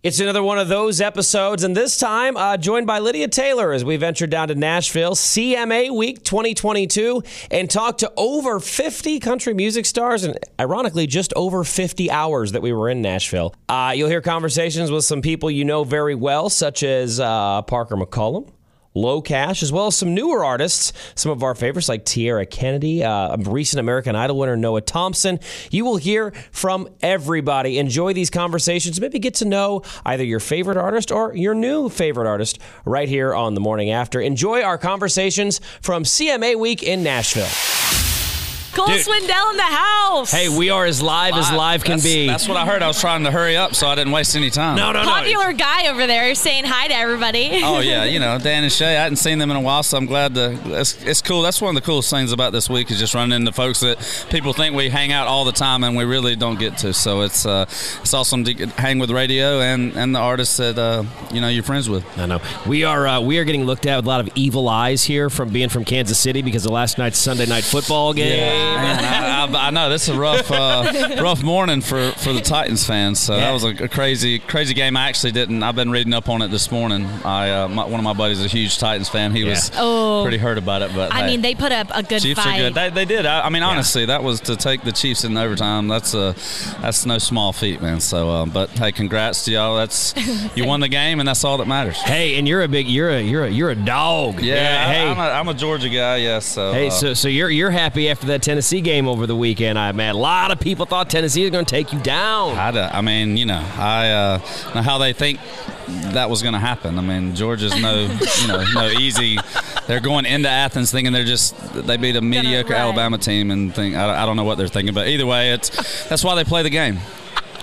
It's another one of those episodes, and this time uh, joined by Lydia Taylor as we venture down to Nashville, CMA Week 2022, and talk to over 50 country music stars, and ironically, just over 50 hours that we were in Nashville. Uh, you'll hear conversations with some people you know very well, such as uh, Parker McCollum. LOCASH, as well as some newer artists, some of our favorites like Tiera Kennedy, uh, recent American Idol winner Noah Thompson. You will hear from everybody. Enjoy these conversations. Maybe get to know either your favorite artist or your new favorite artist right here on the morning after. Enjoy our conversations from CMA Week in Nashville. Cole Dude. Swindell in the house. Hey, we are as live, live. as live can that's, be. That's what I heard. I was trying to hurry up so I didn't waste any time. No, no, no. Popular guy over there saying hi to everybody. Oh yeah, you know Dan and Shay. I hadn't seen them in a while, so I'm glad to. It's, it's cool. That's one of the coolest things about this week is just running into folks that people think we hang out all the time and we really don't get to. So it's uh, it's awesome to hang with radio and, and the artists that uh, you know you're friends with. I know we are uh, we are getting looked at with a lot of evil eyes here from being from Kansas City because of last night's Sunday night football game. Yeah, I, I, know this is a rough, uh, rough morning for, for the Titans fans. So yeah. that was a, a, crazy, crazy game. I actually didn't. I've been reading up on it this morning. I uh, my, one of my buddies is a huge Titans fan. He yeah. was oh, pretty hurt about it. But I hey, mean, they put up a good Chiefs fight. are good. They, they did. I, I mean, honestly, that was to take the Chiefs in overtime. That's a that's no small feat, man. So, uh, but hey, congrats to y'all. That's you won the game, and that's all that matters. Hey, and you're a big, you're a you're a you're a dog. Yeah. yeah hey, I'm a, I'm a Georgia guy. Yes. so hey, uh, so so you're you're happy after that Tennessee game over the weekend, I imagine. A lot of people thought Tennessee was going to take you down. I, I mean, you know, I uh, know how they think that was going to happen. I mean, Georgia's no, you know, no easy. They're going into Athens thinking they're just they beat a mediocre Alabama team and think I, I don't know what they're thinking, but either way, it's that's why they play the game.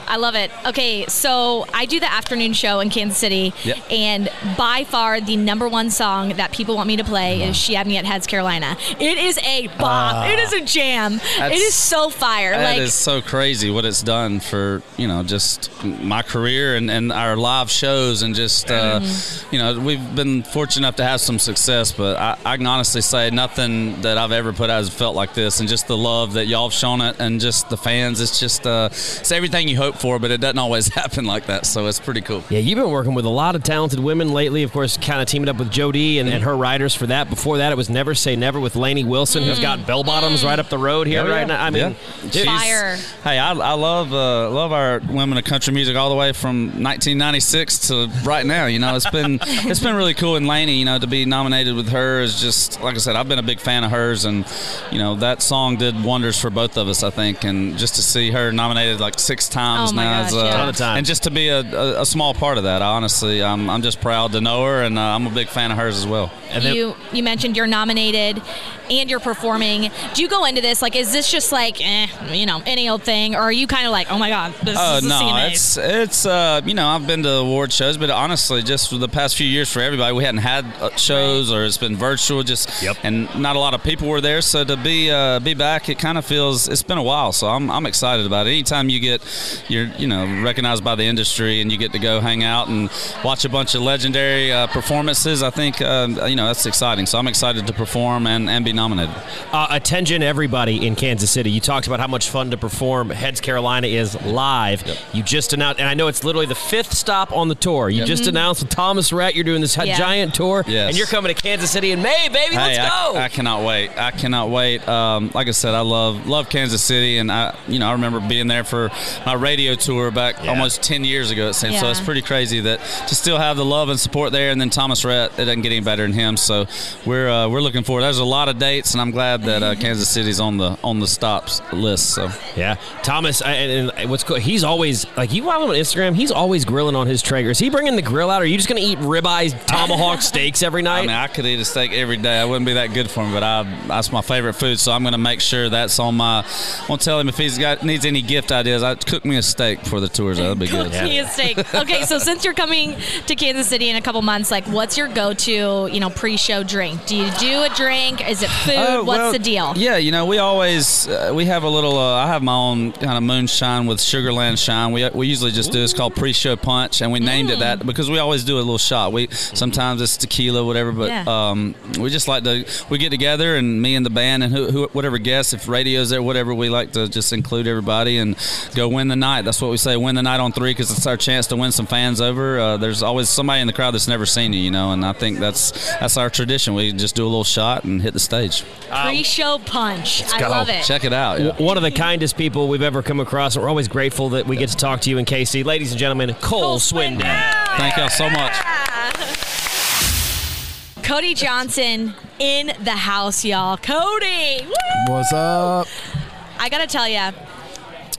I love it. Okay, so I do the afternoon show in Kansas City, yep. and by far the number one song that people want me to play uh-huh. is "She Had Me at Heads Carolina." It is a bop. Uh, it is a jam. It is so fire. That like, is so crazy what it's done for you know just my career and, and our live shows and just uh, mm-hmm. you know we've been fortunate enough to have some success, but I, I, can honestly say nothing that I've ever put out has felt like this, and just the love that y'all have shown it, and just the fans. It's just uh, it's everything you hope hope for, but it doesn't always happen like that. So it's pretty cool. Yeah, you've been working with a lot of talented women lately. Of course, kind of teaming up with Jo Dee and, and, her riders for that. Before that, it was Never Say Never with Lainey Wilson, mm. who's got bell bottoms right up the road here right now. I mean, yeah. fire. Hey, I, I love uh, love our women of country music all the way from 1996 to right now. You know, it's been it's been really cool. And Lainey, you know, to be nominated with her is just like I said. I've been a big fan of hers, and you know that song did wonders for both of us. I think, and just to see her nominated like six times times oh now. Gosh, uh, ton of time. And just to be a, a, a, small part of that, honestly, I'm, I'm just proud to know her, and uh, I'm a big fan of hers as well. And you you mentioned you're nominated and you're performing. Do you go into this like, is this just like, eh, you know, any old thing, or are you kind of like, oh my god, this uh, is no, CMA? it's it's uh, you know, I've been to award shows, but honestly, just for the past few years for everybody, we hadn't had uh, shows or it's been virtual, just yep. and not a lot of people were there. So to be uh, be back, it kind of feels it's been a while. So I'm, I'm excited about it. Anytime you get you're you know recognized by the industry and you get to go hang out and watch a bunch of legendary uh, performances, I think uh, you know that's exciting. So I'm excited to perform and, and be nominated. Uh, attention, everybody in Kansas City. You talked about how much fun to perform. Heads Carolina is live. Yep. You just announced, and I know it's literally the fifth stop on the tour. You yep. just mm-hmm. announced with Thomas Rhett you're doing this yeah. giant tour, yes. and you're coming to Kansas City in May, baby. Hey, Let's go! I, I, cannot wait. I cannot wait. Um, like I said, I love love Kansas City, and I you know I remember being there for my radio tour back yeah. almost ten years ago. It seems yeah. so. It's pretty crazy that to still have the love and support there, and then Thomas Rhett, it doesn't get any better than him. So we're uh, we're looking forward. There's a lot of dates, and I'm glad that uh, Kansas City's on the on the stops list. So yeah, Thomas, I, and, and, what's cool? He's always like you follow him on Instagram. He's always grilling on his Traeger. Is he bringing the grill out? Or are you just going to eat ribeyes, tomahawk steaks every night? I mean, I could eat a steak every day. I wouldn't be that good for him, but I, that's my favorite food. So I'm going to make sure that's on my. I won't tell him if he's got needs any gift ideas. I cook me a steak for the tours. That'd be good. Cook me a steak. Okay, so since you're coming to Kansas City in a couple months, like, what's your go-to, you know, pre-show drink? Do you do a drink? Is it food? Uh, what's well, the deal? Yeah, you know, we always uh, we have a little. Uh, I have my own kind of moonshine with Sugarland Shine. We, we usually just do it's called pre-show punch, and we mm. named it that mm. because we always do a little shot. We sometimes it's tequila, whatever, but yeah. um, we just like to we get together and me and the band and who, who, whatever guests, if radio's there, whatever, we like to just include everybody and go win the night. That's what we say: win the night on three because it's our chance to win some fans over. Uh, there's always somebody in the crowd that's never seen you, you know, and I think that's that's our tradition. We just do a little shot and hit the stage. Pre-show punch. I go. love it. Check it out. Yeah. One of the kindest people we've ever come across. We're always grateful that we get to talk to you in KC. Ladies and gentlemen, Cole, Swindell. Thank y'all so much. Cody Johnson in the house, y'all. Cody. Woo! What's up? I got to tell you,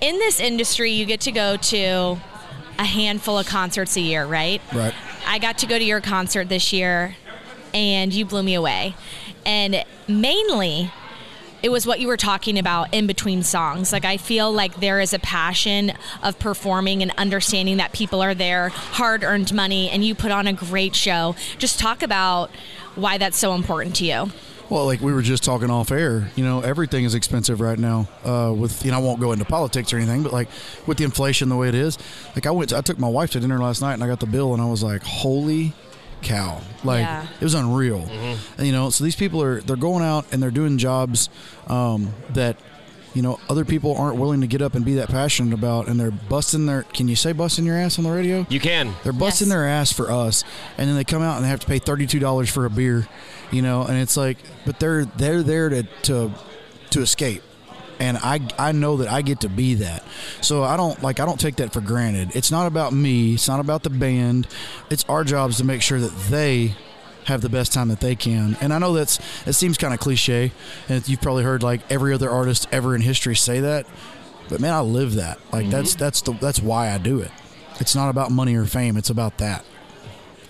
in this industry, you get to go to a handful of concerts a year, right? Right. I got to go to your concert this year, and you blew me away. And mainly, it was what you were talking about in between songs. Like, I feel like there is a passion of performing and understanding that people are there, hard earned money, and you put on a great show. Just talk about why that's so important to you. Well, like we were just talking off air, you know, everything is expensive right now. Uh, with you know, I won't go into politics or anything, but like with the inflation the way it is, like I went, I took my wife to dinner last night and I got the bill and I was like, holy cow! Like Yeah. it was unreal. And, you know, so these people are they're going out and they're doing jobs um, that. You know, other people aren't willing to get up and be that passionate about, and they're busting their. Can you say busting your ass on the radio? You can. They're busting Yes. their ass for us, and then they come out and they have to pay thirty two dollars for a beer, you know. And it's like, but they're they're there to to to escape, and I I know that I get to be that. So I don't like I don't take that for granted. It's not about me. It's not about the band. It's our jobs to make sure that they have the best time that they can. And I know that's it seems kind of cliche, and you've probably heard like every other artist ever in history say that. But man, I live that. Like mm-hmm. that's that's the that's why I do it. It's not about money or fame. It's about that.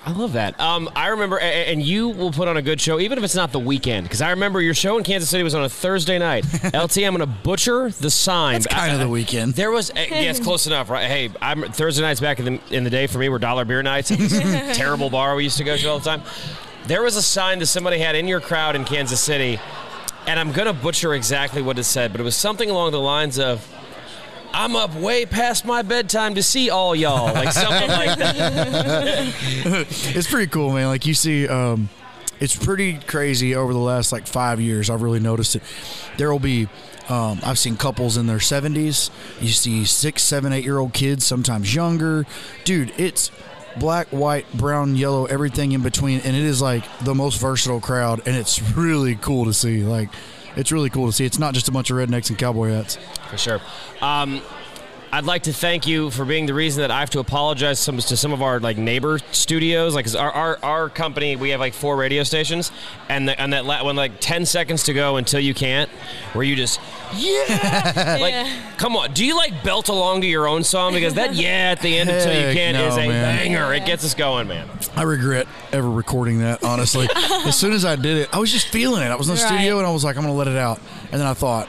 I love that. Um, I remember, and you will put on a good show, even if it's not the weekend, because I remember your show in Kansas City was on a Thursday night. LT, I'm going to butcher the sign. It's kind of the weekend. There was, yeah, it's close enough, right? Hey, I'm Thursday nights back in the in the day for me were dollar beer nights. terrible bar we used to go to all the time. There was a sign that somebody had in your crowd in Kansas City, and I'm gonna butcher exactly what it said, but it was something along the lines of. I'm up way past my bedtime to see all y'all, like something like that. it's pretty cool, man. Like you see, um, it's pretty crazy over the last like five years. I've really noticed it. There will be. Um, I've seen couples in their 70s. You see six, seven, eight year old kids, sometimes younger. Dude, it's black, white, brown, yellow, everything in between. And it is like the most versatile crowd. And it's really cool to see. Like, it's really cool to see. It's not just a bunch of rednecks and cowboy hats. For sure. Um, I'd like to thank you for being the reason that I have to apologize some, to some of our like neighbor studios. Like, 'cause our, our our company, we have like four radio stations, and the, and that la- when like ten seconds to go until you can't, where you just yeah, like come on. Do you like belt along to your own song because that yeah at the end until you Heck can't no, is a man. banger. It gets us going, man. I regret ever recording that, honestly. as soon as I did it, I was just feeling it. I was in the Right. studio and I was like, I'm going to let it out. And then I thought,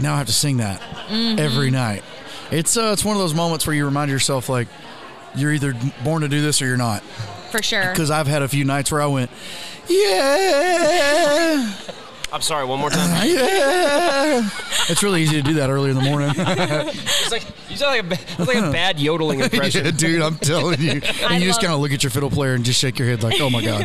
now I have to sing that Mm-hmm. every night. It's uh, it's one of those moments where you remind yourself, like, you're either born to do this or you're not. For sure. Because I've had a few nights where I went, yeah, I'm sorry. One more time. yeah. it's really easy to do that early in the morning. It's like you sound like a, ba- that's like a bad yodeling impression. yeah, dude, I'm telling you. I And you just love- kind of look at your fiddle player and just shake your head like, oh my God.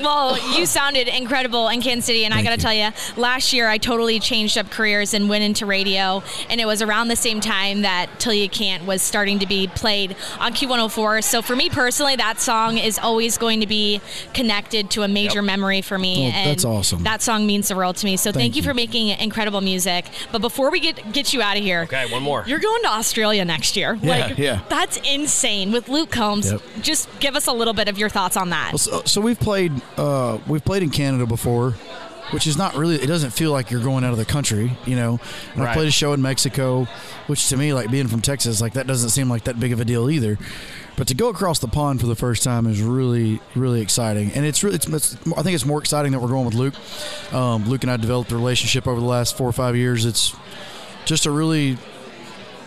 Well, you sounded incredible in Kansas City, and I got to tell you, last year I totally changed up careers and went into radio, and it was around the same time that "Till You Can't" was starting to be played on Q104. So for me personally, that song is always going to be connected to a major Yep. memory for me. Well, and that's awesome. That song means the world to me. So thank, Thank you, you. for making incredible music. But before we get get you out of here, Okay, one more. You're going to Australia next year. Yeah, like, yeah. That's insane. With Luke Combs, Yep. just give us a little bit of your thoughts on that. Well, so, so we've played uh, we've played in Canada before, which is not really. It doesn't feel like you're going out of the country, you know. And Right. I played a show in Mexico, which to me, like being from Texas, like that doesn't seem like that big of a deal either. But to go across the pond for the first time is really, really exciting, and it's really. It's, it's, I think it's more exciting that we're going with Luke. Um, Luke and I developed a relationship over the last four or five years. It's just a really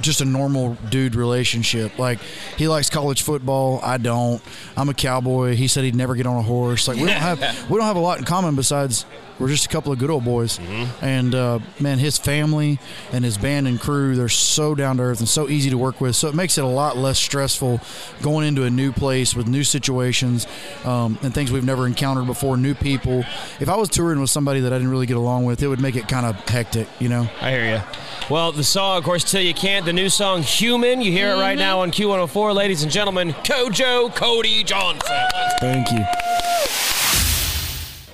just a normal dude relationship. Like he likes college football, I don't. I'm a cowboy. He said he'd never get on a horse. Like we don't have we don't have a lot in common besides we're just a couple of good old boys. And uh, man, his family and his band and crew, they're so down to earth and so easy to work with. So it makes it a lot less stressful going into a new place with new situations um, and things we've never encountered before, new people. If I was touring with somebody that I didn't really get along with, it would make it kind of hectic, you know. I hear you. Well, the song, of course, "Till You Can't." the new song Human. You hear it right now on Q104. Ladies and gentlemen, CoJo Cody Johnson. Thank you.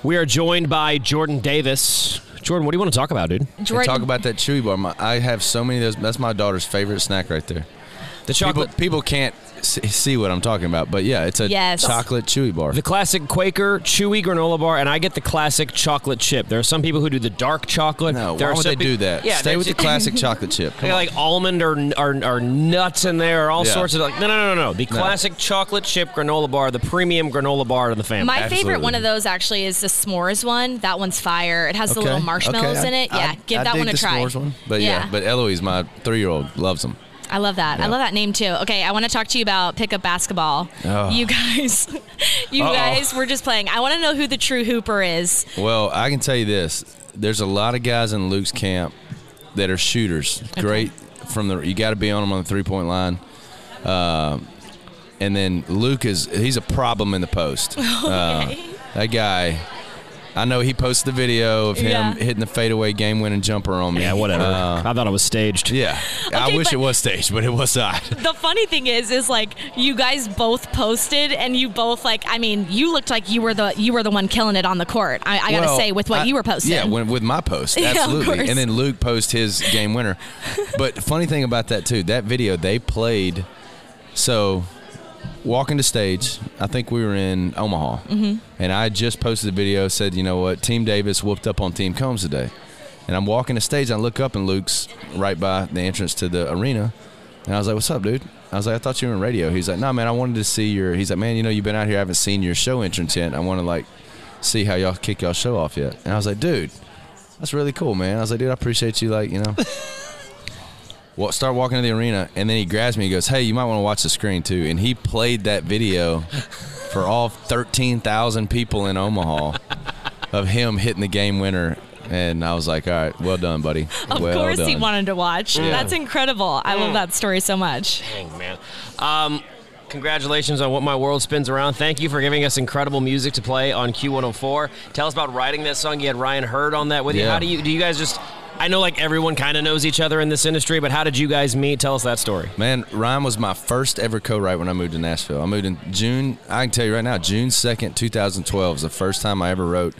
We are joined by Jordan Davis. Jordan, what do you want to talk about, dude? Jordan, talk about that chewy bar. My, I have so many of those. That's my daughter's favorite snack right there. The People, chocolate. people can't see, see what I'm talking about, but yeah, it's a Yes. chocolate chewy bar. The classic Quaker chewy granola bar, and I get the classic chocolate chip. There are some people who do the dark chocolate. no, there why would they pe- do that? Yeah, Stay with the classic chocolate chip. Come They on. like almond or, or, or nuts in there, or all Yeah. sorts of like. No, no, no, no, no. The classic chocolate chip granola bar, the premium granola bar of the family. my favorite one of those actually is the s'mores one. That one's fire. It has the little marshmallows okay. in it. I- Yeah, I- give I that dig one a the try. s'mores one. But yeah. but Eloise, my three-year-old, loves them. I love that. I love that name too. Okay, I want to talk to you about pickup basketball. Oh. You guys, you Uh-oh. guys were just playing. I want to know who the true hooper is. Well, I can tell you this: there's a lot of guys in Luke's camp that are shooters. Great from the. You got to be on them on the three-point line. Uh, and then Luke is he's a problem in the post. Uh, that guy. I know he posted the video of him Yeah. hitting the fadeaway game-winning jumper on me. yeah, whatever. Uh, I thought it was staged. yeah, I wish it was staged, but it was not. The funny thing is, is like you guys both posted, and you both like. I mean, you looked like you were the you were the one killing it on the court. I, I gotta say, with what I- you were posting. Yeah, when, with my post, absolutely. course. and then Luke post his game winner. but funny thing about that too, that video they played. So, walking to stage, I think we were in Omaha, mm-hmm. and I just posted a video said, you know what, Team Davis whooped up on Team Combs today, and I'm walking to stage. I look up and Luke's right by the entrance to the arena, and I was like, "What's up, dude?" I was like, "I thought you were in radio." He's like, "No, man, I wanted to see your." He's like, "Man, you know, you've been out here. I haven't seen your show entrance yet. I want to like see how y'all kick y'all show off yet." And I was like, "Dude, that's really cool, man." I was like, "Dude, I appreciate you. Like, you know." Well, start walking to the arena, and then he grabs me. He goes, "Hey, you might want to watch the screen too." And he played that video for all thirteen thousand people in Omaha of him hitting the game winner. And I was like, "All right, well done, buddy. Of well course, done." he wanted to watch. That's incredible. I love that story so much. Dang, man. Um, congratulations on What My World Spins Around. Thank you for giving us incredible music to play on Q104. Tell us about writing that song. You had Ryan Hurd on that with you. How do you do you guys just I know like everyone kind of knows each other in this industry, but how did you guys meet? Tell us that story. Man, Ryan was my first ever co-write when I moved to Nashville. I moved in June. I can tell you right now, June second, two thousand twelve was the first time I ever wrote.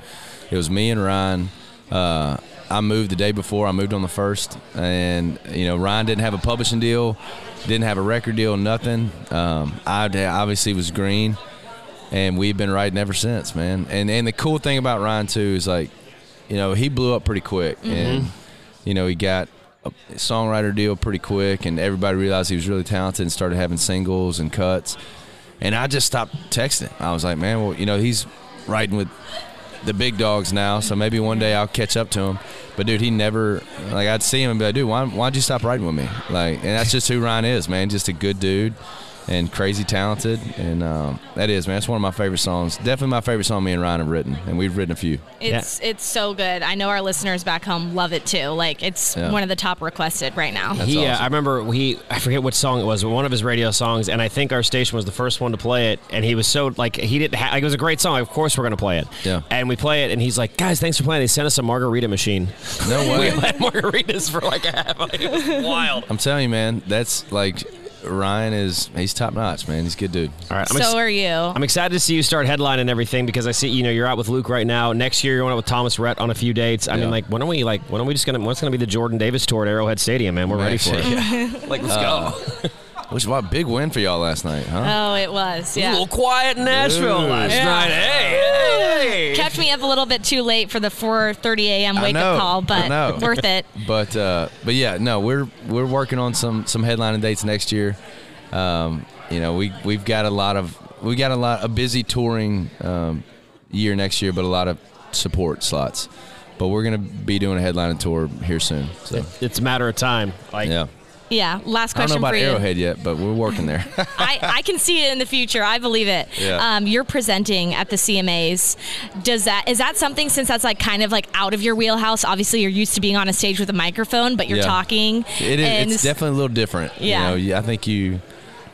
It was me and Ryan. Uh, I moved the day before. I moved on the first, and you know Ryan didn't have a publishing deal, didn't have a record deal, nothing. Um, I obviously was green, and we've been writing ever since, man. And and the cool thing about Ryan too is like, you know, he blew up pretty quick, and you know he got a songwriter deal pretty quick, and everybody realized he was really talented and started having singles and cuts. And I just stopped texting. I was like, man, well, you know, he's writing with the big dogs now, so maybe one day I'll catch up to him. But dude, he never like I'd see him and be like, dude, why why'd you stop writing with me? Like, and that's just who Ryan is, man. Just a good dude and crazy talented, and um, that is man. That's one of my favorite songs. Definitely my favorite song me and Ryan have written, and we've written a few. It's it's so good. I know our listeners back home love it too. Like it's Yeah. one of the top requested right now. That's he, uh. I remember he, I forget what song it was, but one of his radio songs, and I think our station was the first one to play it. And he was so like he didn't. Ha- like, it was a great song. Of course, we're gonna play it. Yeah. And we play it, and he's like, "Guys, thanks for playing." They sent us a margarita machine. No way. we had margaritas for like a half. Like, it was wild. I'm telling you, man. That's like Ryan is. He's top notch, man. He's a good dude. All right. I'm so ex- are you. I'm excited to see you start headlining everything because I see you know you're out with Luke right now. Next year you're going out with Thomas Rhett on a few dates. I Yeah. mean, like when are we like when are we just gonna what's gonna be the Jordan Davis tour at Arrowhead Stadium, man? We're ready for it. Yeah. Like let's Uh, go. Which was a big win for y'all last night, huh? oh, it was. Yeah. A Yeah. little quiet in Nashville Ooh. last Yeah. night. Hey, hey. Kept me up a little bit too late for the 4:30 a.m. Wake know, up call, but know. worth it. But uh, but yeah, no, we're we're working on some some headlining dates next year. Um, you know, we we've got a lot of we got a lot a busy touring um, year next year, but a lot of support slots. But we're gonna be doing a headlining tour here soon. So It's a matter of time. Like yeah, Yeah. Last question I don't know about you. Arrowhead yet, but we're working there. I, I can see it in the future. I believe it. Yeah. Um, you're presenting at the CMAs. Does that is that something since that's like kind of like out of your wheelhouse? Obviously, you're used to being on a stage with a microphone, but you're Yeah. talking. It is. and It's definitely a little different. Yeah. You know, I think you.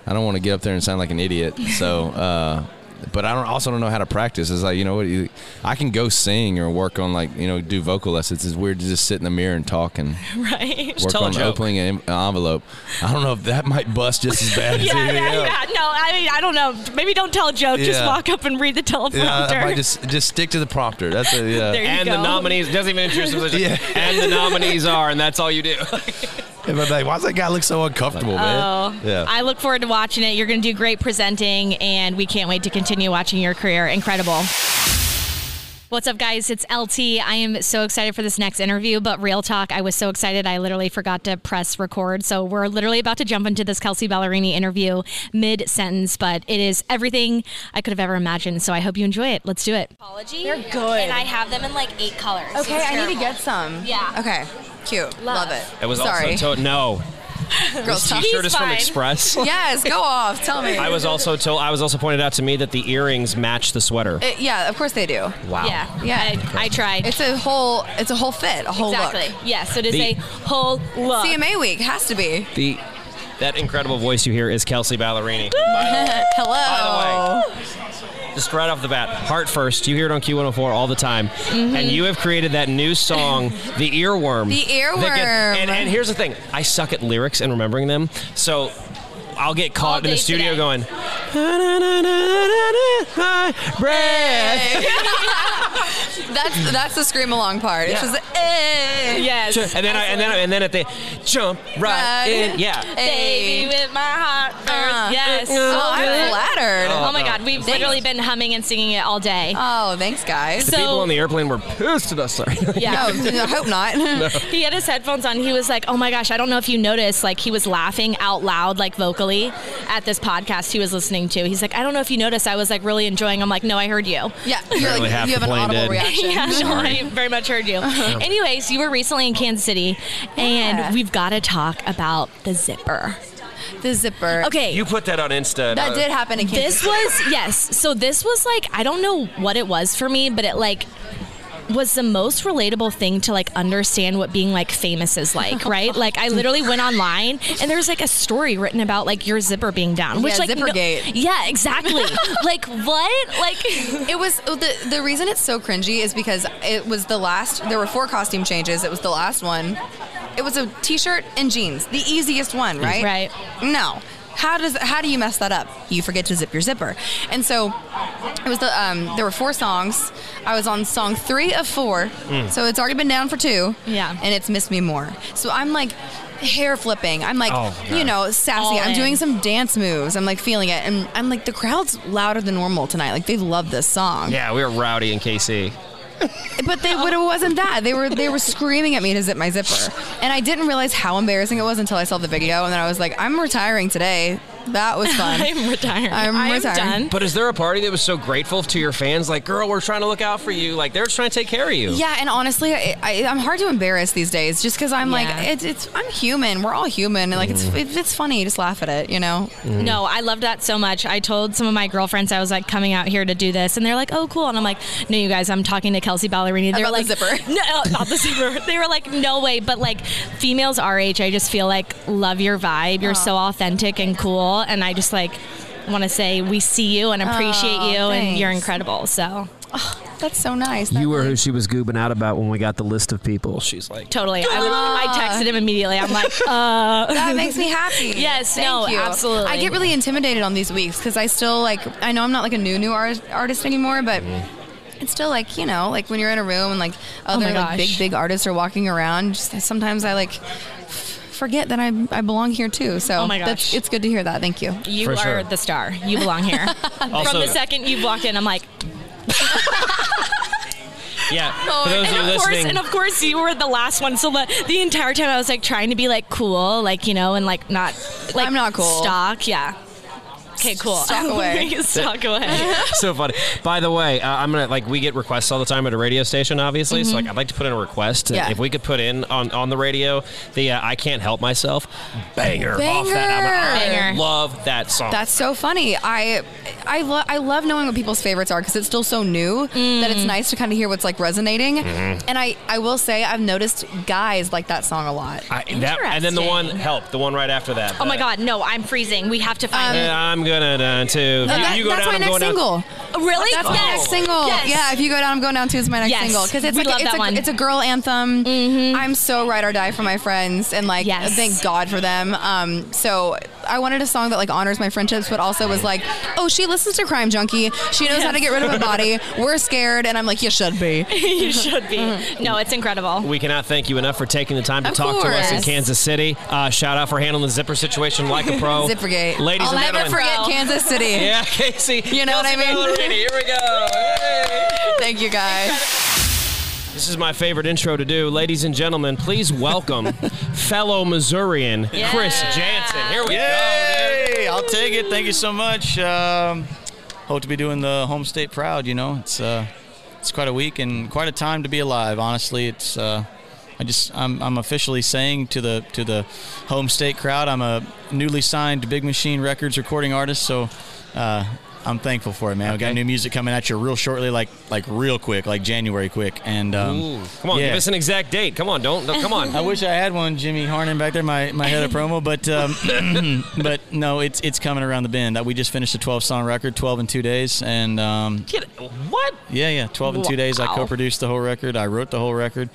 I don't want to get up there and sound like an idiot. So, uh, but I don't also don't know how to practice. It's like you know what you, I can go sing or work on like you know do vocal lessons. It's weird to just sit in the mirror and talk and right. work tell a on opening an envelope. I don't know if that might bust just as bad as Yeah, anything yeah, else. yeah. No, I mean, I don't know. Maybe don't tell a joke. Just walk up and read the teleprompter. Yeah, I might just just stick to the prompter. That's a, yeah. There you and the nominees doesn't even introduce themselves. Yeah. And the nominees are, and that's all you do. But like, why does that guy look so uncomfortable, man? Oh, Yeah. I look forward to watching it. You're going to do great presenting, and we can't wait to continue watching your career. Incredible. What's up, guys? It's LT. I am so excited for this next interview, but real talk, I was so excited I literally forgot to press record. So we're literally about to jump into this Kelsea Ballerini interview mid sentence, but it is everything I could have ever imagined. So I hope you enjoy it. Let's do it. Apology. They're good. And I have them in like eight colors. Okay, I need to get some. Yeah. Okay. Cute. Love, it. It was Sorry. also told no. Girls This talk. T-shirt He's is from. Express. Yes, go off. Tell me. I was also told. I was also pointed out to me that the earrings match the sweater. Uh, yeah, of course they do. Wow. Yeah. Yeah. I, I tried. It's a whole. It's a whole fit. A whole look. exactly. look. Yes, it is The- a whole look. CMA week has to be. The that incredible voice you hear is Kelsea Ballerini. Hello. By the way, Just right off the bat, heart first. You hear it on Q104 all the time, mm-hmm. and you have created that new song, "The Earworm." The get- Earworm. and, and here's the thing: I suck at lyrics and remembering them, so. I'll get caught in the studio today. going, breath. That's that's the scream along part. It's Yeah. just eh. Yes. And then I, and then and then at the jump right Right. in, yeah. Baby with my heart. Uh, yes. Oh, I'm flattered. Oh my God, we've literally been humming and singing it all day. Oh, thanks, guys. The So- people on the airplane were pissed at us. Sorry. yeah. no, I hope not. He had his headphones on. He was like, "Oh my gosh, I don't know if you noticed, like he was laughing out loud, like vocally, at this podcast he was listening to. He's like, I don't know if you noticed, I was like really enjoying. I'm like, no, I heard you. Yeah, you're like, half you have an audible did. reaction. yeah, no, I very much heard you. Uh-huh. Anyways, you were recently in Kansas City, Yeah. and we've got to talk about the zipper. The zipper. Okay, You put that on Insta. That uh, did happen in Kansas. this was yes. So this was like I don't know what it was for me, but it like was the most relatable thing to like understand what being like famous is like, right? Like I literally went online and there's like a story written about like your zipper being down, which Yeah, like Zippergate. yeah, exactly. like what? Like It was oh, the the reason it's so cringy is because it was the last. There were four costume changes. It was the last one. It was a t-shirt and jeans, the easiest one, right? Right. No. How does how do you mess that up? You forget to zip your zipper, and so it was the um, there were four songs. I was on song three of four, so it's already been down for two. Yeah. and it's missed me more. So I'm like hair flipping. I'm like Oh, you know sassy. All I'm in. doing some dance moves. I'm like feeling it, and I'm like the crowd's louder than normal tonight. Like they love this song. Yeah, we were rowdy in KC. But they but it wasn't that. They were they were screaming at me to zip my zipper. And I didn't realize how embarrassing it was until I saw the video and then I was like, I'm retiring today. That was fun. I'm retiring. I'm I'm retiring. done. But is there a party that was so grateful to your fans? Like, girl, we're trying to look out for you. Like, they're trying to take care of you. yeah, and honestly, I, I, I'm hard to embarrass these days, just because I'm Yeah. like, it's, it's, I'm human. We're all human, and like, it's, Mm-hmm. it, it's funny. Just laugh at it, you know. No, I loved that so much. I told some of my girlfriends I was like coming out here to do this, and they're like, "Oh, cool." And I'm like, "No, you guys, I'm talking to Kelsea Ballerini." They're About like, the zipper. No, about the zipper. They were like, "No way!" But like, females our age, I just feel like love your vibe. You're so authentic and cool, and I just like want to say we see you and appreciate Aw, you, and you're incredible. So That's so nice. You were really- who she was goobing out about when we got the list of people. She's like, totally, I, I texted him immediately. I'm like, uh, that makes me happy. Yes, Thank no, you. absolutely. I get really intimidated on these weeks because I still like. I know I'm not like a new new art- artist anymore, but. It's still like you know, like when you're in a room and like other Oh like big big artists are walking around. Just sometimes I like f- forget that I I belong here too. So Oh my that's, gosh. it's good to hear that. Thank you. you For are sure. the star. You belong here. Also- From the second you walked in, I'm like, yeah. For oh, those and of course, and of course, you were the last one. So the, the entire time, I was like trying to be like cool, like you know, and like not like I'm not cool. Stock, yeah. Okay, cool. Stock away. Stock away. so funny. By the way, uh, I'm gonna like we get requests all the time at a radio station, obviously. So like, I'd like to put in a request. Yeah. If we could put in on on the radio the uh, "I Can't Help Myself" banger, off that album. I Banger. love that song. That's so funny. I I love I love knowing what people's favorites are because it's still so new that Mm. it's nice to kind of hear what's like resonating. Mm-hmm. And I I will say I've noticed guys like that song a lot. I, that, and then the one Interesting. "Help," the one right after that. Oh my the- God, no, I'm freezing. We have to find Um, it. I'm gonna down too. If Uh, you, that- you go that's down, my I'm next going down. single. Really? That's my Yes. next single. Yes. Yeah, if you go down, I'm going down too is my next Yes. single because it's We like love it's that a, one. it's a girl anthem. I'm so ride or die for my friends, and like Yes. thank God for them. Um, so I wanted a song that like honors my friendships, but also was like, oh, she listens to Crime Junkie. She knows how to get rid of a body. We're scared, and I'm like, you should be. you should be. No, it's incredible. We cannot thank you enough for taking the time to Of talk to us in. Kansas City. Uh, shout out for handling the zipper situation like a pro. Zippergate. Ladies I'll and never forget Kansas City. Yeah, Casey. You know what I mean? Ballerini, Here we go. Hey. Thank you guys. This is my favorite intro to do. Ladies and gentlemen, please welcome fellow Missourian Chris Janson. Here we go. Yay! I'll take it. Thank you so much. Um, hope to be doing the home state proud. You know, it's uh, it's quite a week and quite a time to be alive. Honestly, it's uh, I just I'm, I'm officially saying to the to the home state crowd, I'm a newly signed Big Machine Records recording artist. So. Uh, I'm thankful for it, man. We got new music coming at you real shortly, like like real quick, like January quick. And um, Ooh, come on, yeah. give us an exact date. Come on, don't, come on. I wish I had one, Jimmy Harnan back there, my, my head of promo, but um, but no, it's it's coming around the bend. Uh, We just finished a 12 song record, 12 in two days, and um, Get. What? yeah, yeah, 12 in two days. I co-produced the whole record. I wrote the whole record.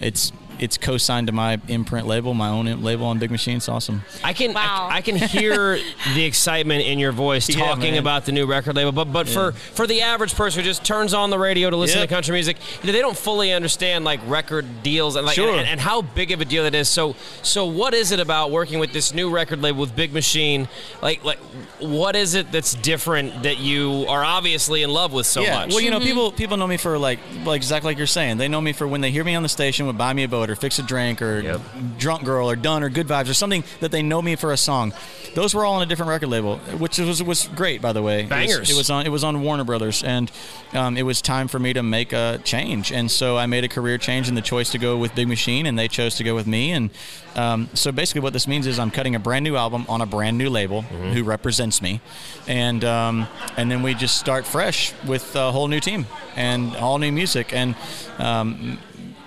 It's it's co-signed to my imprint label, my own im- label on Big Machine. It's awesome. I can Wow. I, I can hear the excitement in your voice Yeah, talking man. about the new record label, but but for for the average person who just turns on the radio to listen Yep. to country music, you know, they don't fully understand like record deals and like Sure. and, and how big of a deal it is. So so what is it about working with this new record label with Big Machine? Like like what is it that's different that you are obviously in love with so yeah. much? Well, you know, mm-hmm. people people know me for like like exactly like you're saying. They know me for when they hear me on the station would buy me a boat or fix a drink or Yep. drunk girl or done or good vibes or something that they know me for a song. Those were all on a different record label, which was was great by the way. It was- It was, on it was on Warner Brothers, and um, it was time for me to make a change. And so I made a career change in the choice to go with Big Machine, and they chose to go with me. And um, so basically, what this means is I'm cutting a brand new album on a brand new label who represents me, and um, and then we just start fresh with a whole new team and all new music. And um,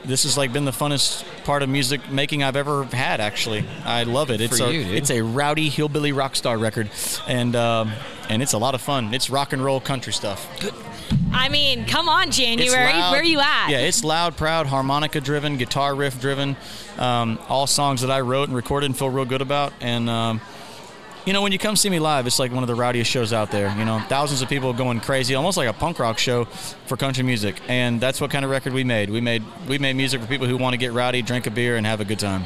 this has like been the funnest part of music making I've ever had. Actually, I love it. It's For a you, it's a rowdy hillbilly rock star record, and um, and it's a lot of fun. It's rock and roll country stuff. I mean, come on, January. Where are you at? Yeah, it's loud, proud, harmonica driven, guitar riff driven. Um, all songs that I wrote and recorded and feel real good about. And um, you know, when you come see me live, it's like one of the rowdiest shows out there. You know, thousands of people going crazy, almost like a punk rock show for country music. And that's what kind of record we made. We made we made music for people who want to get rowdy, drink a beer, and have a good time.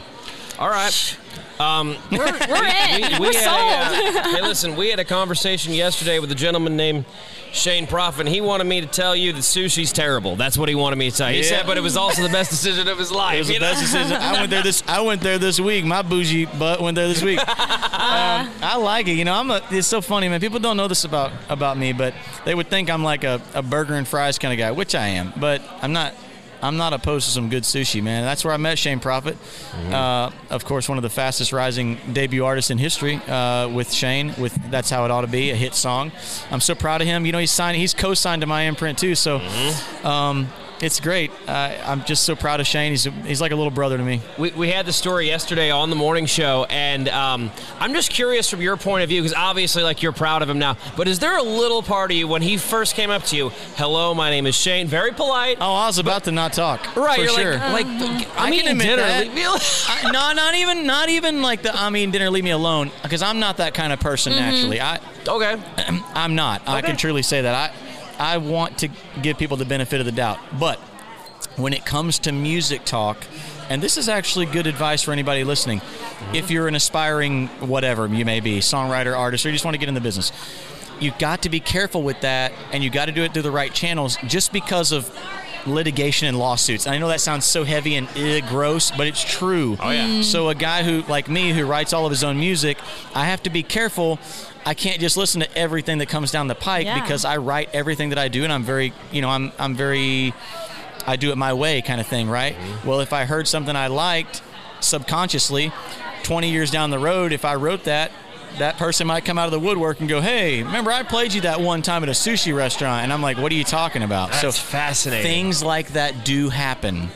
All right. Um, We're, we're in. we we're had sold. a, uh, hey, listen, we had a conversation yesterday with a gentleman named Shane Profitt. and He wanted me to tell you that sushi's terrible. That's what he wanted me to tell you. He Yeah. said, but it was also the best decision of his life. It was the know? best decision. I went there this. I went there this week. My bougie butt went there this week. um, I like it. You know, I'm a. It's so funny, man. People don't know this about about me, but they would think I'm like a, a burger and fries kind of guy, which I am. But I'm not. I'm not opposed to some good sushi, man. That's where I met Shane Profitt. Uh, of course, one of the fastest rising debut artists in history uh, with Shane. With that's how it ought to be, a hit song. I'm so proud of him. You know, he's signed. He's co-signed to my imprint too. So. Um, it's great. Uh, I'm just so proud of Shane. He's he's like a little brother to me. We, we had the story yesterday on the morning show, and um, I'm just curious from your point of view, because obviously, like, you're proud of him now. But is there a little part of you when he first came up to you, hello, my name is Shane, very polite. Oh, I was about to not talk. right, for you're sure. like, like, I I'm can eating admit dinner. that. leave me alone. I, no, not even not even like the I mean dinner, leave me alone, because I'm not that kind of person naturally. I okay. I'm not. I can truly say that. I I want to give people the benefit of the doubt, but when it comes to music talk, and this is actually good advice for anybody listening, if you're an aspiring whatever you may be, songwriter, artist, or you just want to get in the business, you've got to be careful with that, and you've got to do it through the right channels, just because of litigation and lawsuits. And I know that sounds so heavy and eh, gross, but it's true. Oh, yeah. Mm. So a guy who like me who writes all of his own music, I have to be careful. I can't just listen to everything that comes down the pike Yeah. because I write everything that I do, and I'm very, you know, I'm I'm very, I do it my way kind of thing, right? Mm-hmm. Well, if I heard something I liked subconsciously, 20 years down the road, if I wrote that. That person might come out of the woodwork and go, "Hey, remember I played you that one time at a sushi restaurant?" And I'm like, "What are you talking about?" That's fascinating. Things like that do happen.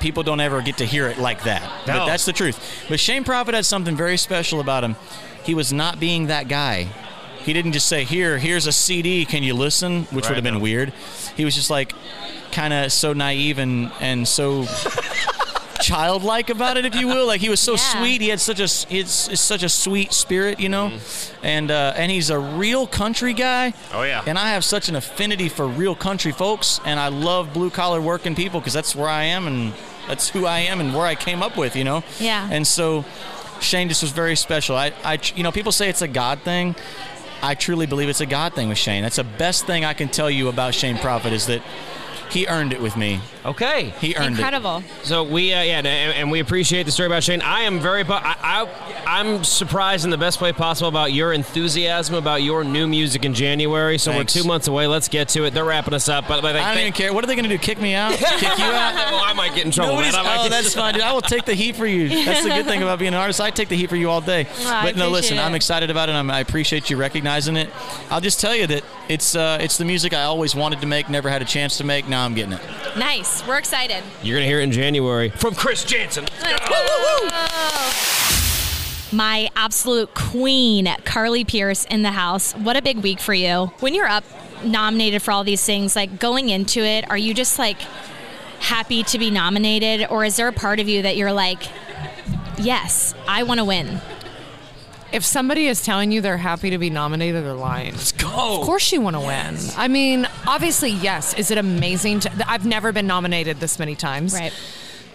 People don't ever get to hear it like that, No. but that's the truth. But Shane Profitt had something very special about him. He was not being that guy. He didn't just say, "Here, here's a CD. Can you listen?" Which would have been weird. He was just like, kind of so naive and and so childlike about it, if you will. Like he was so Yeah. sweet. He had such a it's, it's such a sweet spirit, you know. And uh, and he's a real country guy. Oh, yeah. And I have such an affinity for real country folks, and I love blue collar working people because that's where I am and that's who I am and where I came up with, you know. Yeah. And so Shane just was very special. I, I you know people say it's a God thing. I truly believe it's a God thing with Shane. That's the best thing I can tell you about Shane Profitt is that he earned it with me. Okay. He earned it. Incredible. So we, uh, yeah, and, and we appreciate the story about Shane. I am very, I, I, I'm surprised in the best way possible about your enthusiasm about your new music in January. So Thanks. we're two months away. Let's get to it. They're wrapping us up, but, but I don't even care. What are they going to do? Kick me out? Kick you out? well, I might get in trouble. Nobody's- man. I might oh, get- that's fine, dude. I will take the heat for you. That's the good thing about being an artist. I take the heat for you all day. Oh, I but no, listen, appreciate I'm excited about it. I'm, I appreciate you recognizing it. I'll just tell you that it's uh, it's the music I always wanted to make, never had a chance to make. Now I'm getting it. Nice. We're excited. You're gonna hear it in January from Chris Janson. My absolute queen, Carly Pearce, in the house. What a big week for you. When you're up nominated for all these things, like going into it, are you just like happy to be nominated? Or is there a part of you that you're like, yes, I want to win? If somebody is telling you they're happy to be nominated, they're lying. Let's go. Of course you want to win. I mean, obviously, yes. Is it amazing? To, I've never been nominated this many times. Right.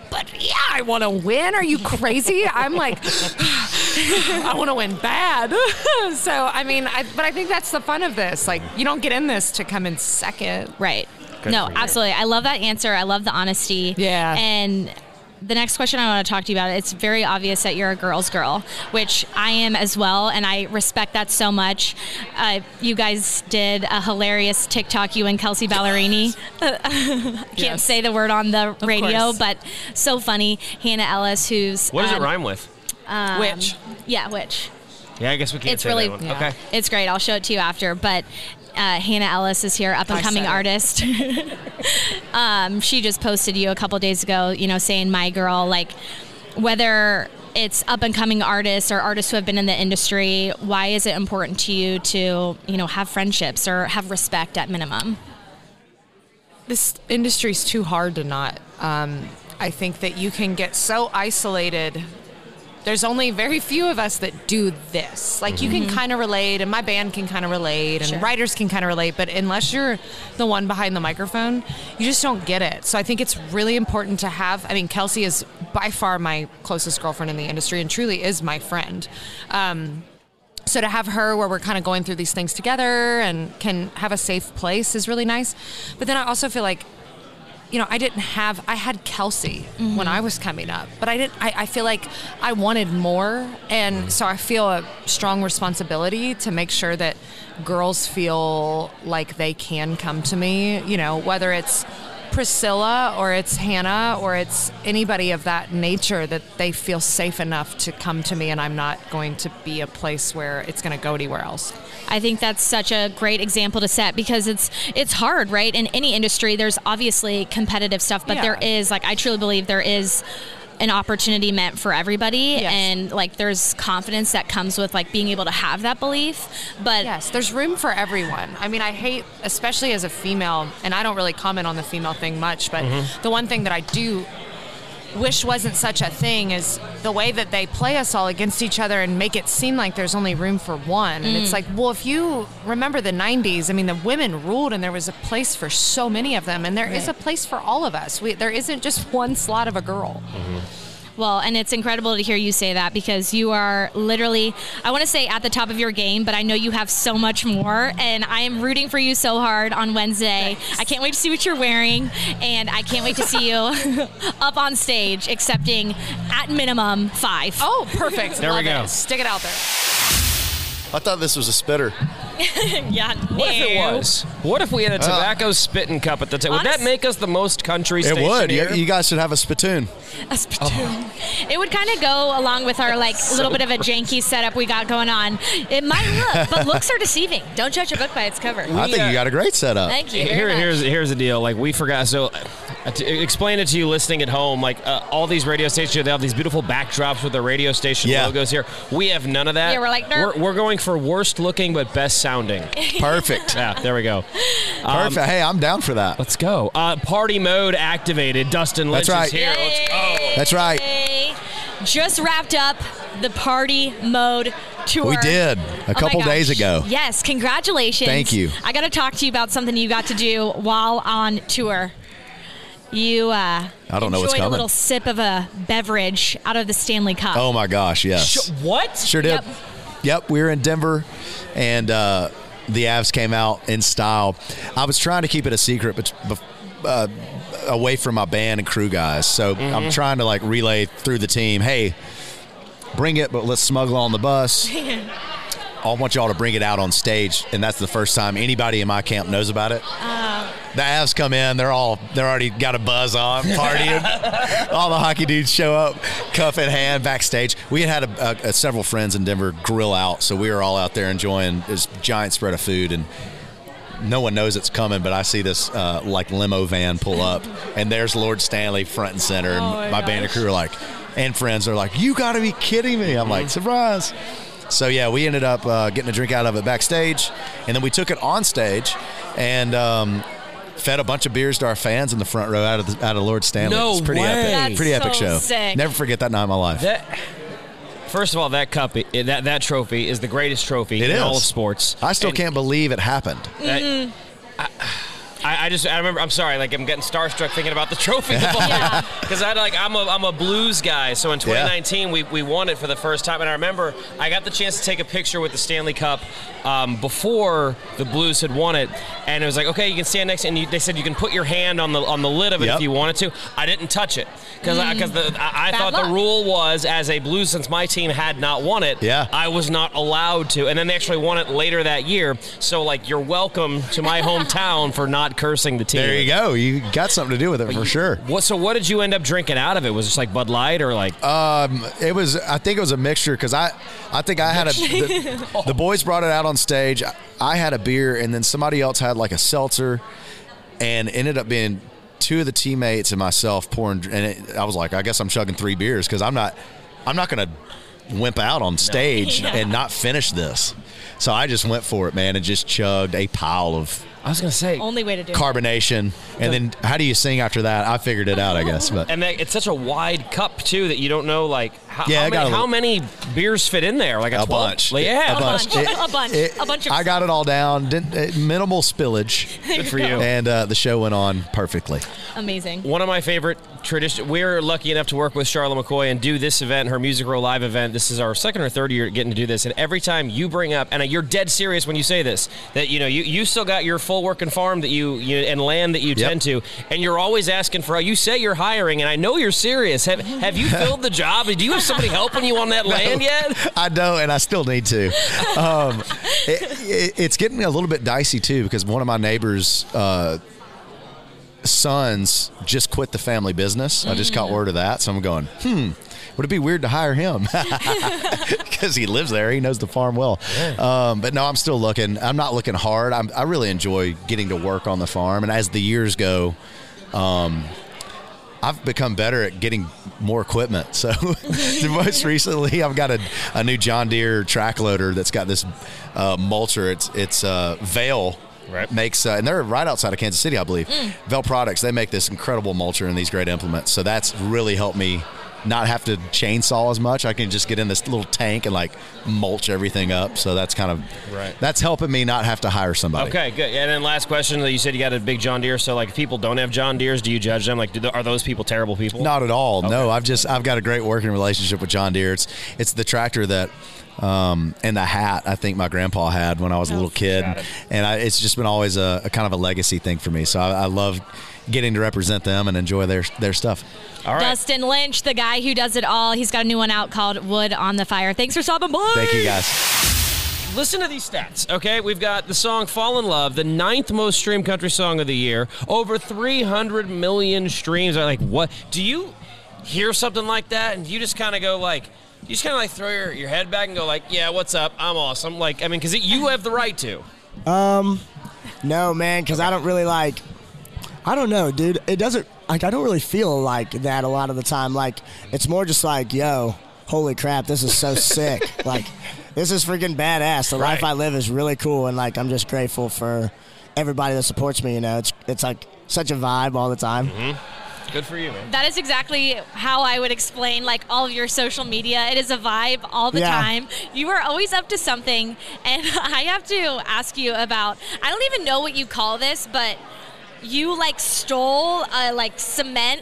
But yeah, I want to win. Are you crazy? I'm like, I want to win bad. so I mean, I, but I think that's the fun of this. Like, you don't get in this to come in second. Right. no, absolutely. I love that answer. I love the honesty. Yeah. And the next question I want to talk to you about, it's very obvious that you're a girl's girl, which I am as well, and I respect that so much. Uh, you guys did a hilarious TikTok, you and Kelsea Ballerini. I can't Yes. say the word on the radio, but so funny. Hannah Ellis, who's What does it um, rhyme with? Which Yeah, which Yeah, I guess we can't it's say really that one. yeah. Okay. it's great. I'll show it to you after. But uh, Hannah Ellis is here, up and coming artist. um, she just posted you a couple days ago, you know, saying "my girl." Like whether it's up and coming artists or artists who have been in the industry, why is it important to you to you know have friendships or have respect at minimum? this industry is too hard to not. Um, I think that you can get so isolated. There's only very few of us that do this. Like you can kind of relate, and my band can kind of relate, and Sure. writers can kind of relate. But unless you're the one behind the microphone, you just don't get it. So I think it's really important to have. I mean, Kelsea is by far my closest girlfriend in the industry, and truly is my friend. Um, so to have her where we're kind of going through these things together and can have a safe place is really nice. But then I also feel like, you know, I didn't have I had Kelsea when mm-hmm. I was coming up, but I didn't. I, I feel like I wanted more, and so I feel a strong responsibility to make sure that girls feel like they can come to me. You know, whether it's Priscilla or it's Hannah or it's anybody of that nature that they feel safe enough to come to me and I'm not going to be a place where it's going to go anywhere else. I think that's such a great example to set because it's it's hard, right? In any industry, there's obviously competitive stuff, but Yeah. there is like I truly believe there is an opportunity meant for everybody Yes. and like there's confidence that comes with like being able to have that belief but Yes, there's room for everyone. I mean, I hate, especially as a female, and I don't really comment on the female thing much, but mm-hmm. the one thing that I do wish wasn't such a thing is the way that they play us all against each other and make it seem like there's only room for one. And it's mm. like, well, if you remember the 90s, I mean, the women ruled and there was a place for so many of them, and there is a place for all of us. We, there isn't just one slot of a girl. Mm-hmm. Well and it's incredible to hear you say that because you are literally I want to say at the top of your game but I know you have so much more and I am rooting for you so hard on Wednesday I can't wait to see what you're wearing and I can't wait to see you up on stage accepting at minimum five Oh, perfect. There we go. It. Stick it out there. I thought this was a spitter. yeah. What if it was? What if we had a tobacco spitting cup at the table? Would that make us the most country It station would. here? You, you guys should have a spittoon. A spittoon. It would kind of go along with our like little bit of a janky setup we got going on. It might look, but looks are deceiving. Don't judge a book by its cover. I think uh, you got a great setup. Thank you. very Here, much. here's here's the deal. Like we forgot. So, uh, to explain it to you listening at home. Like uh, all these radio stations, they have these beautiful backdrops with the radio station Yeah. logos here. We have none of that. Yeah, we're like, we're, we're going for worst looking but best sounding. Perfect. yeah, there we go. Um, Perfect. hey, I'm down for that. Let's go. Uh, party mode activated. Dustin Lynch That's right. is here. Let's go. That's right. Yay. Just wrapped up the party mode tour. We did a Oh couple days ago. Yes, congratulations. Thank you. I got to talk to you about something you got to do while on tour. You uh, I don't know what's enjoyed a coming. little sip of a beverage out of the Stanley Cup. Oh my gosh, yes. Sh- what? Sure did. Yep. Yep. we were in Denver, and uh, the Avs came out in style. I was trying to keep it a secret, but bef- uh, away from my band and crew guys. So Mm-hmm. I'm trying to like relay through the team. Hey, bring it, but let's smuggle on the bus. I want y'all to bring it out on stage, and that's the first time anybody in my camp knows about it. The Avs come in, they're all they're already got a buzz on, partying. all the hockey dudes show up, cuff in hand, backstage. We had had a, a, a several friends in Denver grill out, so we were all out there enjoying this giant spread of food and. No one knows it's coming, but I see this uh, like limo van pull up, and there's Lord Stanley front and center, and Oh my my band and crew are like, and friends are like, "You got to be kidding me!" I'm like, "Surprise!" So yeah, we ended up uh, getting a drink out of it backstage, and then we took it on stage, and um, fed a bunch of beers to our fans in the front row out of the, out of Lord Stanley. No it's pretty way. epic. That's pretty epic show. sick. Never forget that night in my life. That. First of all, that cup, that that trophy is the greatest trophy It in is. all of sports. I still And can't believe it happened. that- mm-hmm. I, I just I remember I'm sorry like I'm getting starstruck thinking about the trophy. Yeah. because I like I'm a I'm a blues guy. So in 2019 we, we won it for the first time. And I remember I got the chance to take a picture with the Stanley Cup um, before the Blues had won it. And it was like okay you can stand next and you, they said you can put your hand on the on the lid of it Yep. if you wanted to. I didn't touch it because because I, I, I thought luck. the rule was as a Blues since my team had not won it Yeah. I was not allowed to and then they actually won it later that year so like you're welcome to my hometown for not cursing the team There you go. You got something to do with it for sure. what? So what did you end up drinking out of it? Was it just like Bud Light or like? Um, it was. I think it was a mixture because I, I think I had a. The, the boys brought it out on stage. I had a beer, and then somebody else had like a seltzer, and ended up being two of the teammates and myself pouring. And it, I was like, I guess I'm chugging three beers because I'm not, I'm not gonna wimp out on stage Yeah. and not finish this. So I just went for it, man, and just chugged a pile of I was gonna say. Only way to do it. carbonation. And then how do you sing after that? I figured it out, I guess. But And that, it's such a wide cup too that you don't know like how, Yeah, how, many, little- how many beers fit in there? Like a, a bunch. Like, yeah, a bunch. bunch. A bunch. A bunch of I got it all down. Didn't, uh, minimal spillage, Good for you. and uh, the show went on perfectly. Amazing. One of my favorite tradition. We're lucky enough to work with Charlotte McCoy and do this event, her Music Row Live event. This is our second or third year getting to do this, and every time you bring up, and you're dead serious when you say this, that you know you, you still got your full working farm that you, you and land that you Yep. tend to, and you're always asking for. You say you're hiring, and I know you're serious. Have have you filled the job? Do you have somebody helping you on that land yet? I don't, and I still need to. Um, it, it, it's getting a little bit dicey too because one of my neighbors' uh, sons just quit the family business. I just caught word of that, so I'm going, hmm. Would it be weird to hire him? Because he lives there, he knows the farm well. Um, but no, I'm still looking. I'm not looking hard. I'm, I really enjoy getting to work on the farm, and as the years go, um, I've become better at getting more equipment. So, most recently, I've got a, a new John Deere track loader that's got this uh, mulcher. It's it's uh, Vale Right. makes, uh, and they're right outside of Kansas City, I believe. Vel Products they make this incredible mulcher and these great implements. So that's really helped me not have to chainsaw as much. I can just get in this little tank and like mulch everything up. So that's kind of Right. That's helping me not have to hire somebody. Okay, good. And then last question: that You said you got a big John Deere. So, like, if people don't have John Deeres, do you judge them? Like, are those people terrible people? Not at all. No, I've just I've got a great working relationship with John Deere. It's it's the tractor that um, and the hat I think my grandpa had when I was a little kid, and I, it's just been always a, a kind of a legacy thing for me. So I, I love getting to represent them and enjoy their their stuff. All right. Dustin Lynch, the guy who does it all. He's got a new one out called Wood on the Fire. Thanks for stopping by. Thank you guys. listen to these stats, okay? We've got the song Fall in Love, the ninth most streamed country song of the year, over 300 million streams. I'm like, what? Do you hear something like that and you just kind of go like, you just kind of like throw your, your head back and go like, yeah, what's up? I'm awesome. Like, I mean, because you have the right to. Um, no, man, because I don't really like. I don't know, dude. It doesn't like I don't really feel like that a lot of the time. Like it's more just like, yo, holy crap, this is so sick. Like this is freaking badass. The life I live is really cool, and like I'm just grateful for everybody that supports me. You know, it's it's like such a vibe all the time. Good for you, man. That is exactly how I would explain like all of your social media. It is a vibe all the Yeah. time. You are always up to something, and I have to ask you about. I don't even know what you call this, but you like stole uh, like cement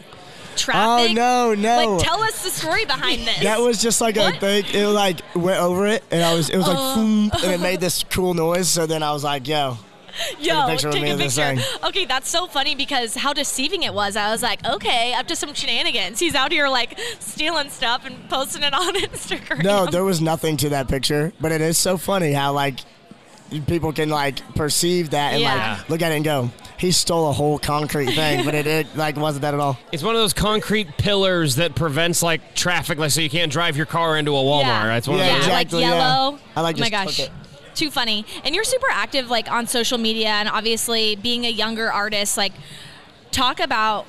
traffic. Oh no, no. Like, tell us the story behind this. That was just like a What? thing. It like went over it, and I was. It was like, Oh. And it made this cool noise. So then I was like, "Yo, Yo, a picture take a picture. Okay, that's so funny because how deceiving it was. I was like, okay, up to some shenanigans. He's out here like stealing stuff and posting it on Instagram. No, there was nothing to that picture, but it is so funny how like people can like perceive that and Yeah. like look at it and go, he stole a whole concrete thing, but it, it like wasn't that at all. It's one of those concrete pillars that prevents like traffic, like so you can't drive your car into a Walmart. Yeah. That's one Yeah, of those. exactly, like yeah. yellow. I like oh my just gosh. Too funny. And you're super active like on social media and obviously being a younger artist, like talk about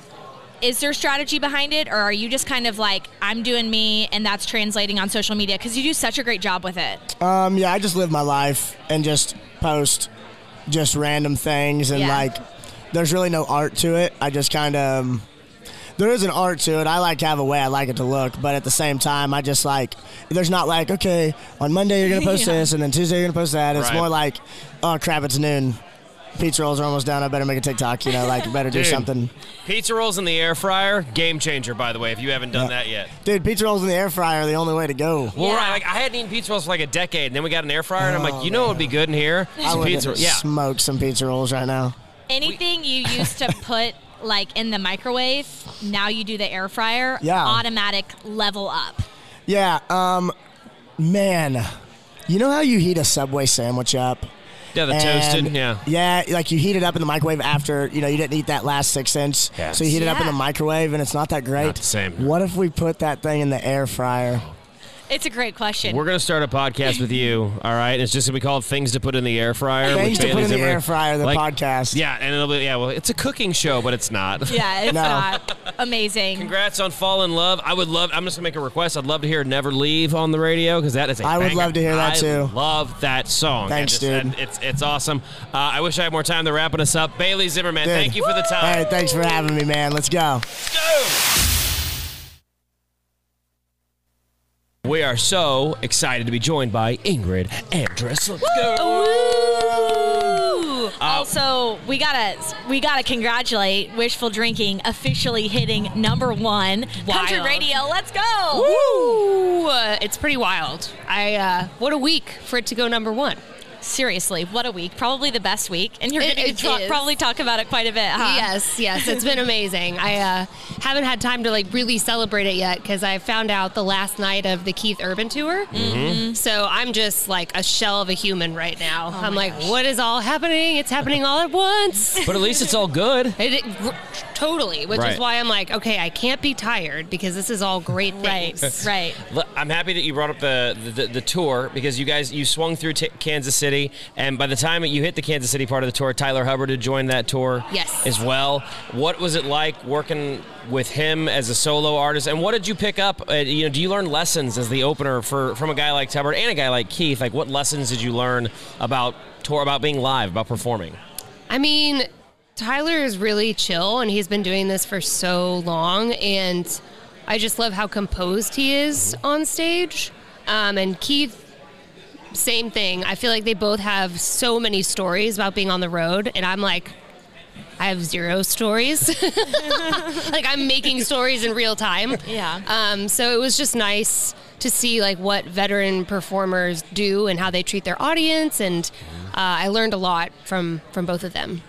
is there strategy behind it or are you just kind of like I'm doing me and that's translating on social media because you do such a great job with it. Um, yeah, I just live my life and just post just random things and Yeah. like there's really no art to it. I just kind of um, there is an art to it. I like to have a way I like it to look, but at the same time, I just like there's not like okay on Monday you're gonna post Yeah. this and then Tuesday you're gonna post that. It's Right. more like oh crap, it's noon. Pizza rolls are almost done. I better make a TikTok. You know, like better do something. Pizza rolls in the air fryer, game changer. By the way, if you haven't done Yeah. that yet. Dude, pizza rolls in the air fryer are the only way to go. Well, Yeah. right. Like I hadn't eaten pizza rolls for like a decade, and then we got an air fryer, and I'm like, oh, you know what would be good in here? Oh, I Some would pizza. Yeah. smoke some pizza rolls right now. Anything you used to put like in the microwave, now you do the air fryer, Yeah. automatic level up. Yeah, um, man, you know how you heat a Subway sandwich up? Yeah, the And- toasted. Yeah. Yeah, like you heat it up in the microwave after, you know, you didn't eat that last six inch. Yeah. So you heat it up in the microwave and it's not that great. Not the same. What if we put that thing in the air fryer? It's a great question. We're gonna start a podcast with you. All right. It's just gonna be called "Things to Put in the Air Fryer." Things to put in the Zimmer. air fryer, the Like- podcast. Yeah, and it'll be yeah. Well, it's a cooking show, but it's not. yeah, it's No. not amazing. Congrats on Fall in Love. I would love. I'm just gonna make a request. I'd love to hear "Never Leave" on the radio because that is a. I would banger. love to hear that I too. Love that song. Thanks, just- dude. and It's it's awesome. Uh, I wish I had more time to wrapping us up. Bailey Zimmerman, Dude. thank you for the time. Hey, thanks for having me, man. Let's go. We are so excited to be joined by Ingrid Andress. Let's go. Ooh. also, we gotta we gotta congratulate Wishful Drinking officially hitting number one country radio. Let's go! Ooh, uh, it's pretty wild. I uh, what a week for it to go number one. Seriously, what a week! Probably the best week, and you're going to talk, probably talk about it quite a bit, huh? Yes, yes, it's been amazing. I uh, haven't had time to like really celebrate it yet because I found out the last night of the Keith Urban tour. Mm-hmm. So I'm just like a shell of a human right now. Oh I'm like, what is all happening? It's happening all at once. But at least it's all good. It, it- r- totally, which Right. is why I'm like, okay, I can't be tired because this is all great things. right. Look, I'm happy that you brought up the, the, the tour because you guys you swung through t- Kansas City, and by the time you hit the Kansas City part of the tour, Tyler Hubbard had joined that tour Yes. as well. What was it like working with him as a solo artist, and what did you pick up? Uh, you know, do you learn lessons as the opener for from a guy like Hubbard and a guy like Keith? Like, what lessons did you learn about tour, about being live, about performing? I mean, Tyler is really chill and he's been doing this for so long. And I just love how composed he is on stage. Um, and Keith, same thing. I feel like they both have so many stories about being on the road. And I'm like, I have zero stories. like I'm making stories in real time. Yeah. Um, so it was just nice to see like what veteran performers do and how they treat their audience, and uh, I learned a lot from from both of them.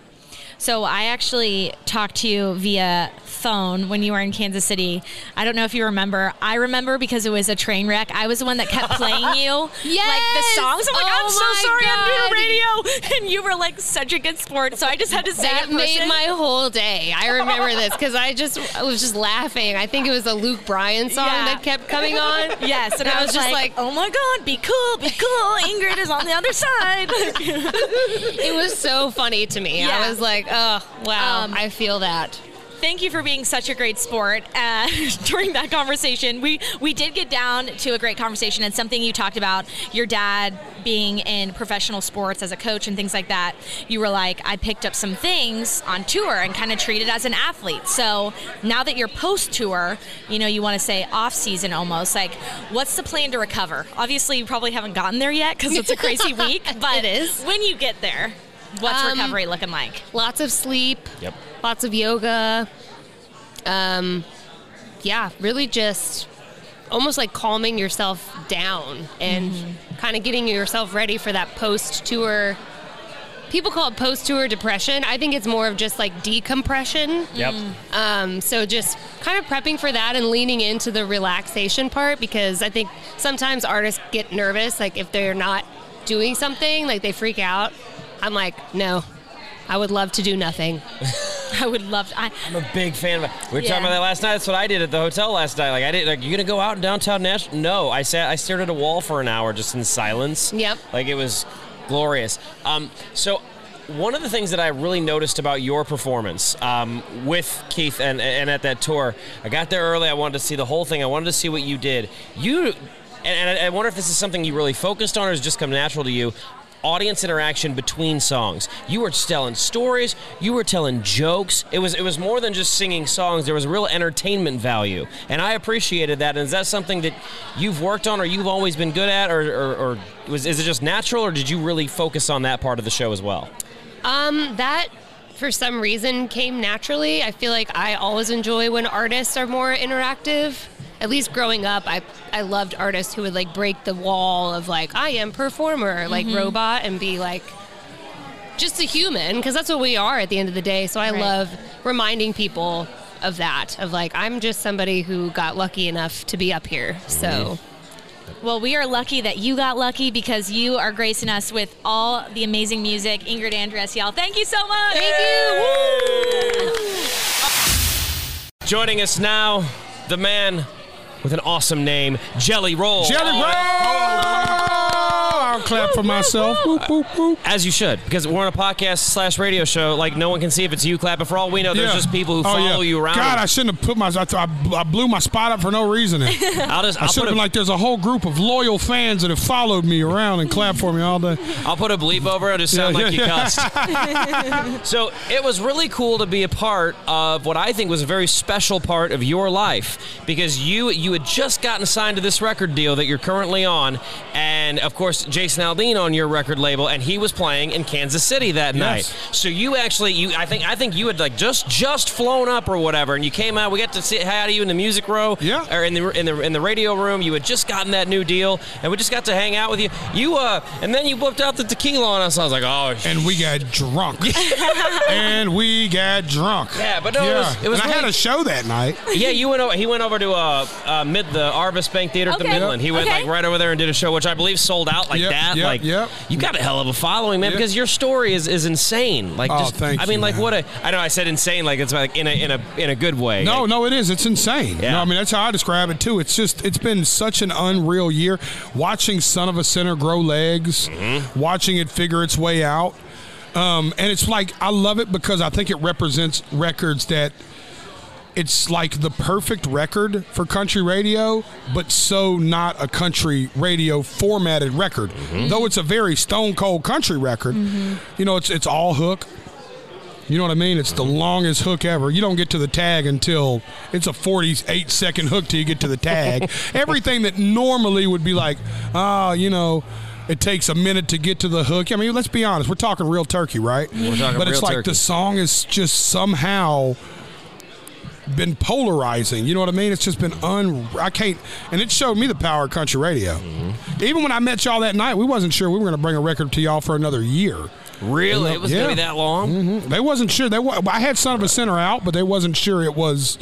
So I actually talked to you via phone when you were in Kansas City. I don't know if you remember. I remember because it was a train wreck. I was the one that kept playing you. Like the Yes! songs. I'm like, Oh I'm so oh my sorry I'm God. doing radio. And you were like such a good sport. So I just had to say that made my whole day. I remember this because I just I was just laughing. I think it was a Luke Bryan song Yeah. that kept coming on. Yes, and, I, was just like, oh my god, be cool, be cool. Ingrid is on the other side. it was so funny to me. Yeah. I was like, oh wow, Um, I feel that. Thank you for being such a great sport uh, during that conversation. We we did get down to a great conversation and something you talked about your dad being in professional sports as a coach and things like that. You were like, I picked up some things on tour and kind of treated as an athlete. So now that you're post tour, you know, you want to say off season almost. Like, what's the plan to recover? Obviously, you probably haven't gotten there yet because it's a crazy week. But It is. when you get there, what's Um, recovery looking like? Lots of sleep. Yep. Lots of yoga. Um, yeah, really just almost like calming yourself down and kind of getting yourself ready for that post tour. People call it post tour depression. I think it's more of just like decompression. Yep. Um, so just kind of prepping for that and leaning into the relaxation part because I think sometimes artists get nervous, like if they're not doing something, like they freak out. I'm like, no, I would love to do nothing. I would love to. I, I'm a big fan of. We were Yeah. talking about that last night. That's what I did at the hotel last night. Like I did. Like you gonna go out in downtown Nashville? No, I sat. I stared at a wall for an hour just in silence. Yep. Like it was glorious. Um, so. One of the things that I really noticed about your performance um, with Keith and, and at that tour, I got there early. I wanted to see the whole thing. I wanted to see what you did. You, and, and I wonder if this is something you really focused on or has just come natural to you audience interaction between songs. You were telling stories, you were telling jokes. It was it was more than just singing songs. There was real entertainment value, and I appreciated that. And is that something that you've worked on, or you've always been good at, or, or, or was is it just natural, or did you really focus on that part of the show as well? Um, that for some reason came naturally. I feel like I always enjoy when artists are more interactive. At least growing up, I I loved artists who would like break the wall of like I am performer, like mm-hmm. robot, and be like just a human because that's what we are at the end of the day. So I Right. love reminding people of that of like I'm just somebody who got lucky enough to be up here. So Well, we are lucky that you got lucky because you are gracing us with all the amazing music. Ingrid Andress, y'all, thank you so much. thank you. Joining us now, the man with an awesome name, Jelly Roll. Jelly Roll! I'll clap for myself. As you should, because we're on a podcast slash radio show. Like no one can see if it's you clapping. For all we know, there's Yeah. just people who Oh, follow yeah. you around. God, I shouldn't have put my. I, I, I blew my spot up for no reason. I'll just I I'll should put, have a, been like, there's a whole group of loyal fans that have followed me around and clapped for me all day. I'll put a bleep over it. Just sound Yeah, like you yeah. cussed. so it was really cool to be a part of what I think was a very special part of your life because you you had just gotten signed to this record deal that you're currently on, and of course Jason Aldean on your record label, and he was playing in Kansas City that Yes. night. So you actually you I think I think you had like just just flown up or whatever, and you came out. We got to say hi to you in the music row, Yeah. or in the in the in the radio room. You had just gotten that new deal, and we just got to hang out with you. You uh, and then you whipped out the tequila on us. I was like, oh, sh- And we got drunk. and we got drunk. Yeah, but no, it was- it was and I had a show that night. yeah. You went over. He went over to uh, uh mid the Arvest Bank Theater at the Okay. Midland. He went Okay. like right over there and did a show, which I believe sold out like Yep, that. yep, like, yep. you got a hell of a following, man, Yep. because your story is is insane. Like, Oh, just, thank I mean, you, like man. what a. I know I said insane, like it's like in a in a in a good way. No, Like, no, it is. It's insane. Yeah. No, I mean that's how I describe it too. It's just it's been such an unreal year. Watching Son of a Sinner grow legs, Mm-hmm. watching it figure its way out, um, and it's like I love it because I think it represents records that. It's like the perfect record for country radio, but so not a country radio formatted record. Mm-hmm. Though it's a very stone cold country record, you know, it's it's all hook. You know what I mean? It's the longest hook ever. You don't get to the tag until it's a 48 second hook till you get to the tag. Everything that normally would be like, ah, you know, it takes a minute to get to the hook. I mean, let's be honest. We're talking real turkey, right? We're talking but it's like turkey. the song is just somehow been polarizing. You know what I mean? It's just been un. I can't. And it showed me the power of country radio. Mm-hmm. Even when I met y'all that night, we wasn't sure we were going to bring a record to y'all for another year. Really? It was gonna be that long? hmm They wasn't sure. They wa- I had Son of a Sinner out, but they wasn't sure it was.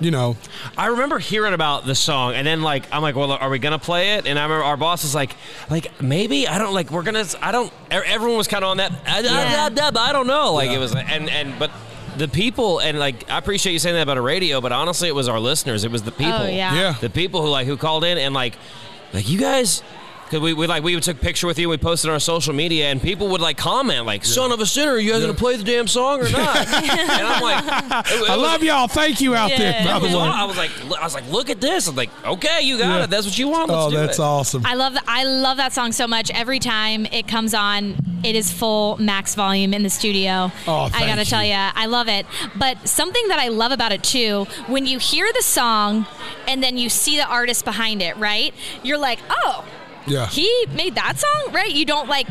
You know, I remember hearing about the song, and then like I'm like, well, are we gonna play it? And I remember our boss was like, like maybe I don't like we're gonna. I don't. e- Everyone was kind of on that. "Ah, Yeah. ah, ah, ah," I don't know. Like Yeah. it was, and and but the people and like I appreciate you saying that about a radio, but honestly, it was our listeners. It was the people. Oh, yeah. Yeah. The people who like who called in and like, like you guys. Cause we, we like we took a picture with you, we posted on our social media, and people would like comment like, "Son of a sinner, you guys gonna play the damn song or not?" and I'm like, it- it I was- love y'all. Thank you out there. Yeah. by I the was, way. I was like, I was like, look at this. I'm like, okay, you got Yeah. it. That's what you want. Let's Oh, do that's it. awesome. I love that. I love that song so much. Every time it comes on, it is full max volume in the studio. Oh, I gotta you. tell you, I love it. But something that I love about it too, when you hear the song and then you see the artist behind it, right? You're like, oh, Yeah. he made that song, right? You don't like.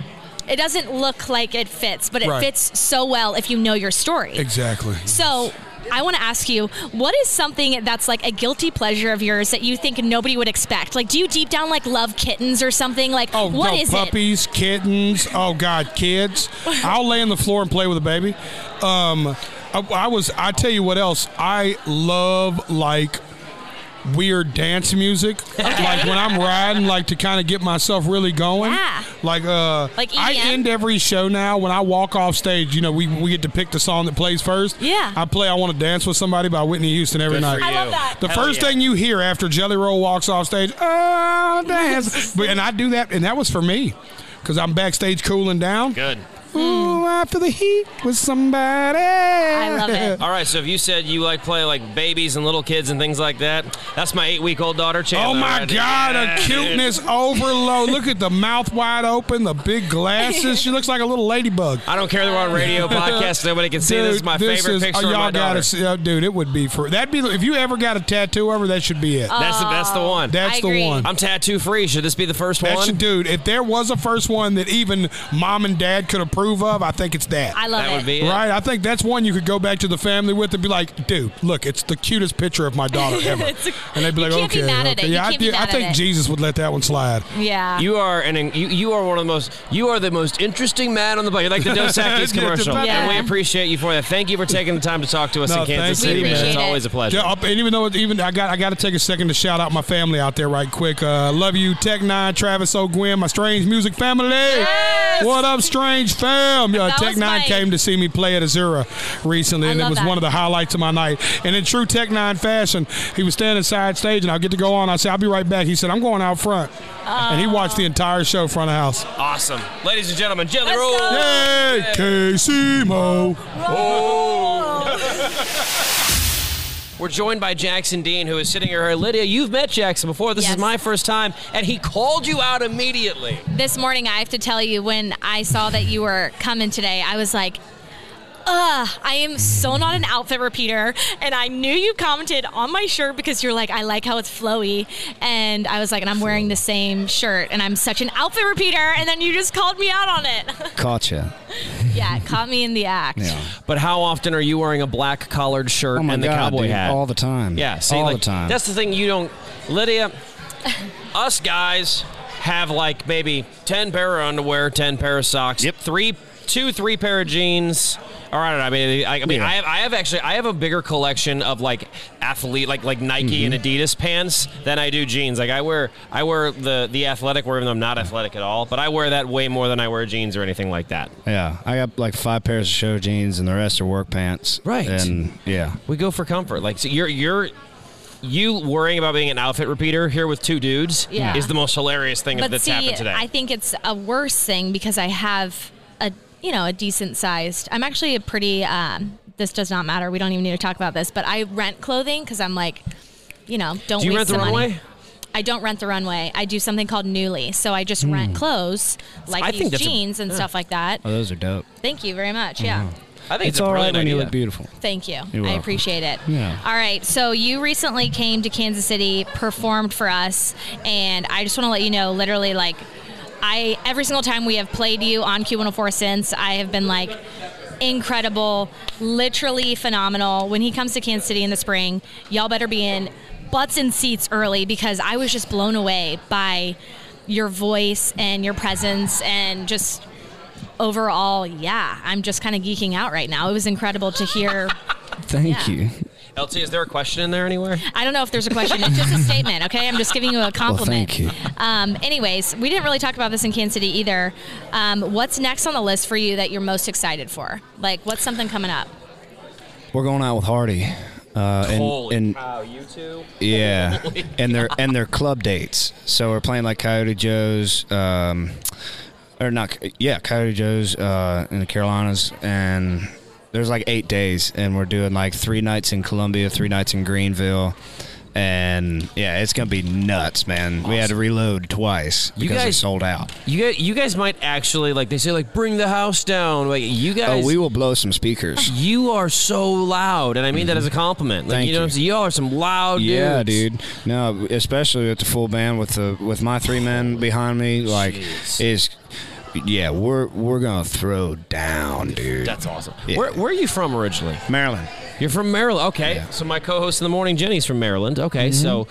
It doesn't look like it fits, but it Right. fits so well if you know your story. Exactly. So I want to ask you, what is something that's like a guilty pleasure of yours that you think nobody would expect? Like, do you deep down like love kittens or something? Like, Oh, what no, is it? puppies, kittens. Oh God, kids. I'll lay on the floor and play with a baby. Um, I, I was. I tell you what else. I love like weird dance music. Like when I'm riding, like to kind of get myself really going. Yeah. Like uh, Like I end every show now when I walk off stage. You know, we we get to pick the song that plays first. Yeah. I play "I Want to Dance with Somebody" by Whitney Houston every Good night. I love that. The Hell first yeah. thing you hear after Jelly Roll walks off stage, oh, dance. but, and I do that, and that was for me because I'm backstage cooling down. Good. Ooh, after the heat with somebody. I love it. All right, so if you said you like play like babies and little kids and things like that, that's my eight-week-old daughter, Chandler. Oh my right. God, Yeah, a cuteness overload. Look at the mouth wide open, the big glasses. She looks like a little ladybug. I don't care that we're on radio podcast. Nobody can see. this is my this favorite is- picture oh, of y'all my daughter. gotta see, uh, dude. It would be for that'd be if you ever got a tattoo of her, that should be it. That's the that's the one. That's I the agree. one. I'm tattoo free. Should this be the first That one? should, dude. If there was a first one that even mom and dad could approve of, I think it's that. I love that it. would be it. Right, I think that's one you could go back to the family with and be like, "Dude, look, it's the cutest picture of my daughter ever." A- and they'd be you like, can't be "Okay, mad at it. Yeah, I, can't be did- I think. Jesus would let that one slide." yeah. You are an you you are one of the most you are the most interesting man on the bus. You're like the Dos Equis commercial, Yeah. and we appreciate you for that. Thank you for taking the time to talk to us No, in Kansas City. man. man. It's always a pleasure. Yeah, and even though even I got I got to take a second to shout out my family out there right quick. Uh, love you, Tech N9ne, Travis O'Guin, my Strange Music family. What up, Strange fam? Uh, Tech N9ne my- came to see me play at Azura recently, I and it was that. one of the highlights of my night. And in true Tech N9ne fashion, he was standing side stage, and I'll get to go on. I said, "I'll be right back." He said, "I'm going out front," and he watched the entire show front of house. Awesome, ladies and gentlemen, Jelly Let's Roll. go. Hey, Casey Mo. We're joined by Jackson Dean, who is sitting here. Lydia, you've met Jackson before. This Yes. is my first time, and he called you out immediately. this morning, I have to tell you, when I saw that you were coming today, I was like, Ugh, I am so not an outfit repeater. And I knew you commented on my shirt because you're like, I like how it's flowy. And I was like, and I'm wearing the same shirt and I'm such an outfit repeater. And then you just called me out on it. Caught you. yeah, it caught me in the act. Yeah. But how often are you wearing a black collared shirt Oh my and the God, cowboy dude, hat? all the time. Yeah, see, all like, the time. That's the thing you don't, Lydia. us guys have like maybe ten pair of underwear, ten pair of socks, Yep. three, two, three pair of jeans. Or I don't know. I mean, I, I mean, Yeah. I have, I have actually, I have a bigger collection of like athlete, like like Nike Mm-hmm. and Adidas pants than I do jeans. Like I wear, I wear the the athletic wear, even though I'm not athletic at all. But I wear that way more than I wear jeans or anything like that. yeah, I got like five pairs of show jeans, and the rest are work pants. Right. And yeah, We go for comfort. Like so you're you're you worrying about being an outfit repeater here with two dudes Yeah. is the most hilarious thing But that's see, happened today. I think it's a worse thing because I have a you know a decent sized. I'm actually a pretty. Um, this does not matter. We don't even need to talk about this. But I rent clothing because I'm like, you know, don't Do you waste rent the money. runway? I don't rent the runway. I do something called Nuuly. So I just rent clothes like I these think that's a- jeans and stuff like that. oh, those are dope. Thank you very much. Yeah. I think It's it's, a all right brilliant when you look beautiful. Thank you. You're I appreciate it. Yeah. All right. So you recently came to Kansas City, performed for us, and I just want to let you know, literally, like, I every single time we have played you on Q104 since, I have been like incredible, literally phenomenal. When he comes to Kansas City in the spring, y'all better be in butts and seats early because I was just blown away by your voice and your presence and just overall, yeah, I'm just kind of geeking out right now. It was incredible to hear. Thank Yeah. you. LT, is there a question in there anywhere? I don't know if there's a question. It's just a statement, okay? I'm just giving you a compliment. Well, thank you. Um, anyways, we didn't really talk about this in Kansas City either. Um, what's next on the list for you that you're most excited for? Like, what's something coming up? We're going out with Hardy. Uh, and, Holy and cow, you two? Yeah, Holy and their cow. and their club dates. So we're playing like Coyote Joe's, um, or not? Yeah, Coyote Joe's uh, in the Carolinas, and there's like eight days, and we're doing like three nights in Columbia, three nights in Greenville. And yeah, it's gonna be nuts, man. We had to reload twice You because it guys- sold out. You guys, you guys might actually like they say like bring the house down. Like you oh, guys, oh, we will blow some speakers. you are so loud, and I mean that as a compliment. Like Thank you know, you. what I'm saying? y'all are some loud Yeah, dudes. dude. No, especially with the full band with the with my three men behind me, like is yeah, we're we're gonna throw down, dude. That's awesome. Yeah. Where, where are you from originally? Maryland. You're from Maryland. Okay. So my co-host in the morning, Jenny's from Maryland. Okay. So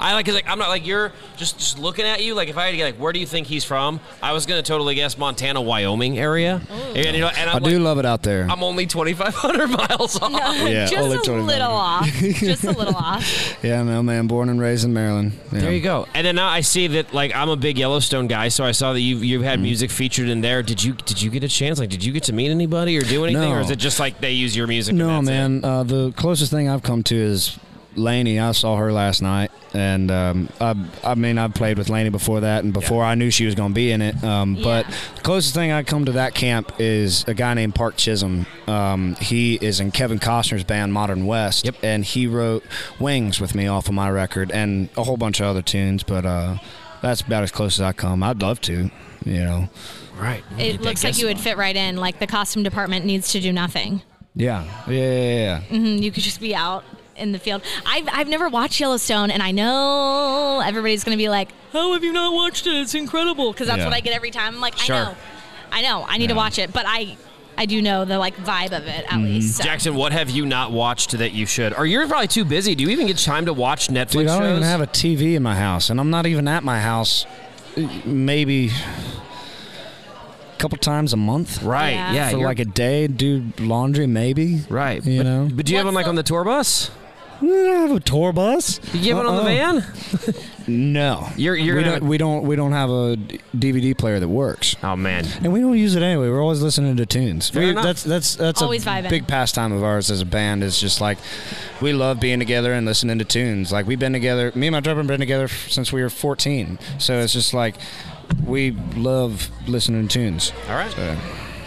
I like 'cause, like I'm not like you're just just looking at you. Like if I had to get like where do you think he's from? I was gonna totally guess Montana, Wyoming area. And, you know, and I I'm do love it out there. I'm only 2,500 miles off. Yeah, just only a little off. Just a little off. yeah, no man, born and raised in Maryland. Yeah. There you go. And then now I see that like I'm a big Yellowstone guy, so I saw that you you've Mm-hmm. had music featured in there. Did you did you get a chance? Like, did you get to meet anybody or do anything, No. or is it just like they use your music? No, that's it? man. Uh, the closest thing I've come to is Lainey. I saw her last night, and um, I, I mean, I've played with Lainey before that, and before I knew she was going to be in it. Um, But the closest thing I come to that camp is a guy named Park Chisolm. Um, he is in Kevin Costner's band Modern West, and he wrote "Wings" with me off of my record, and a whole bunch of other tunes. But uh, that's about as close as I come. I'd love to, you know. Right. It looks like you would fit right in. Like the costume department needs to do nothing. Yeah, yeah, yeah. yeah. hmm You could just be out in the field. I've, I've never watched Yellowstone, and I know everybody's going to be like, "How have you not watched it? It's incredible!" Because that's Yeah. what I get every time. I'm like, Sure. I know, I know, I need to watch it, but I I do know the like vibe of it at least. so. Jackson, what have you not watched that you should? Or you're probably too busy. Do you even get time to watch Netflix Dude, I don't shows? even have a TV in my house, and I'm not even at my house. Maybe a couple times a month. Right, Yeah. yeah, For you're- like a day, do laundry maybe. Right. You know. But do you have one like on the tour bus? I have a tour bus. You give it on the Uh-uh. van? No, You're you're we gonna, don't we don't we don't have a DVD player that works. Oh man. And we don't use it anyway. We're always listening to tunes. Fair We- that's that's that's Always a vibing. big pastime of ours as a band. Is just like we love being together and listening to tunes. Like we've been together. Me and my drummer have been together since we were 14. So it's just like we love listening to tunes. All right. So,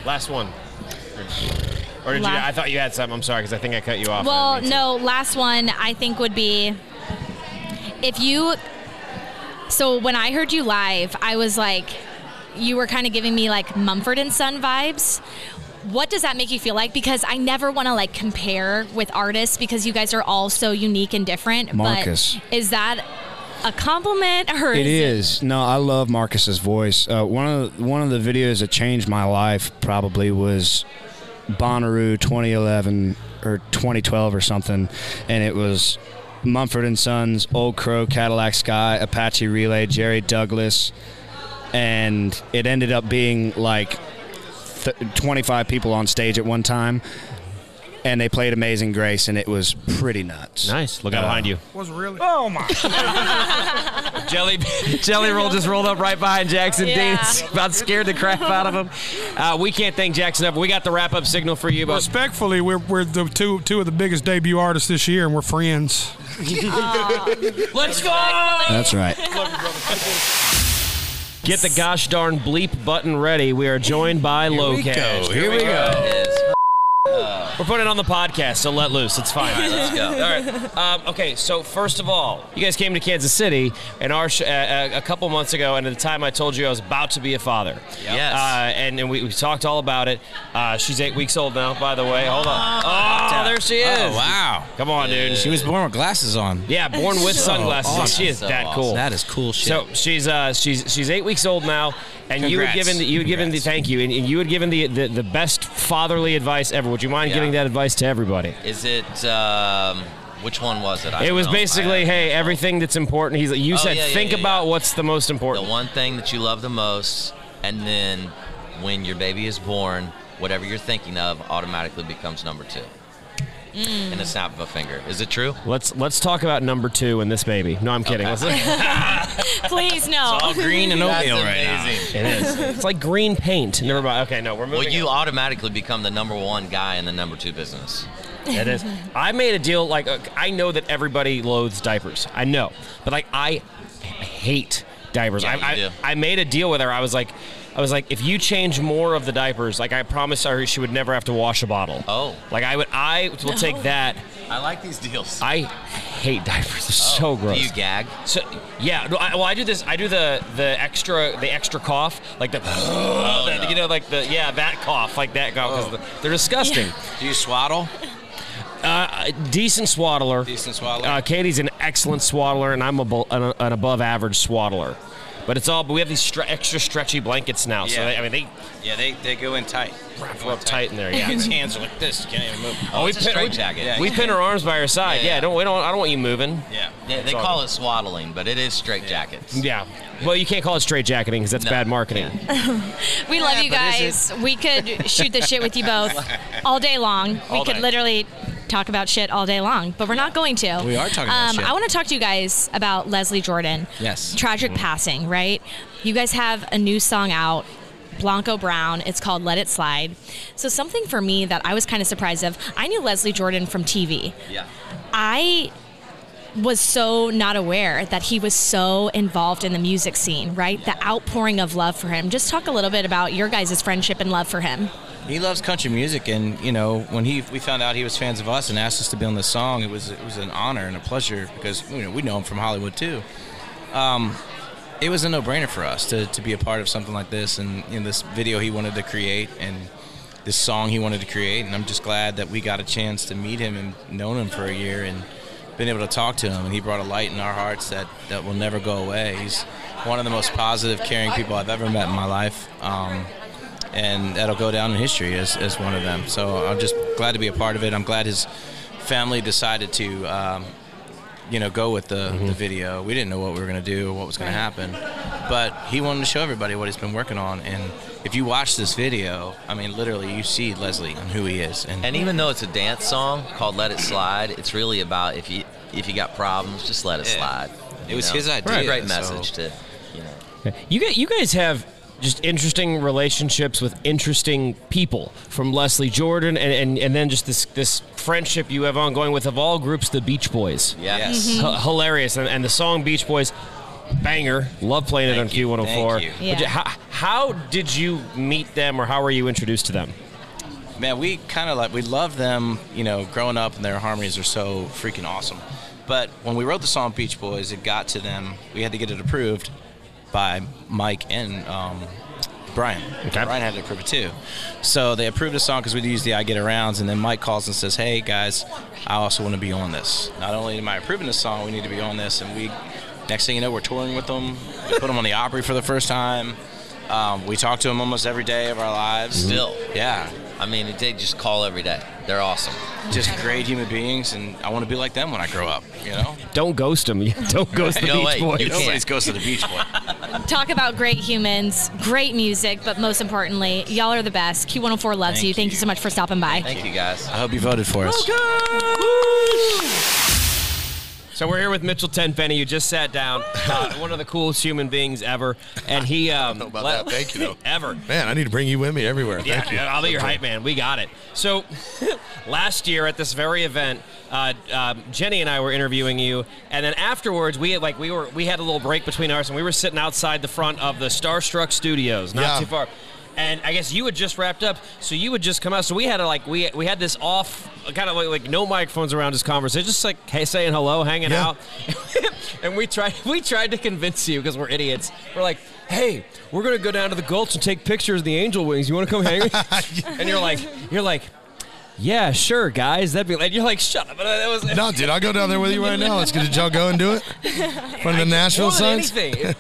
Last one. Or did you? I thought you had something. I'm sorry because I think I cut you off. Well, no, last one I think would be if you. So when I heard you live, I was like, you were kind of giving me like Mumford and Son vibes. What does that make you feel like? Because I never want to like compare with artists because you guys are all so unique and different. Marcus. But is that a compliment or It is is. No, I love Marcus's voice. Uh, one of the, one of the videos that changed my life probably was Bonnaroo 2011 or 2012 or something, and it was Mumford and Sons, Old Crow, Cadillac Sky, Apache Relay, Jerry Douglas, and it ended up being like th- 25 people on stage at one time. And they played Amazing Grace, and it was pretty nuts. Nice. Look out behind you. Was really? Oh my! Jelly Jelly Roll just rolled up right behind Jackson Yeah. Dean. About scared the crap out of him. Uh, we can't thank Jackson enough. We got the wrap up signal for you, but Respectfully, we're, we're the two two of the biggest debut artists this year, and we're friends. let's go. That's right. Get the gosh darn bleep button ready. We are joined by LOCASH. Here we go. We're putting it on the podcast, so let loose. It's fine. All right, let's go. All right. Um, okay, so first of all, you guys came to Kansas City, and our sh- uh, uh, a couple months ago, and at the time I told you I was about to be a father. Yes. Uh, and and we, we talked all about it. Uh, she's eight weeks old now, by the way. Hold on. Oh, there she is. Oh, wow. Come on, dude. She was born with glasses on. Yeah, born with So sunglasses. on. awesome. She is So that awesome. cool. That is cool shit. So she's uh she's she's eight weeks old now, and you had Congrats. given the, you had given the thank you, and, and you had given the, the the best fatherly advice ever. Would you mind Yeah. giving that advice to everybody? Is it, um, which one was it? I it was know. basically, hey, everything that's important. He's like you Oh, said yeah, yeah, think about what's the most important. the one thing that you love the most, and then when your baby is born, whatever you're thinking of automatically becomes number two. Mm. In a snap of a finger. Is it true? Let's let's talk about number two and this baby. No, I'm kidding. Let's- Please no. That's amazing. It is. It's like green paint. Never mind. Okay, no, we're moving. Well, you on. automatically become the number one guy in the number two business. It is. I made a deal. Like I know that everybody loathes diapers. I know, but like I hate diapers. Yeah, I, you do. I, I made a deal with her. I was like, I was like, if you change more of the diapers, like I promised her, she would never have to wash a bottle. Oh. Like I would. I will take that. I like these deals. I hate diapers. They're so gross. Do you gag? So yeah, no, I, well, I do this. I do the the extra the extra cough, like the, the- you know, like the yeah that cough, like that cough, 'cause they're disgusting. Do you swaddle? Uh, decent swaddler. Decent swaddler. Uh, Katie's an excellent swaddler, and I'm a, an, an above average swaddler. But it's all. But we have these stre- extra stretchy blankets now, so Yeah. they, I mean they Yeah, they, they go in tight. wrap her up tight in there. Yeah. His hands are like this. You can't even move. Oh, we it's a pin, straight we, jacket. Yeah. we pin her arms by her side. Yeah, Yeah, yeah. don't we don't. I don't want you moving. Yeah. Yeah, they all call good. it swaddling, but it is straight jackets. Yeah. Well, you can't call it straight jacketing because that's No. bad marketing. We love you guys. We could shoot the shit with you both all day long. All we could day. literally talk about shit all day long, but we're not going to. We are talking about um, shit. I want to talk to you guys about Leslie Jordan. Yes. Tragic passing, right? You guys have a new song out. Blanco Brown. It's called Let It Slide. So, something for me that I was kind of surprised of, I knew Leslie Jordan from TV. Yeah. I was so not aware that he was so involved in the music scene, right? The outpouring of love for him. Just talk a little bit about your guys' friendship and love for him. He loves country music, and you know when he we found out he was fans of us and asked us to be on the song, it was it was an honor and a pleasure because you know we know him from Hollywood too. Um, it was a no-brainer for us to, to be a part of something like this, and in this video he wanted to create and this song he wanted to create, and I'm just glad that we got a chance to meet him and known him for a year and been able to talk to him, and he brought a light in our hearts that that will never go away. He's one of the most positive, caring people I've ever met in my life. Um, and that'll go down in history as, as one of them. So I'm just glad to be a part of it. I'm glad his family decided to, um, you know, go with the, the video. We didn't know what we were going to do or what was going to happen, but he wanted to show everybody what he's been working on. And if you watch this video, I mean, literally, you see Leslie and who he is. And, And even though it's a dance song called "Let It Slide," it's really about if you if you got problems, just let it Yeah. slide. It was know? his idea, a great so- message to you know. You guys, you guys have just interesting relationships with interesting people, from Leslie Jordan, and, and, and then just this this friendship you have ongoing with of all groups, the Beach Boys. Yes. Mm-hmm. H- hilarious, and, and the song Beach Boys, banger. Love playing it on you, Q104. thank oh you. Yeah. ju- How, how did you meet them, or how were you introduced to them? man, we kind of like we love them. You know, growing up, and their harmonies are so freaking awesome. But when we wrote the song Beach Boys, it got to them. We had to get it approved by Mike and um, Brian. Okay. Brian had to approve it too. So they approved the song because we'd use the I Get Arounds, and then Mike calls and says, "Hey guys, I also want to be on this. Not only am I approving the song, we need to be on this." And we, next thing you know, we're touring with them. We put them on the Opry for the first time. Um, we talk to them almost every day of our lives. Still. yeah. I mean, they just call every day. They're awesome. just great human beings, and I want to be like them when I grow up. You know, Don't ghost them. Don't ghost the No, Beach wait, Boys. you can't. nobody's goes to the beach boy. Talk about great humans, great music, but most importantly, y'all are the best. Q104 loves Thank you. Thank you you. so much for stopping by. Thank you guys. I hope you voted for us. So we're here with Mitchell Tenpenny, who just sat down, uh, one of the coolest human beings ever, and he um, know about le- that. Thank you, though. ever. Man, I need to bring you with me everywhere. Yeah, Thank you. I'll be your hype man. We got it. So, last year at this very event, uh, um, Jenny and I were interviewing you, and then afterwards, we had, like we were we had a little break between ours, and we were sitting outside the front of the Starstruck Studios, not Yeah. too far. And I guess you had just wrapped up, so you would just come out. So we had to like we we had this off, kind of like, like no microphones around this conversation, just like hey, saying hello, hanging Yeah. out. and we tried we tried to convince you because we're idiots. We're like, hey, we're gonna go down to the Gulch and take pictures of the angel wings. You want to come hang? and you're like, you're like, yeah, sure, guys. That'd be. And you're like, shut up. That was No, dude, I'll go down there with you right now. Let's get a y'all go and do it. From the Nashville Suns. anything.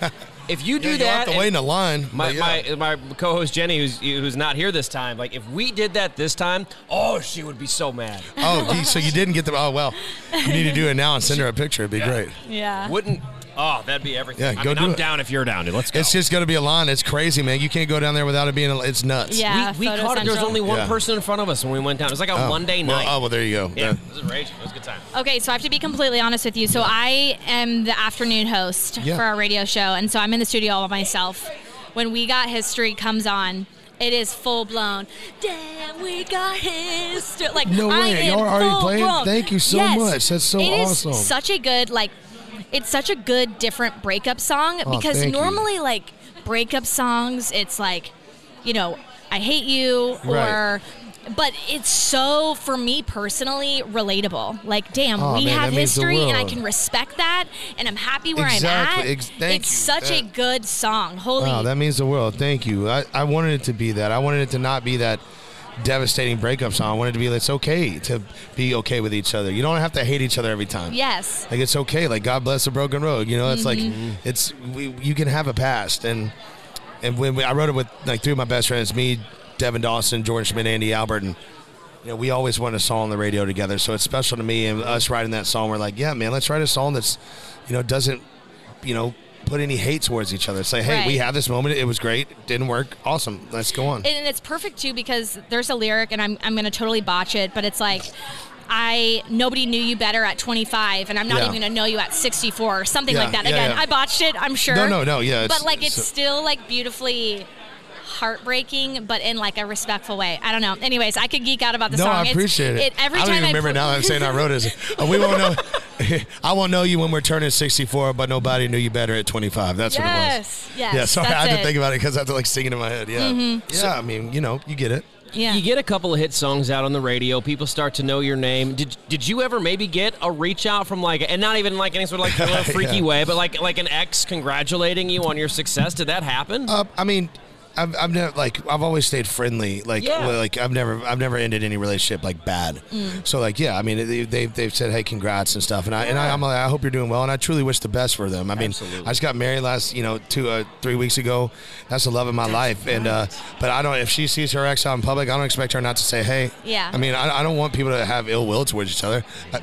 If, if you do Yeah, you'll that, have to wait in a line. My, yeah. my my co-host Jenny, who's who's not here this time, like if we did that this time, oh, she would be so mad. Oh, you- so you didn't get the. Oh well, you need to do it now and send her a picture. It'd be great. Yeah. Wouldn't Oh, that'd be everything. Yeah, I go mean, do I'm it. down if you're down, dude. Let's go. It's just going to be a line. It's crazy, man. You can't go down there without it being. A, it's nuts. Yeah, we, we Photo caught it. There was only one Yeah. person in front of us when we went down. It was like a Oh, one day well, night. oh, well, there you go. Yeah, Yeah. this is raging. It was a good time. Okay, so I have to be completely honest with you. So I am the afternoon host Yeah. for our radio show, and so I'm in the studio all by myself. When We Got History comes on, it is full blown. Damn, we got history. Like No I way, am y'all are already full playing? blown. Thank you so Yes. much. That's so It is awesome. such a good like. It's such a good different breakup song Oh, because thank you. normally like breakup songs, it's like, you know, I hate you or. Right. But it's so, for me personally, relatable. Like, damn, Oh, we man, have that history, and I can respect that, and I'm happy where Exactly. I'm at. Ex- thank it's you. such a good song. Holy, Wow, that means the world. Thank you. I, I wanted it to be that. I wanted it to not be that devastating breakups song. I wanted to be like, it's okay to be okay with each other. You don't have to hate each other every time. yes. Like it's okay. Like God bless a broken road. You know, it's like Mhm. it's we, you can have a past and and when we, I wrote it with like three of my best friends, me, Devin Dawson, Jordan Schmidt, Andy Albert, and you know we always wanted a song on the radio together. So it's special to me and us writing that song. We're like, yeah, man, let's write a song that's you know doesn't you know put any hate towards each other. Say, hey, we Right. had this moment. It was great. Didn't work. Awesome. Let's go on. And it's perfect too because there's a lyric, and I'm I'm gonna totally botch it, but it's like. I nobody knew you better at 25, and I'm not Yeah. even gonna know you at 64 or something Yeah, like that. Again, yeah. I botched it. I'm sure. No, no, no, yeah, but like it's it's- still like beautifully heartbreaking, but in like a respectful way. I don't know. Anyways, I could geek out about the no, song. I It's- appreciate it. every I don't time even remember put- now. I'm saying I wrote it. Oh, we won't know. I won't know you when we're turning 64, but nobody knew you better at 25. That's what it was. Yes, yes, Yeah. Sorry, I that's had to it. think about it because I had to like sing it in my head. Yeah. Mhm. Yeah. I mean, you know, you get it. Yeah. You get a couple of hit songs out on the radio. People start to know your name. Did Did you ever maybe get a reach out from like, and not even like any sort of like little freaky Yeah. way, but like like an ex congratulating you on your success? Did that happen? Uh, I mean, I've, I've never like I've always stayed friendly. Like Yeah. like I've never I've never ended any relationship like bad. Mm. So like yeah, I mean they, they've they've said hey congrats and stuff, and I and I, I'm like I hope you're doing well, and I truly wish the best for them. I mean I just got married last you know two uh, three weeks ago. That's the love of my life, and uh, but I don't if she sees her ex out in public, I don't expect her not to say hey. Yeah. I mean I, I don't want people to have ill will towards each other. I,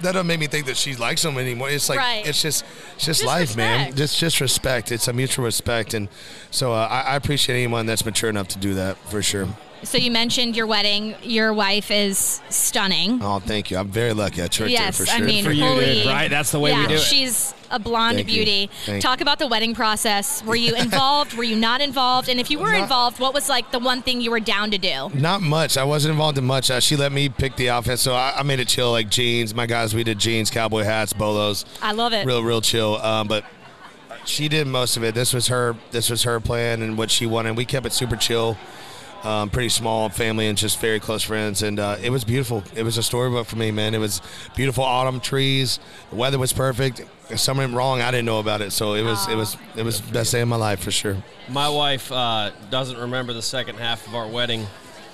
that doesn't make me think that she likes him anymore. It's like Right. it's just it's just, Just life, man. respect. Just just respect. It's a mutual respect, and so uh, I, I appreciate anyone that's mature enough to do that for sure. So you mentioned your wedding. Your wife is stunning. Oh, thank you. I'm very lucky. I tricked yes, her for sure. I mean, For you, holy, dude, right? That's the way we do it. She's a blonde Thank beauty. Thank Talk about the wedding process. Were you involved? were you not involved? And if you were Not- involved, what was like the one thing you were down to do? Not much. I wasn't involved in much. Uh, she let me pick the outfit, so I, I made it chill, like jeans. My guys, we did jeans, cowboy hats, bolos. I love it. Real, real chill. Um, but she did most of it. This was her. This was her plan and what she wanted. We kept it super chill. Um, pretty small family and just very close friends, and uh, it was beautiful. It was a storybook for me, man. It was beautiful autumn trees. The weather was perfect. If something went wrong, I didn't know about it, so it was it was it was the best day of my life for sure. My wife uh, doesn't remember the second half of our wedding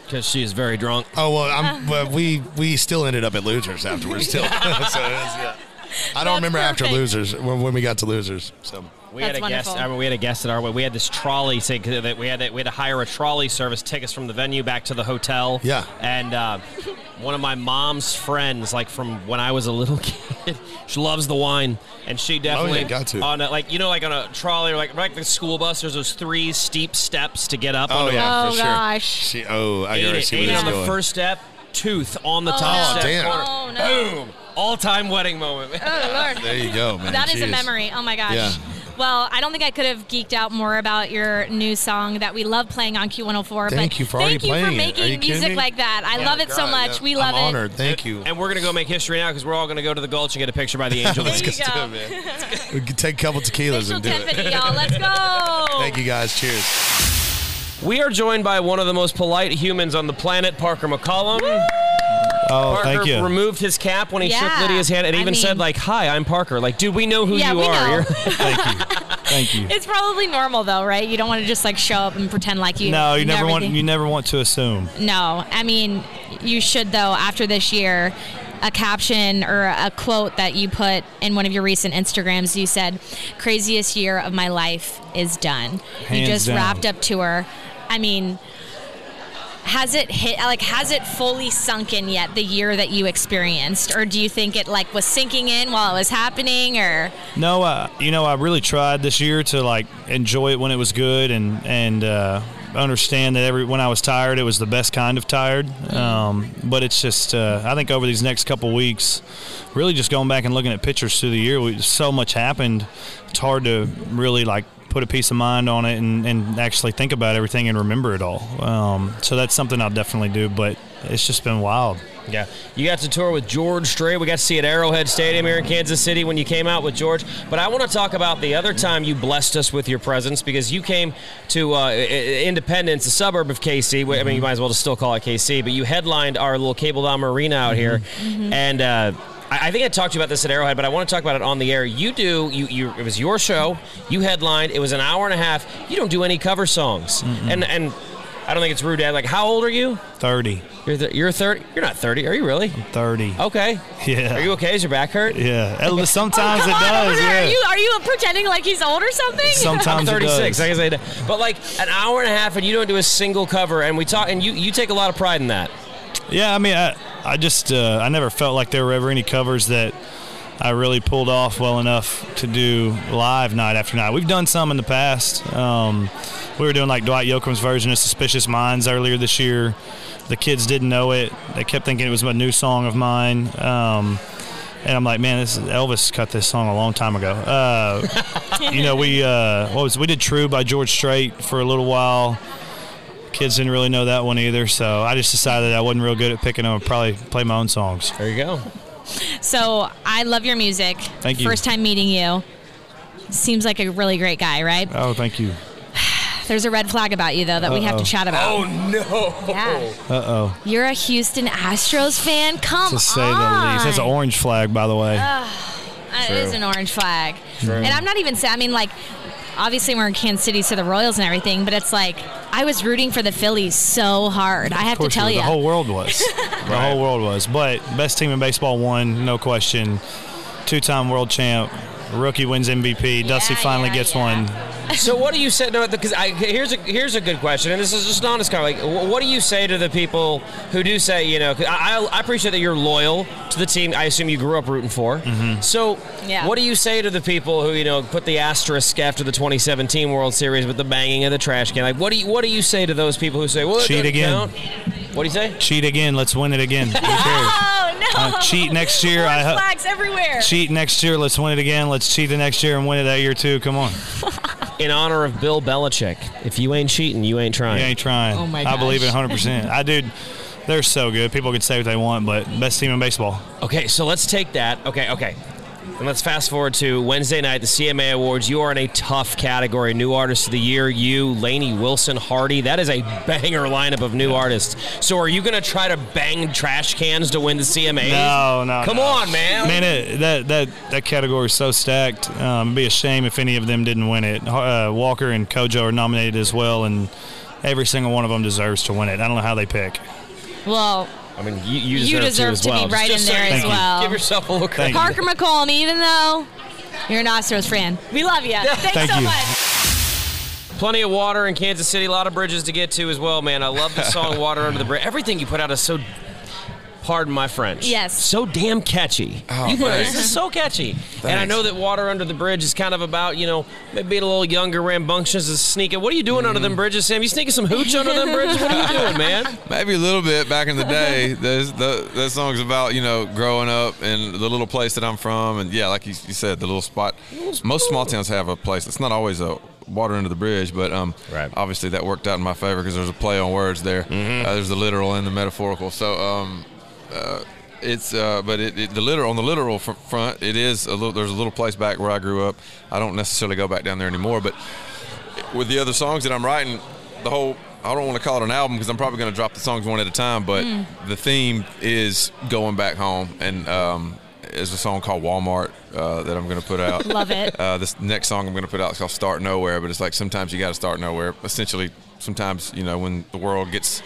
because she is very drunk. Oh well, I'm, well, we we still ended up at losers afterwards. Still, so it was, yeah. I don't remember after losers when, when we got to losers. So We had That's a guest. I mean, we had a guest at our wedding. We had this trolley. Say that we had to, we had to hire a trolley service, take us from the venue back to the hotel. Yeah. And uh, one of my mom's friends, like from when I was a little kid, she loves the wine, and she definitely Oh, got to. on a, like you know like on a trolley or like like the school bus. There's those three steep steps to get up. Oh onto yeah, Oh, for sure. gosh. She, oh, I Ate gotta it, see ate where it this on the first step, tooth on the Oh, top no. step. damn. corner. Oh, no. Boom! All time wedding moment. Oh Lord. There you go, man. That is a memory. Oh my gosh. Yeah. Well, I don't think I could have geeked out more about your new song that we love playing on Q104. Thank but you for playing. thank already you for playing it. Are making you music me? like that. I Yeah, love it so much. yeah. We love I'm it. honored. Thank you. And we're gonna go make history now because we're all gonna go to the Gulch and get a picture by the angel. There Let's you go. to it, man. We can take a couple tequilas Official and do 1050, it. y'all. Let's go. Thank you guys. Cheers. We are joined by one of the most polite humans on the planet, Parker McCollum. Oh, Parker thank you. removed his cap when he shook Lydia's hand and I even said like, "Hi, I'm Parker." Like, dude, we know who Yeah, you we are. know. You're- Thank you. Thank you. It's probably normal though, right? You don't want to just like show up and pretend like you. No, you know never want. everything. You never want to assume. No, I mean, you should though. After this year, a caption or a quote that you put in one of your recent Instagrams, you said, "Craziest year of my life is done." you Hands just down. wrapped up tour. I mean, has it hit like has it fully sunk in yet the year that you experienced or do you think it like was sinking in while it was happening or No, uh, you know, I really tried this year to like enjoy it when it was good and and uh, understand that every when I was tired, it was the best kind of tired. Um, but it's just, uh, I think over these next couple weeks, really just going back and looking at pictures through the year, we, so much happened. It's hard to really like put a peace of mind on it and, and actually think about everything and remember it all. Um, so that's something I'll definitely do. But it's just been wild. Yeah, you got to tour with George Strait. We got to see at Arrowhead Stadium here in Kansas City when you came out with George. But I want to talk about the other time you blessed us with your presence because you came to uh, Independence, a suburb of KC. I mean, you might as well just still call it KC, but you headlined our little Cable Dahmer Arena out here, Mm-hmm. and. Uh, I I think I talked to you about this at Arrowhead, but I want to talk about it on the air. You do, you, you it was your show. You headlined. It was an hour and a half. You don't do any cover songs, and and I don't think it's rude, Dad. Like, how old are you? 30. You're th- you're 30. You're not 30, are you really? 30. Okay. Yeah. Are you okay? Is your back hurt? Yeah. Sometimes oh, Come it on, does. over there. Yeah. Are you are you pretending like he's old or something? Sometimes I'm it 36. does. Like I said, but like an hour and a half, and you don't do a single cover, and we talk, and you you take a lot of pride in that. Yeah, I mean, I, I just uh, I never felt like there were ever any covers that I really pulled off well enough to do live night after night. We've done some in the past. Um, we were doing like Dwight Yoakam's version of "Suspicious Minds" earlier this year. The kids didn't know it. They kept thinking it was a new song of mine. Um, and I'm like, man, this Elvis cut this song a long time ago. Uh, you know, we uh, what was we did "True" by George Strait for a little while. Kids didn't really know that one either, so I just decided I wasn't real good at picking them. I'd probably play my own songs. There you go. So I love your music. Thank you. First time meeting you. Seems like a really great guy, right? Oh, thank you. There's a red flag about you though that we have to chat about. Oh no. Yeah. Uh oh. You're a Houston Astros fan. Come on. To say on. the least. That's an orange flag, by the way. Ugh, it True. is an orange flag. True. And I'm not even saying. I mean, like, obviously we're in Kansas City, so the Royals and everything. But it's like I was rooting for the Phillies so hard. I have to tell you. The whole world was. the whole world was. But best team in baseball won, no question. Two time world champ. Rookie wins MVP. Dusty finally gets one. so what do you say? No, because I here's a here's a good question, and this is just an honest kind of like, what do you say to the people who do say, you know, I, I I appreciate that you're loyal to the team. I assume you grew up rooting for. Mm-hmm. So Yeah. what do you say to the people who you know put the asterisk after the 2017 World Series with the banging of the trash can? Like, what do you what do you say to those people who say, well, Cheat again. count? What do you say? Cheat again. Let's win it again. Who cares? Oh no! Uh, cheat next year. I ho- flags everywhere. cheat next year. Let's win it again. Let's cheat the next year and win it that year too. Come on. In honor of Bill Belichick, if you ain't cheating, you ain't trying. You ain't trying. Oh, my I believe it gosh. 100. percent I dude, they're so good. People can say what they want, but best team in baseball. Okay, so let's take that. Okay, okay. And let's fast forward to Wednesday night, the CMA Awards. You are in a tough category. New Artist of the Year, you, Lainey Wilson, Hardy. That is a banger lineup of new artists. So are you going to try to bang trash cans to win the CMA? No, no. Come no. on, man. Man, it, that that that category is so stacked. Um, it'd be a shame if any of them didn't win it. Uh, Walker and CoJo are nominated as well, and every single one of them deserves to win it. I don't know how they pick. Well, I mean, you, you You deserve, deserve to, to well. be right Just in so there you as can well. Give yourself a little credit. Parker McCollum, even though you're an Astros fan, we love you. Thanks Thank so you. much. Plenty of water in Kansas City, a lot of bridges to get to as well, man. I love the song Water Under the Bridge. Everything you put out is so, pardon my French. Yes. So damn catchy. Oh, You put- thanks. this is so catchy. And I know that Water Under the Bridge is kind of about, you know, maybe being a little younger, rambunctious, and sneaking. What are you doing under them bridges, Sam? You sneaking some hooch under them bridges? What are you doing, man? Maybe a little bit back in the day. There's the that song's about you know growing up in the little place that I'm from, and yeah, like you, you said, the little spot. Most small towns have a place. It's not always a water under the bridge, but um, obviously that worked out in my favor because there's a play on words there. Uh, there's the literal and the metaphorical. So um, uh, it's uh, but it, it the literal on the literal fr- front, it is a little. There's a little place back where I grew up. I don't necessarily go back down there anymore, but with the other songs that I'm writing, the whole I don't want to call it an album because I'm probably going to drop the songs one at a time, but Mm. the theme is going back home, and um, there's a song called Walmart uh, that I'm going to put out. Love it. Uh, this next song I'm going to put out is called Start Nowhere, but it's like sometimes you got to start nowhere. Essentially, sometimes you know when the world gets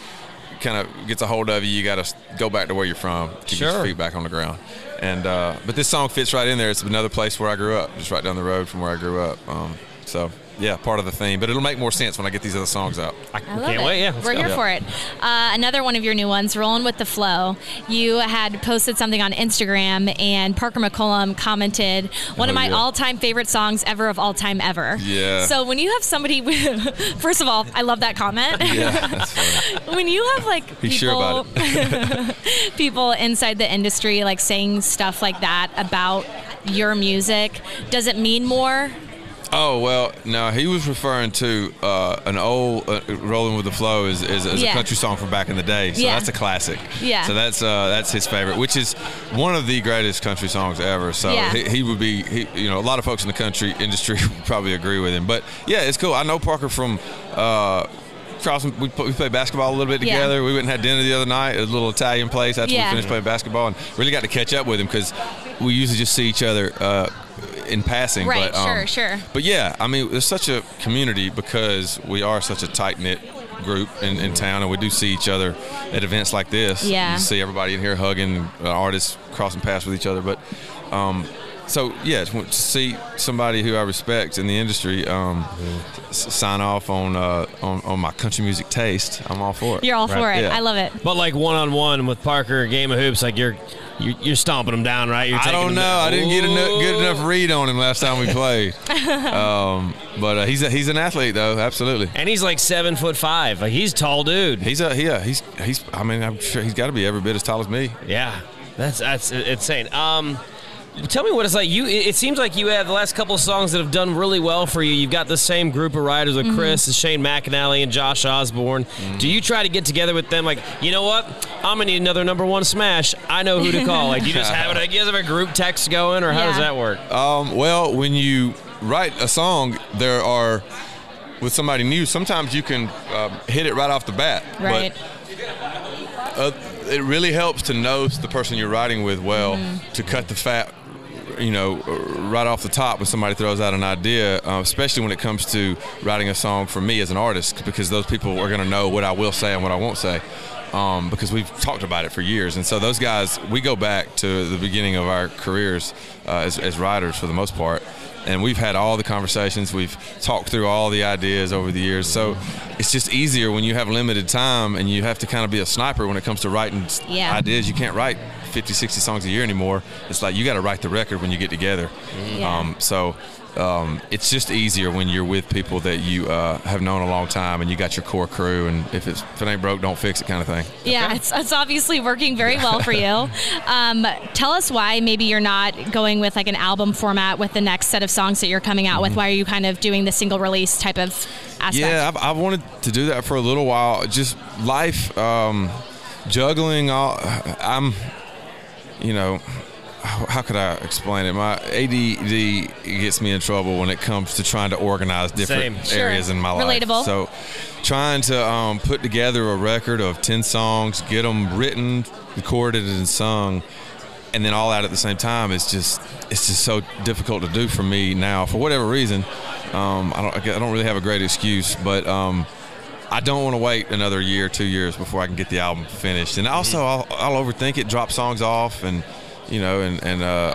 kind of gets a hold of you, you got to go back to where you're from, keep Sure. your feet back on the ground. And uh, but this song fits right in there. It's another place where I grew up, just right down the road from where I grew up. Um, so yeah, part of the theme. But it'll make more sense when I get these other songs out. I, I love it. Wait. Yeah, we're here for it. Uh, another one of your new ones, Rolling with the Flow. You had posted something on Instagram, and Parker McCollum commented, one Oh, of my yeah. all time favorite songs ever of all time ever. Yeah. So when you have somebody, first of all, I love that comment. Yeah, that's funny. when you have like He's people, sure about people inside the industry like saying stuff like that about your music, does it mean more? Oh well, no, he was referring to uh, an old uh, "Rolling with the Flow" is, is, is Yeah. a country song from back in the day. So Yeah. that's a classic. Yeah. So that's uh, that's his favorite, which is one of the greatest country songs ever. So Yeah. he, he would be, he, you know, a lot of folks in the country industry would probably agree with him. But yeah, it's cool. I know Parker from. Uh, we, we played basketball a little bit together. Yeah. We went and had dinner the other night at a little Italian place after Yeah. we finished playing basketball, and really got to catch up with him because we usually just see each other uh, in passing. Right, but, um, sure, sure. but yeah, I mean, there's such a community because we are such a tight knit group in, in town, and we do see each other at events like this. Yeah. you see everybody in here hugging, uh, artists crossing paths with each other. But um, so yeah, to to see somebody who I respect in the industry um, s- sign off on, uh, on on my country music taste, I'm all for it. You're all for it. Yeah. I love it. But like one on one with Parker, game of hoops, like you're you're, you're stomping them down, right? You're I don't know. down. I didn't get a no- good enough read on him last time we played. um, but uh, he's a, he's an athlete though, absolutely. And he's like seven foot five. Like he's a tall dude. He's a yeah. He's he's. I mean, I'm sure he's got to be every bit as tall as me. Yeah, that's that's insane. Um, tell me what it's like. You, it it seems like you have the last couple of songs that have done really well for you. You've got the same group of writers with Mm-hmm. Mhm. Chris, and Shane McAnally, and Josh Osborne. Do you try to get together with them? Like, you know what? I'm gonna need another number one smash. I know who to call. Like, you just have it. I guess have a group text going, or how does that work? Um, well, when you write a song, there are with somebody new. Sometimes you can uh, hit it right off the bat. Right. But uh, it really helps to know the person you're writing with well Mm-hmm. to cut the fat. You know, right off the top when somebody throws out an idea, uh, especially when it comes to writing a song for me as an artist, because those people are going to know what I will say and what I won't say. Um, because we've talked about it for years, and so those guys, we go back to the beginning of our careers uh, as, as writers for the most part, and we've had all the conversations, we've talked through all the ideas over the years. So it's just easier when you have limited time and you have to kind of be a sniper when it comes to writing Yeah. ideas. You can't write 50, 60 songs a year anymore. It's like you got to write the record when you get together. Yeah. Um, so um, it's just easier when you're with people that you uh, have known a long time and you got your core crew. And if, it's, if it ain't broke, don't fix it, kind of thing. Yeah, it's, it's obviously working very well for you. Um, tell us why maybe you're not going with like an album format with the next set of songs that you're coming out with. Why are you kind of doing the single release type of aspect? Yeah, I've, I've wanted to do that for a little while. Just life, um, juggling. All I'm, you know, how how could I explain it? My ADD gets me in trouble when it comes to trying to organize different Same. Sure. areas in my life. Relatable. So, trying to um, put together a record of ten songs, get them written, recorded, and sung. And then all that at the same time is just it's just so difficult to do for me now for whatever reason. Um, I don't I don't really have a great excuse, but um, I don't want to wait another year, two years before I can get the album finished. And also, I'll, I'll overthink it, drop songs off, and you know, and and uh,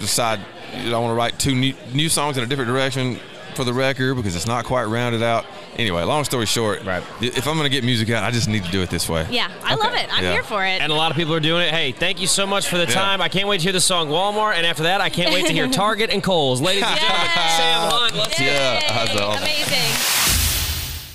decide you know, I want to write two new, new songs in a different direction for the record because it's not quite rounded out. Anyway, long story short, right. if I'm going to get music out, I just need to do it this way. Yeah, I love it. I'm Yeah. here for it. And a lot of people are doing it. Hey, thank you so much for the Yeah. time. I can't wait to hear the song Walmart, and after that, I can't wait to hear Target and Kohl's. Ladies and gentlemen, Sam Hunt. Let's Yeah, that's awesome. Amazing.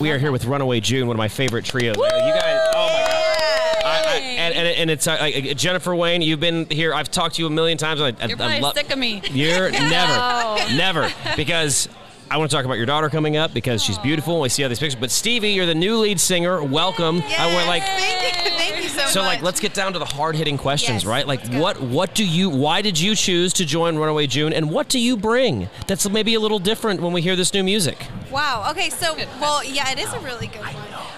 We are here with Runaway June, one of my favorite trios. You guys, oh my god! I, I, and, and, and it's uh, like, Jennifer Wayne. You've been here. I've talked to you a million times. I, I, You're I probably lo- sick of me. You're No. never, never, because I want to talk about your daughter coming up because she's beautiful. We see all these pictures. But Stevie, you're the new lead singer. Welcome. I went like. Thank you, thank you so, So much. So like let's get down to the hard-hitting questions, Yes, right? Like what what do you why did you choose to join Runaway June and what do you bring that's maybe a little different when we hear this new music? Wow. Okay. So, well, yeah, it is a really good one.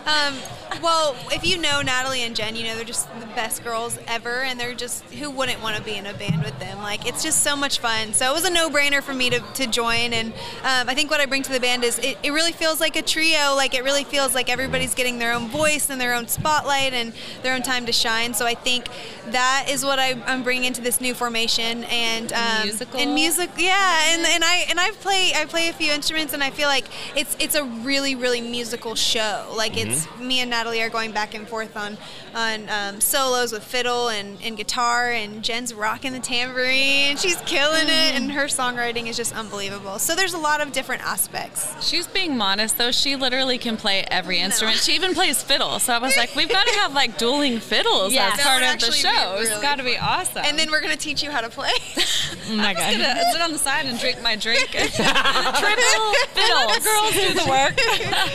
Um, well, if you know Natalie and Jen, you know they're just the best girls ever, and they're just who wouldn't want to be in a band with them? Like it's just so much fun. So it was a no-brainer for me to, to join, and um, I think what I bring to the band is it, it really feels like a trio. Like it really feels like everybody's getting their own voice and their own spotlight and their own time to shine. So I think that is what I, I'm bringing into this new formation, and um, Musical. and music, yeah, and, and I and I play I play a few instruments, and I feel like it's it's a really really musical show. Like it's me and Natalie are going back and forth on on um, solos with fiddle and, and guitar, and Jen's rocking the tambourine. She's killing it, and her songwriting is just unbelievable. So there's a lot of different aspects. She's being modest though. She literally can play every instrument. She even plays fiddle. So I was like, we've got to have like dueling fiddles Yeah. as That part of the show. be It's really got to be awesome. And then we're gonna teach you how to play. oh my god, gonna sit on the side and drink my drink. Triple fiddles. girls do the work.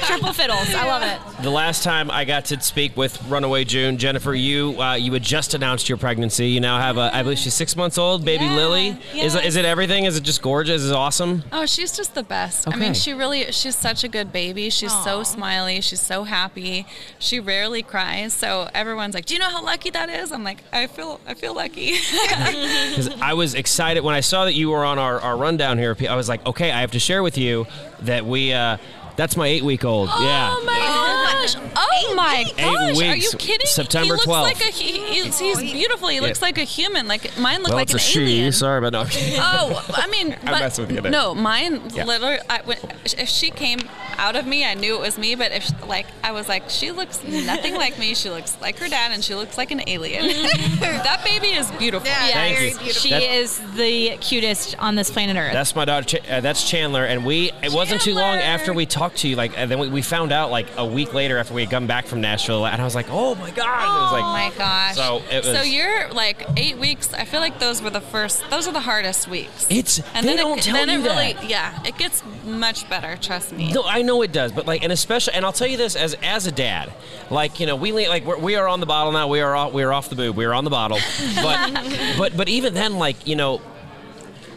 Triple fiddles. I love it. The last time I got to speak with Runaway June, Jennifer, you uh, you had just announced your pregnancy. You now have a, I believe she's six months old, baby Lily. Yeah. Is, is it everything? Is it just gorgeous? Is it awesome? Oh, she's just the best. Okay. I mean, she really, she's such a good baby. She's so smiley. She's so happy. She rarely cries. So everyone's like, "Do you know how lucky that is?" I'm like, "I feel, I feel lucky." Because I was excited when I saw that you were on our, our rundown here. I was like, okay, I have to share with you that we. Uh, that's my eight week old. yeah. Oh my gosh! Oh my gosh! Are you kidding? September he looks 12th. like a he, he's, he's beautiful. He looks Yeah. like a human. Like mine looked well, like it's an a alien. she. Sorry, but no. Oh, I mean, I'm but messing with you, Nick. no, mine Yeah. literally. I, when, if she came out of me, I knew it was me. But if like I was like, she looks nothing like me. She looks like her dad, and she looks like an alien. that baby is beautiful. Yeah, Thank very you. beautiful. She That- is the cutest on this planet Earth. That's my daughter. Ch- uh, that's Chandler, and we. It wasn't too long after we talked to you, like, and then we, we found out like a week later after we had come back from Nashville, and I was like, oh my god, it was like, oh my gosh. So it was. So you're like eight weeks. I feel like those were the first. Those are the hardest weeks. It's- and they then don't it, tell then you it really, that. yeah, it gets much better. Trust me. No, I know it does, but like, and especially, and I'll tell you this as as a dad, like you know, we like we're, we are on the bottle now. We are off, we are off the boob. We are on the bottle, but but but even then, like you know,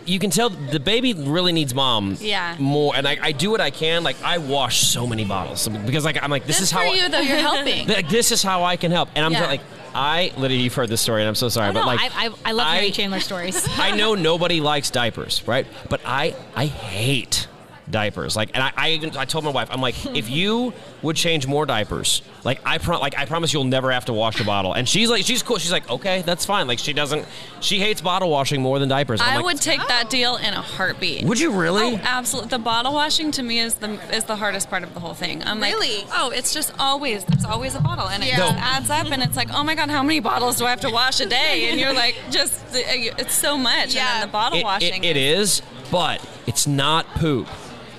you can tell the baby really needs mom. Yeah. More, and I, I do what I can. Like I wash so many bottles because like I'm like this Good is how I- you, though. You're helping. Like, this is how I can help, and I'm Yeah. like. I, Lydia, you've heard this story, and I'm so sorry, Oh, but no, like, I, I, I love hearing Chandler stories. I know nobody likes diapers, right? But I I hate diapers. Like, and I I, even, I told my wife, I'm like, if you would change more diapers, like I pro- like I promise you'll never have to wash a bottle. And she's like, she's cool. She's like, okay, that's fine. Like she doesn't, she hates bottle washing more than diapers. I'm like, would take that oh. deal in a heartbeat. Would you really? Oh, absolutely. The bottle washing to me is the is the hardest part of the whole thing. I'm Really? like, oh, it's just always there's always a bottle, and it Yeah. just No. adds up, and it's like, oh my god, how many bottles do I have to wash a day? And you're like, just it's so much, and then the bottle It- it- washing. it is, but it's not poop.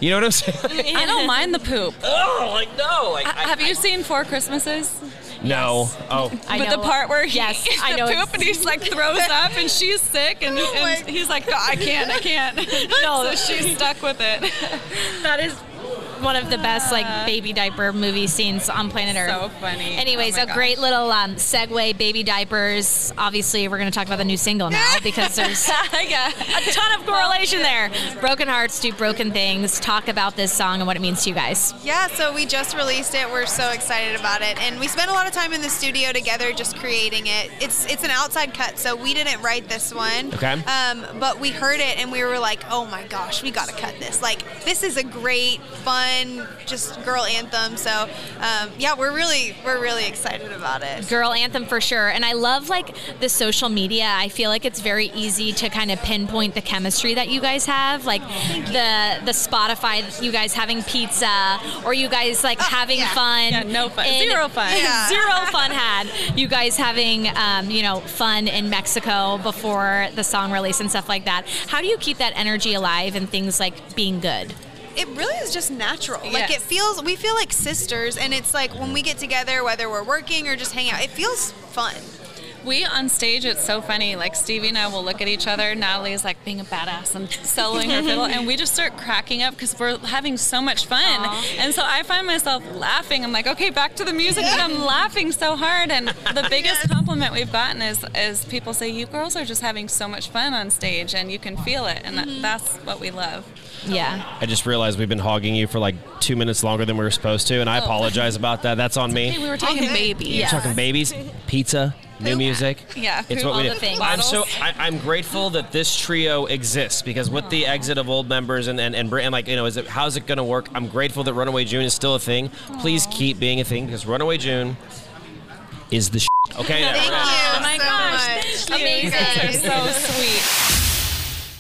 You know what I'm saying? I don't mind the poop. Oh, like no, like have you seen Four Christmases? No. Oh. I but know. the part where he Yes, eats I the know poop ex- and he's like throws up and she's sick and, oh and he's like, "No, I can't, I can't. No. so she's stuck with it. that is one of the best like baby diaper movie scenes on planet Earth. So funny. Anyways, Oh a my great little um, segue. Baby diapers. Obviously, we're going to talk about the new single now because there's yeah. a ton of correlation there. Broken hearts do broken things. Talk about this song and what it means to you guys. Yeah, so we just released it. We're so excited about it, and we spent a lot of time in the studio together, just creating it. It's it's an outside cut, so we didn't write this one. Okay. Um, but we heard it, and we were like, "Oh my gosh, we got to cut this! Like, this is a great, fun, just girl anthem." So, um, yeah, we're really we're really excited about it. Girl anthem for sure. And I love like the social media. I feel like it's very easy to kind of pinpoint the chemistry that you guys have. Like the the Spotify, you guys having pizza or you guys like having fun. Yeah, no fun. in- Zero fun. Yeah. Zero fun had. You guys having um, you know, fun in Mexico before the song release and stuff like that. How do you keep that energy alive and things like being good? It really is just natural. Like it feels, we feel like sisters, and it's like when we get together, whether we're working or just hang out, it feels fun. We on stage, it's so funny. Like Stevie and I will look at each other. Natalie's like being a badass and soloing her fiddle, and we just start cracking up because we're having so much fun. And so I find myself laughing. I'm like, okay, back to the music, and I'm laughing so hard. And the biggest compliment we've gotten is is people say, "You girls are just having so much fun on stage, and you can feel it," and that, mm-hmm. that's what we love. Yeah. I just realized we've been hogging you for like two minutes longer than we were supposed to, and I Oh. apologize about that. That's on me. Hey, we were talking babies. We're talking babies, pizza, new music. Yeah, it's what we all do. the things. I'm so I, I'm grateful that this trio exists because with the exit of old members and and, and, Brit- and like you know, is it how's it going to work? I'm grateful that Runaway June is still a thing. Please keep being a thing because Runaway June is the. Shit. Okay. Thank you Oh my so gosh. much. You guys are so sweet.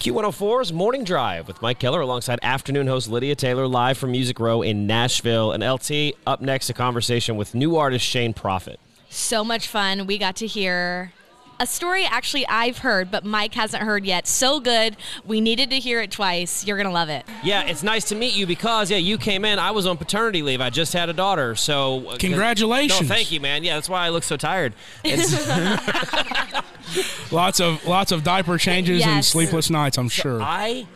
Q104's Morning Drive with Mike Keller alongside afternoon host Lydia Taylor live from Music Row in Nashville. And LT, up next, a conversation with new artist Shane Profitt. So much fun. We got to hear a story actually I've heard, but Mike hasn't heard yet. So good. We needed to hear it twice. You're going to love it. Yeah, it's nice to meet you because, yeah, you came in. I was on paternity leave. I just had a daughter. So. uh, Congratulations. No, thank you, man. Yeah, that's why I look so tired. It's- Lots of lots of diaper changes and sleepless nights. I'm sure. I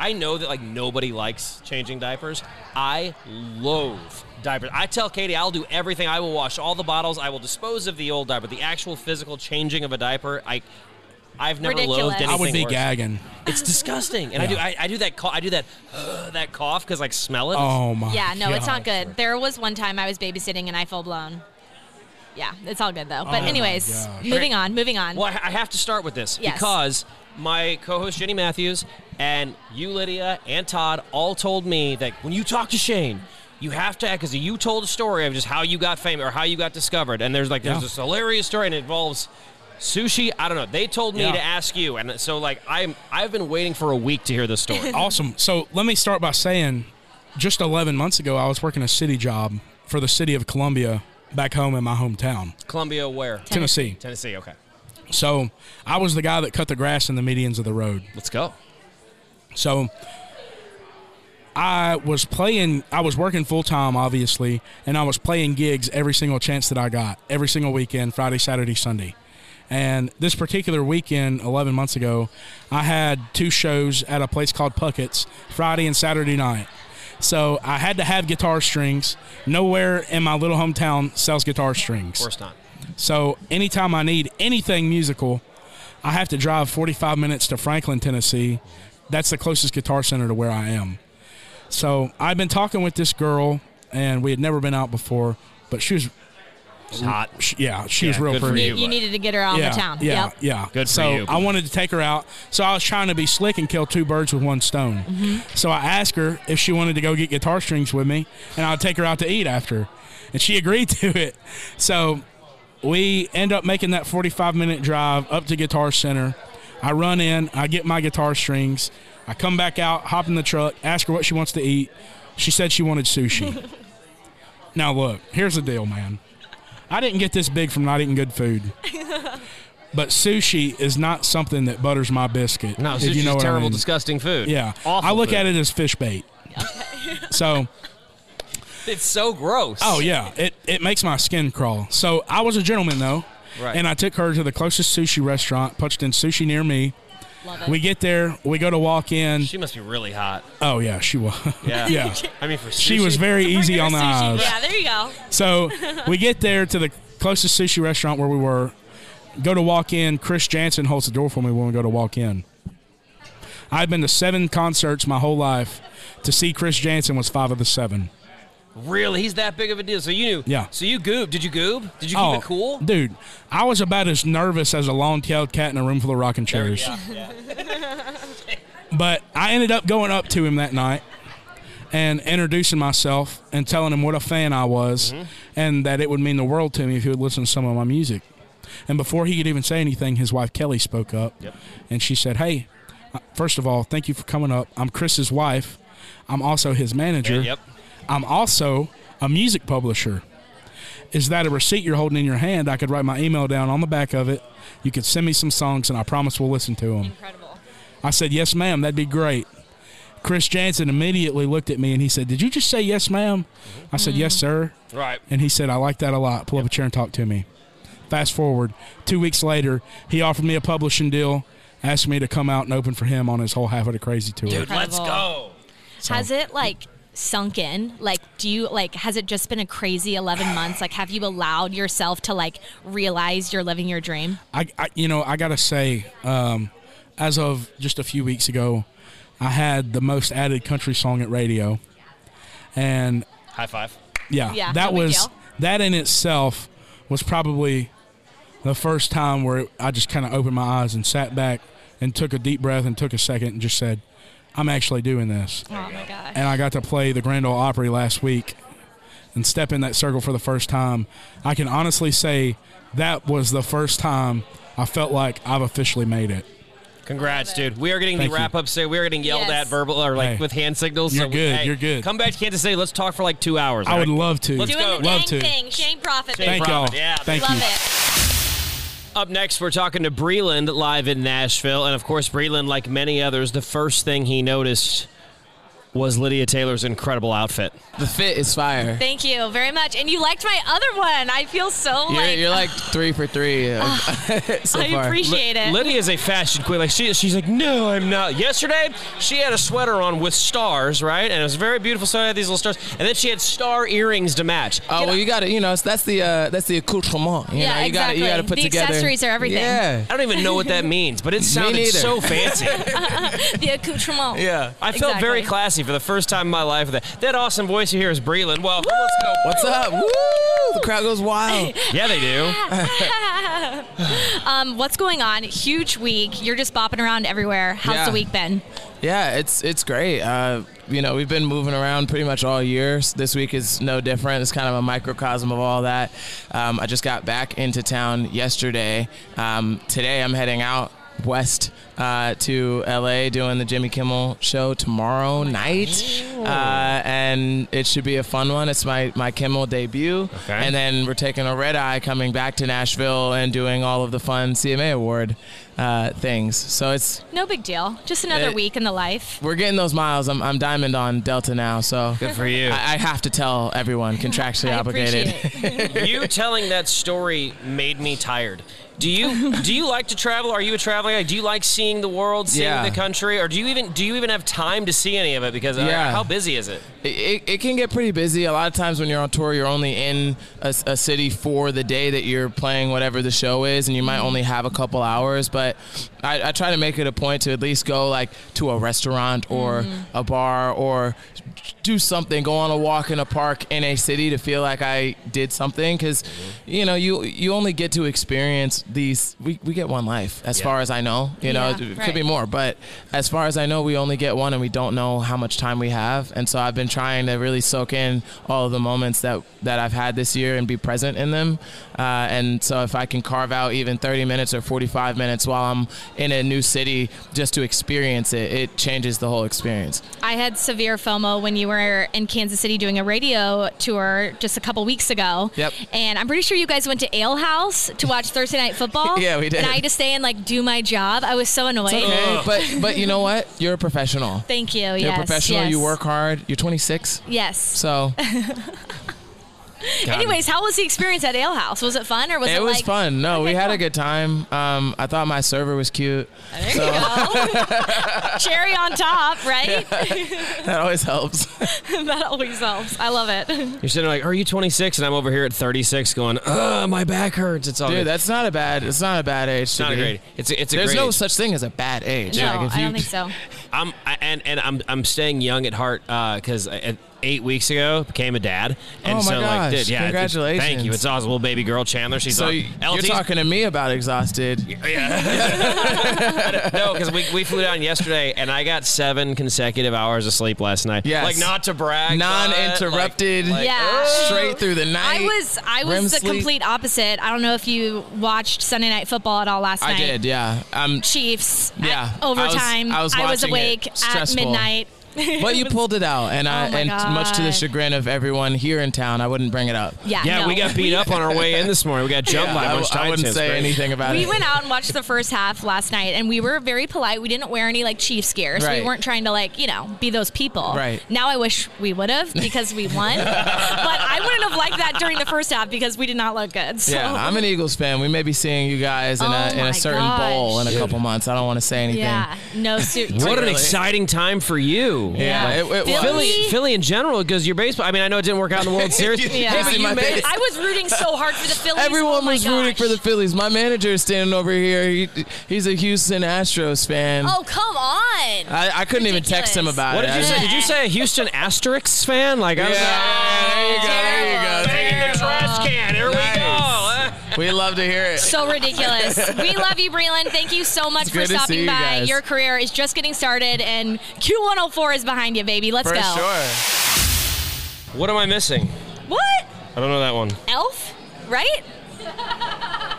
I know that like nobody likes changing diapers. I loathe diapers. I tell Katie I'll do everything. I will wash all the bottles. I will dispose of the old diaper. The actual physical changing of a diaper, I I've never Ridiculous. loathed anything. I would be worse. gagging. It's disgusting, and I do I, I do that cough, I do that uh, that cough because like smell it. Oh my. Yeah, no, it's not good. There was one time I was babysitting and I full blown. Yeah, it's all good though. Oh But my anyways, gosh. moving on, moving on. Well, I I have to start with this Yes. because my co-host Jenny Matthews and you, Lydia, and Todd all told me that when you talk to Shane, you have to act because you told a story of just how you got famous or how you got discovered, and there's like there's Yeah. this hilarious story and it involves sushi. I don't know. They told me Yeah. to ask you, and so like I'm I've been waiting for a week to hear this story. awesome. So let me start by saying, just 11 months ago, I was working a city job for the city of Columbia back home in my hometown. Columbia, where? Tennessee. Tennessee. Okay. So I was the guy that cut the grass in the medians of the road. Let's go. So I was playing, I was working full time, obviously, and I was playing gigs every single chance that I got, every single weekend, Friday, Saturday, Sunday. And this particular weekend, 11 months ago, I had two shows at a place called Puckett's, Friday and Saturday night. So I had to have guitar strings. Nowhere in my little hometown sells guitar strings. Of course not. So anytime I need anything musical, I have to drive 45 minutes to Franklin, Tennessee. That's the closest guitar center to where I am. So I've been talking with this girl, and we had never been out before, but she was hot. She, yeah, she Yeah, was real good for pretty. you, you needed to get her out yeah, of the town. Yeah, Yep. yeah. Good for so you. I wanted to take her out. So I was trying to be slick and kill two birds with one stone. Mm-hmm. So I asked her if she wanted to go get guitar strings with me, and I'd take her out to eat after, and she agreed to it. So we end up making that 45 minute drive up to Guitar Center. I run in, I get my guitar strings, I come back out, hop in the truck, ask her what she wants to eat. She said she wanted sushi. now look, here's the deal, man. I didn't get this big from not eating good food. But sushi is not something that butters my biscuit. No, if sushi's you know what I terrible, mean. disgusting food. Yeah, Awful I look food. at it as fish bait. so, It's so gross. oh yeah, it it makes my skin crawl. So I was a gentleman though, Right. and I took her to the closest sushi restaurant, punched in sushi near me. Love it. We get there, we go to walk in. She must be really hot. Oh yeah, she was. Yeah. yeah. I mean, for She was very easy on the eyes. Yeah, there you go. So we get there to the closest sushi restaurant where we were. Go to walk in. Chris Janson holds the door for me when we go to walk in. I've been to seven concerts my whole life. To see Chris Janson was five of the seven. Really, he's that big of a deal. So you knew. Yeah. So you goob? Did you goob? Did you keep oh, it cool? dude! I was about as nervous as a long-tailed cat in a room full of rocking chairs. But I ended up going up to him that night and introducing myself and telling him what a fan I was Mm-hmm. and that it would mean the world to me if he would listen to some of my music. And before he could even say anything, his wife Kelly spoke up Yep. and she said, Hey, uh, first of all, thank you for coming up. I'm Chris's wife. I'm also his manager. Yep. I'm also a music publisher. Is that a receipt you're holding in your hand? I could write my email down on the back of it. You could send me some songs, and I promise we'll listen to them. Incredible. I said, Yes, ma'am. That'd be great. Chris Janson immediately looked at me and he said, Did you just say yes, ma'am? I said, Yes, sir. Right. And he said, I like that a lot. Pull up a chair and talk to me. Fast forward, two weeks later, he offered me a publishing deal, asked me to come out and open for him on his whole Half of the Crazy tour. Dude, let's go. Has it like sunk in? Like, do you like? Has it just been a crazy eleven months? Like, have you allowed yourself to like realize you're living your dream? I, I you know, I gotta say, um, as of just a few weeks ago, I had the most added country song at radio, and High five. yeah, Yeah, that no was that in itself was probably the first time where I just kind of opened my eyes and sat back and took a deep breath and took a second and just said, "I'm actually doing this." Oh my gosh. and I got to play the Grand Ole Opry last week and step in that circle for the first time. I can honestly say that was the first time I felt like I've officially made it. Congrats, dude. We are getting Thank the wrap up say we are getting yelled Yes. at verbal or like Hey. with hand signals. You're so we- good, hey, you're good. Come back to Kansas City. Let's talk for like two hours. I all would love to. Let's Doing go. the Love dang to. thing. Shane Profitt. Shane baby. Thank y'all. Profitt, yeah. Thank Love you. it. Up next, we're talking to Breland live in Nashville, and of course, Breland, like many others, the first thing he noticed was Lydia Taylor's incredible outfit. The fit is fire. Thank you very much. And you liked my other one. I feel so You're, like you're like three for three uh, so I far. appreciate it. Lydia is a fashion queen. Like she, she's like, no, I'm not. Yesterday, she had a sweater on with stars, right? And it was very beautiful. So I had these little stars, and then she had star earrings to match. Oh well, you got to you know that's the uh, that's the accoutrement. You Yeah, know, you got to you got to exactly. put The together. accessories are everything. Yeah. I don't even know what that means, but it sounded so fancy. the accoutrement. Yeah, I felt very classy for the first time in my life. That, that awesome voice you hear is Breland. Welcome. Let's go. What's up? Woo! The crowd goes wild. Yeah, they do. um, what's going on? Huge week. You're just bopping around everywhere. How's Yeah. the week been? Yeah, it's it's great. Uh, you know, we've been moving around pretty much all year. This week is no different. It's kind of a microcosm of all that. Um, I just got back into town yesterday. Um, today I'm heading out west uh, to LA doing the Jimmy Kimmel show tomorrow night, uh, and it should be a fun one. It's my my Kimmel debut, Okay. and then we're taking a red eye coming back to Nashville and doing all of the fun CMA award uh, things. So it's No big deal. Just another It- week in the life. we're getting those miles. I'm, I'm diamond on Delta now, so Good for you. I, I have to tell everyone contractually I obligated. appreciate you telling that story made me tired. Do you do you like to travel? Are you a traveler? Like, Do you like seeing the world, seeing Yeah. the country, or do you even do you even have time to see any of it? Because uh, Yeah. how busy is it? It, it, it can get pretty busy. A lot of times when you're on tour, you're only in a, a city for the day that you're playing whatever the show is, and you might only have a couple hours. But I, I try to make it a point to at least go like to a restaurant or a bar or do something, go on a walk in a park in a city to feel like I did something. Because you know, you you only get to experience these. We, we get one life, as Yeah. far as I know. You know, Yeah, it, it right. could be more, but as far as I know, we only get one, and we don't know how much time we have. And so I've been trying to really soak in all of the moments that that I've had this year and be present in them. Uh, and so if I can carve out even 30 minutes or 45 minutes while I'm in a new city just to experience it, it changes the whole experience. I had severe FOMO when you were in Kansas City doing a radio tour just a couple weeks ago. Yep. And I'm pretty sure you guys went to Ale House to watch Thursday Night Football. Yeah, we did. And I had to stay and like do my job. I was so annoyed. Okay, but but you know what? You're a professional. Thank you. You're yes. a professional. Yes. You work hard. You're 26. Yes. So Anyways, how was the experience at Ale House? Was it fun or was it, it was like fun. No, we had a good time. Um, I thought my server was cute. There you go. Cherry on top, right? That always helps. that always helps. I love it. You're sitting there like, are you 26? And I'm over here at 36 going, ugh, my back hurts. It's all Dude, good. that's not a bad. It's not a bad age. It's to not a great. It's a, it's a There's great no age. such thing as a bad age. No, Like, if I don't think so. I'm I, and and I'm I'm staying young at heart uh, because eight weeks ago became a dad. And Oh my so like, gosh, dude, yeah, congratulations. Thank you. It's awesome. Little baby girl Chandler. She's So on, you're talking to me about exhausted. Yeah. no, because we, we flew down yesterday and I got seven consecutive hours of sleep last night. Yes. Like not to brag, Non-interrupted. like- like, Yeah. Straight through the night. I was I was the sleep. complete opposite. I don't know if you watched Sunday Night Football at all last I night. I did. Yeah. Um. Chiefs. Yeah. At overtime. I was- I was watching it. awake at midnight. But you pulled it out, and I Oh my and much to the God. chagrin of everyone here in town, I wouldn't bring it up. Yeah, Yeah, no. we got beat up on our way in this morning. We got jumped Yeah, by a I bunch w- of I wouldn't say anything about it. we it. went out and watched the first half last night, and we were very polite. We didn't wear any like Chiefs gear, so Right. we weren't trying to like you know be those people. Right. Now I wish we would have because we won, but I wouldn't have liked that during the first half because we did not look good. So. Yeah, I'm an Eagles fan. We may be seeing you guys in, Oh a, in my a certain gosh. bowl in a couple months. I don't want to say anything. Yeah, no suit. What an exciting time for you. Yeah, it- it was. Philly, Philly in general, because your baseball. I mean, I know it didn't work out in the World Series. Yeah. Hey, but you my made face. I was rooting so hard for the Phillies. Everyone oh my was rooting for the Phillies. My manager is standing over here. He, he's a Houston Astros fan. Oh come on! I, I couldn't even text him about What it. What did you I- say? Did you say a Houston Asterix fan? Like, I was Yeah, there you go. There you go. Bang the trash can. Here we love to hear it. So ridiculous. we love you, Breland. Thank you so much It's for good to see stopping you by. guys. Your career is just getting started, and Q104 is behind you, baby. Let's For go. sure. What am I missing? What? I don't know that one. Elf? Right?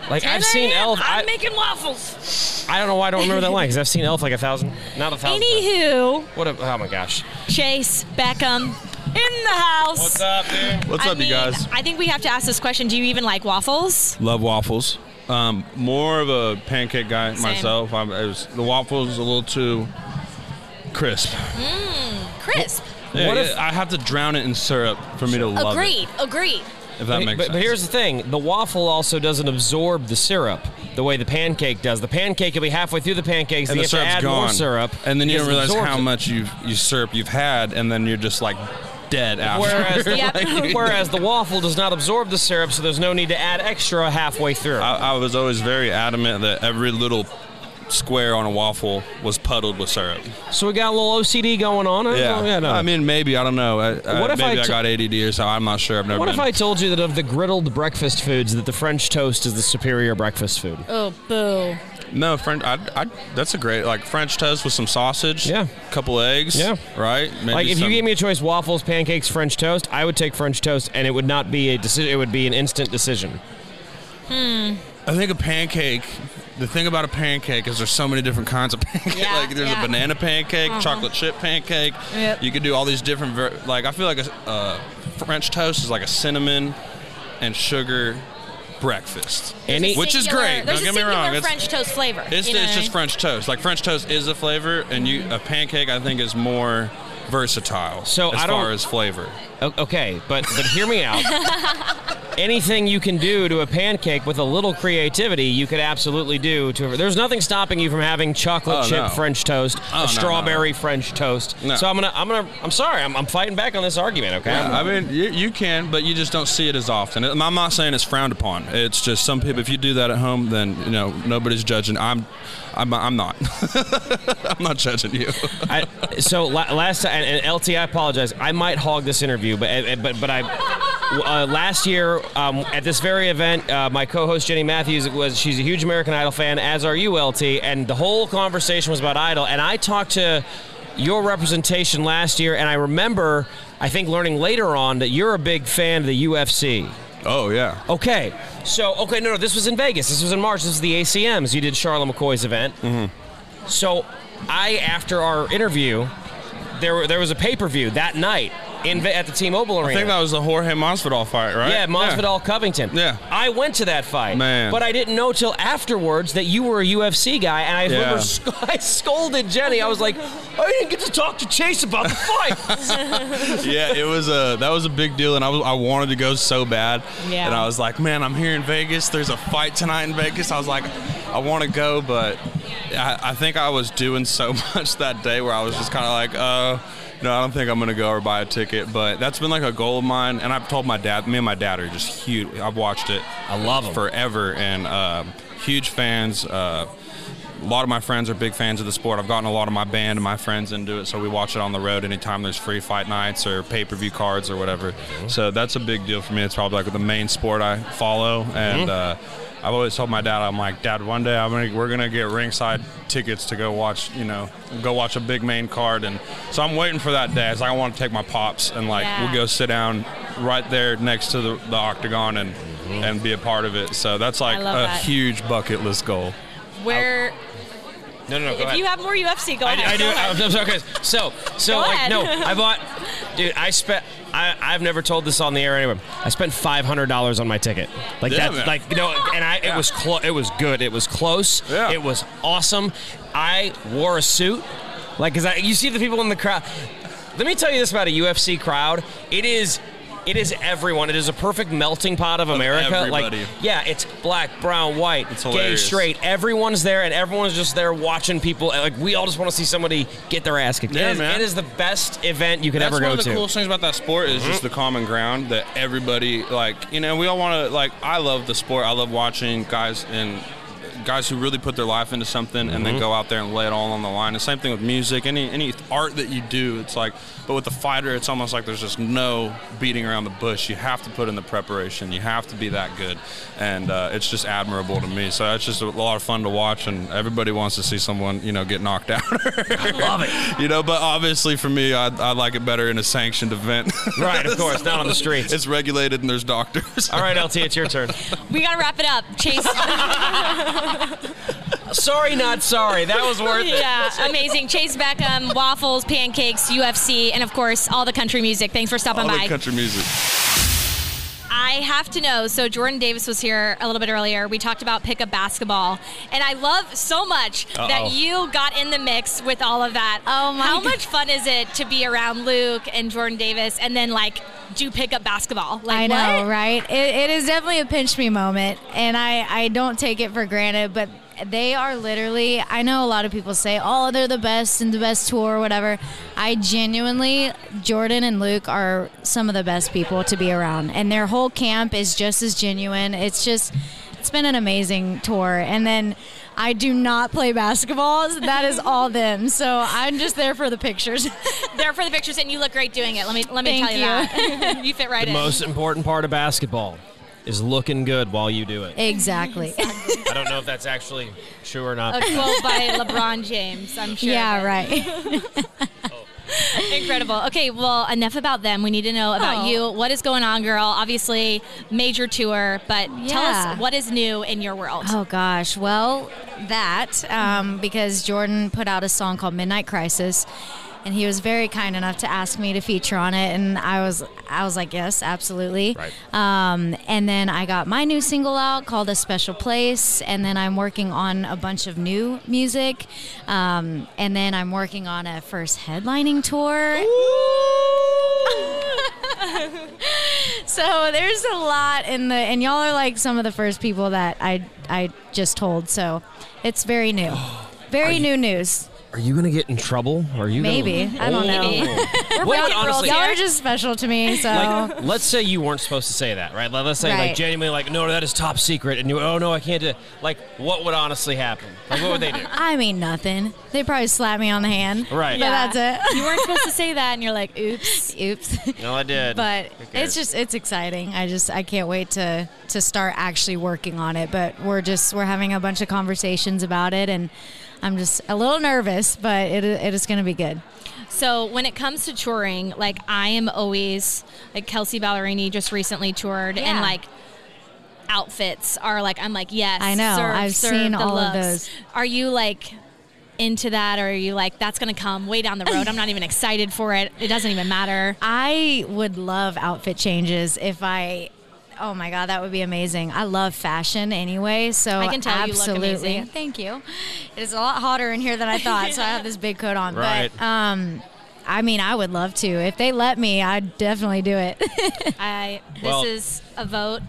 Like 10 I've seen a.m., Elf. I'm I, making waffles. I don't know why I don't remember that line because I've seen Elf like a thousand, not a thousand. times. Anywho, What? A, oh my gosh. Chase Beckham in the house. What's up, dude? What's I up, mean, you guys? I think we have to ask this question. Do you even like waffles? Love waffles. Um, more of a pancake guy Same. myself. I'm, it was, the waffles a little too crisp. Mmm, crisp. Yeah, What yeah, if- I have to drown it in syrup for me to love Agreed. Agreed. If that But, makes but, sense. but here's the thing: the waffle also doesn't absorb the syrup the way the pancake does. The pancake will be halfway through the pancakes, and then the you have to add gone. more syrup, and then you don't realize how it. much you've, you syrup you've had, and then you're just like dead after. Whereas, the, Like, whereas the waffle does not absorb the syrup, so there's no need to add extra halfway through. I, I was always very adamant that every little square on a waffle was puddled with syrup. So we got a little OCD going on. I- Yeah, oh, yeah no. I mean, maybe I don't know. I, I- What if I maybe I, t- got ADD or so. I'm not sure. I've never. what if. I told you that of the griddled breakfast foods, that the French toast is the superior breakfast food? Oh, boo. No, French. I, I, that's a great like French toast with some sausage. Yeah, a couple eggs. Yeah. right. Maybe like if some- you gave me a choice, waffles, pancakes, French toast, I would take French toast, and it would not be a decision. It would be an instant decision. Hmm. I think a pancake. The thing about a pancake is there's so many different kinds of pancake. Yeah, like there's yeah. a banana pancake, Uh-huh. chocolate chip pancake. Yep. You could do all these different. Ver- like I feel like a uh, French toast is like a cinnamon and sugar breakfast, There's a which is great. Don't get me wrong. It's, French toast flavor. It's, you know it's just? French toast. Like French toast is a flavor, and you a pancake I think is more versatile. So as I don't- far as flavor. Okay, but but hear me out. Anything you can do to a pancake with a little creativity, you could absolutely do to. There's nothing stopping you from having chocolate Oh, chip no. French toast, Oh, no, a no, strawberry French toast. No. So I'm gonna I'm gonna I'm sorry I'm, I'm fighting back on this argument. Okay, Yeah, I mean, you, you can, but you just don't see it as often. I'm not saying it's frowned upon. It's just some people. If you do that at home, then you know nobody's judging. I'm, I'm, I'm not. I'm not judging you. I, so la- last time, and, LT, I apologize. I might hog this interview, but but but I uh, last year um, at this very event, uh, my co-host Jenny Matthews was she's a huge American Idol fan, as are you, LT, and the whole conversation was about Idol, and I talked to your representation last year, and I remember I think learning later on that you're a big fan of the UFC. Oh yeah. Okay. So okay, no, no, this was in Vegas. This was in March. This was the ACMs. You did Charlotte McCoy's event. Mm-hmm. So I, after our interview, there there was a pay per view that night in at the T-Mobile Arena. I think that was the Jorge Masvidal fight, right? Yeah, Masvidal Covington. Yeah. I went to that fight. Man. But I didn't know till afterwards that you were a UFC guy, and I Yeah. remember sc- I scolded Jenny. I was like, I didn't get to talk to Chayce about the fight. yeah, it was a that was a big deal, and I was I wanted to go so bad. Yeah. And I was like, man, I'm here in Vegas. There's a fight tonight in Vegas. I was like, I want to go, but I, I think I was doing so much that day where I was just kind of like, uh. No, I don't think I'm gonna go or buy a ticket, but that's been like a goal of mine. And I've told my dad. Me and my dad are just huge. I've watched it. I love 'em. forever, and um, huge fans. Uh, a lot of my friends are big fans of the sport. I've gotten a lot of my band and my friends into it, so we watch it on the road anytime there's free fight nights or pay per view cards or whatever. So that's a big deal for me. It's probably like the main sport I follow, and Mhm. uh, I've always told my dad, I'm like, Dad, one day I'm gonna, we're gonna get ringside tickets to go watch, you know, go watch a big main card, and so I'm waiting for that day. It's like I want to take my pops and like Yeah. we'll go sit down right there next to the, the octagon and and be a part of it. So that's like a that. huge bucket list goal. Where No, no, no. Go if ahead. you have more UFC, go I, ahead. I do. Ahead. I'm, I'm sorry. 'cause- So, so Go like, ahead. no, I bought, dude. I spent. I, I've never told this on the air anyway. I spent five hundred dollars on my ticket. Like Yeah, that. man. Like you know, and I. It was close. It was good. It was close. Yeah. It was awesome. I wore a suit. Like, cause I, you see the people in the crowd. Let me tell you this about a UFC crowd. It is. It is everyone. It is a perfect melting pot of America. everybody. Like, yeah, it's black, brown, white, it's gay, straight. Everyone's there, and everyone's just there watching people. Like, we all just want to see somebody get their ass kicked. Yeah, it, is, man. it is the best event you could That's ever one go of the to. Mm-hmm. coolest things about that sport is just the common ground that everybody like. You know, we all want to like. I love the sport. I love watching guys and guys who really put their life into something and then Mhm. go out there and lay it all on the line. The same thing with music, any any art that you do. It's like, but with the fighter, it's almost like there's just no beating around the bush. You have to put in the preparation. You have to be that good, and uh, it's just admirable to me. So it's just a lot of fun to watch, and everybody wants to see someone you know get knocked out. I love it. You know, but obviously for me, I, I like it better in a sanctioned event. Right, of course, not on the streets. It's regulated and there's doctors. All right, LT, it's your turn. We gotta wrap it up, Chayce. sorry, not sorry. That was worth it. Yeah, amazing. Chayce Beckham, waffles, pancakes, UFC, and of course all the country music. Thanks for stopping All by. the country music. I have to know. So Jordan Davis was here a little bit earlier. We talked about pickup basketball, and I love so much Uh-oh. that you got in the mix with all of that. Oh my! How much fun is it to be around Luke and Jordan Davis, and then like do pickup basketball? Like I know, what? right? It, it is definitely a pinch me moment, and I, I don't take it for granted, but they are literally, I know a lot of people say, oh, they're the best and the best tour or whatever. I genuinely, Jordan and Luke are some of the best people to be around, and their whole camp is just as genuine. It's just, it's been an amazing tour. And then I do not play basketball. so That is all them. So I'm just there for the pictures. there for the pictures, and you look great doing it. Let me let me Thank tell you, you. that. you fit right the in. most important part of basketball is looking good while you do it. Exactly. I don't know if that's actually true or not. A quote by LeBron James, I'm sure. Yeah, right. Incredible. Okay, well, enough about them. We need to know about Oh. you. What is going on, girl? Obviously, major tour, but tell us what is new in your world. Oh gosh, well that um, because Jordan put out a song called Midnight Crisis, and he was very kind enough to ask me to feature on it, and I was I was like yes, absolutely. Right. Um, and then I got my new single out called A Special Place, and then I'm working on a bunch of new music, um, and then I'm working on a first headlining tour. so there's a lot in the, and y'all are like some of the first people that I I just told. So it's very new, very new news. Are you gonna get in trouble? Are you Maybe Gonna... I don't know. Oh. We're What would breaking rules. honestly- Y'all are just special to me. So Like, let's say you weren't supposed to say that, right? Like, let's say, like, genuinely, like, no, that is top secret, and you, oh no, I can't do. Like, what would honestly happen? Like, what would they do? I mean nothing. They probably slap me on the hand. Right. But Yeah. that's it. you weren't supposed to say that, and you're like, oops, oops. No, I did. But it's just it's exciting. I just I can't wait to to start actually working on it. But we're just we're having a bunch of conversations about it, and I'm just a little nervous, but it it is going to be good. So when it comes to touring, like I am always like Kelsea Ballerini just recently toured, and like outfits are like I'm like yes, I know. serve, I've serve seen all of those. Are you like into that, or are you like that's gonna come way down the road? I'm not even excited for it. It doesn't even matter. I would love outfit changes if I. Oh my god, that would be amazing. I love fashion anyway, so I can tell you look amazing. Thank you. It is a lot hotter in here than I thought, so I have this big coat on. Right. But um, I mean, I would love to if they let me. I'd definitely do it. I this Well- is a vote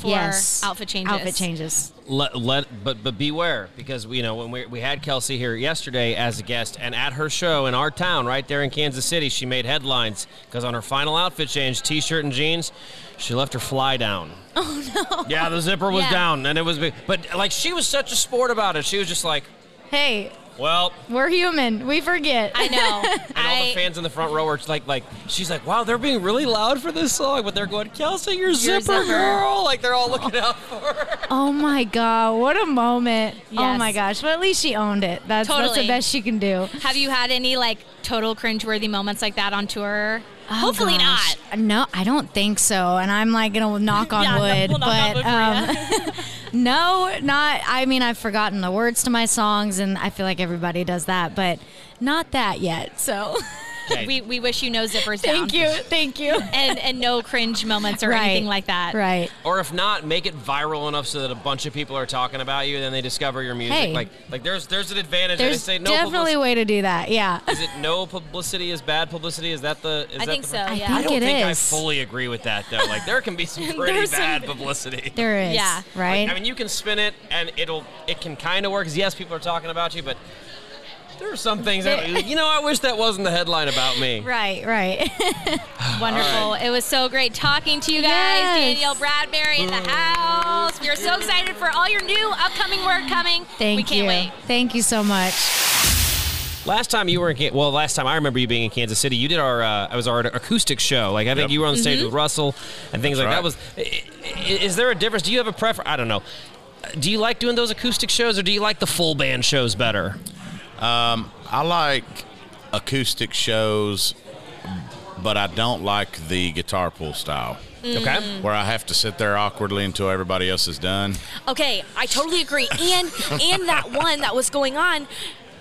for Yes. outfit changes. Outfit changes. Let, let but but beware because you know when we, we had Kelsea here yesterday as a guest and at her show in our town right there in Kansas City she made headlines because on her final outfit change t-shirt and jeans she left her fly down Oh no. yeah the zipper was Yeah. down and it was big but like she was such a sport about it she was just like Hey, well we're human. We forget. I know. and all the fans in the front row are like like she's like wow they're being really loud for this song but they're going Kelsea your zipper, zipper. girl like they're all looking out for her Oh my god, what a moment! Oh my gosh, but at least she owned it. That's that's the best she can do. Have you had any like total cringeworthy moments like that on tour? Oh, Hopefully gosh. No, I don't think so. And I'm like gonna knock on Yeah, wood, we'll but wood um, No, not. I mean, I've forgotten the words to my songs, and I feel like everybody does that, but not that yet. So. We, we wish you no zippers Thank down. you, thank you. And and no cringe moments or Right, anything like that. Right. Or if not, make it viral enough so that a bunch of people are talking about you, and then they discover your music. Hey. Like, like there's there's an advantage. There's they say no definitely a way to do that. Yeah. Is it no publicity is bad publicity? Is that the? Is I that think the, so, I yeah. I think don't it think I is. fully agree with that though. Like there can be some pretty There's some- bad publicity. There is. Yeah. Right. I mean, you can spin it, and it'll it can kind of work. 'cause yes, people are talking about you, but there are some things that you know. I wish that wasn't the headline about me. Right. Right. Wonderful. It was so great talking to you guys. Yes. Danielle Bradbery in the house. We are so excited for all your new upcoming work coming. Thank we can't you. wait. Thank you so much. Last time you were in, Kan- well, last time I remember you being in Kansas City, you did our, uh, it was our acoustic show. Like I think Yep. you were on stage Mhm. with Russell and things That's like that. right. Was i- i- is there a difference? Do you have a preference? I don't know. Do you like doing those acoustic shows, or do you like the full band shows better? Um, I like acoustic shows, but I don't like the guitar pull style. Okay. Where I have to sit there awkwardly until everybody else is done. Okay, I totally agree. And and that one that was going on,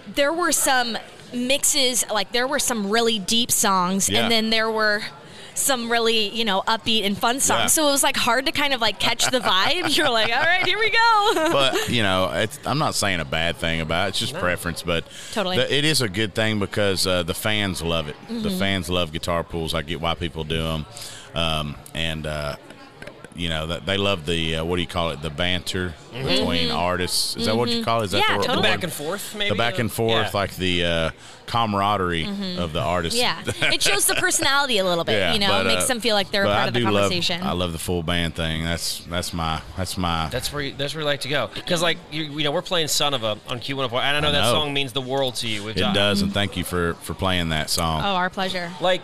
there were some mixes, like there were some really deep songs, Yeah. and then there were some really, you know, upbeat and fun songs. Yeah. So it was like hard to kind of like catch the vibe. You're like, all right, here we go. but you know, it's, I'm not saying a bad thing about it. It's just No. preference, but Totally. the- it is a good thing because uh, the fans love it. The Mhm. fans love guitar pulls. I get why people do them, um, and uh, you know that they love the uh, what do you call it? The banter Mhm. between Mhm. artists. Is that what you Mhm. call it? Is that Yeah, the, word- totally. the The back and forth, maybe? The back and forth, Yeah. like the uh, camaraderie Mhm. of the artists. yeah, it shows the personality a little bit. Yeah, you know, but, makes uh, them feel like they're a part I of the do love- conversation. I love the full band thing. That's that's my that's my That's where you, that's where you like to go because like you, you know we're playing "Son of a" on Q104, and I know I that song means the world to you. We've It done- does, and thank you for for playing that song. oh, our pleasure. Like,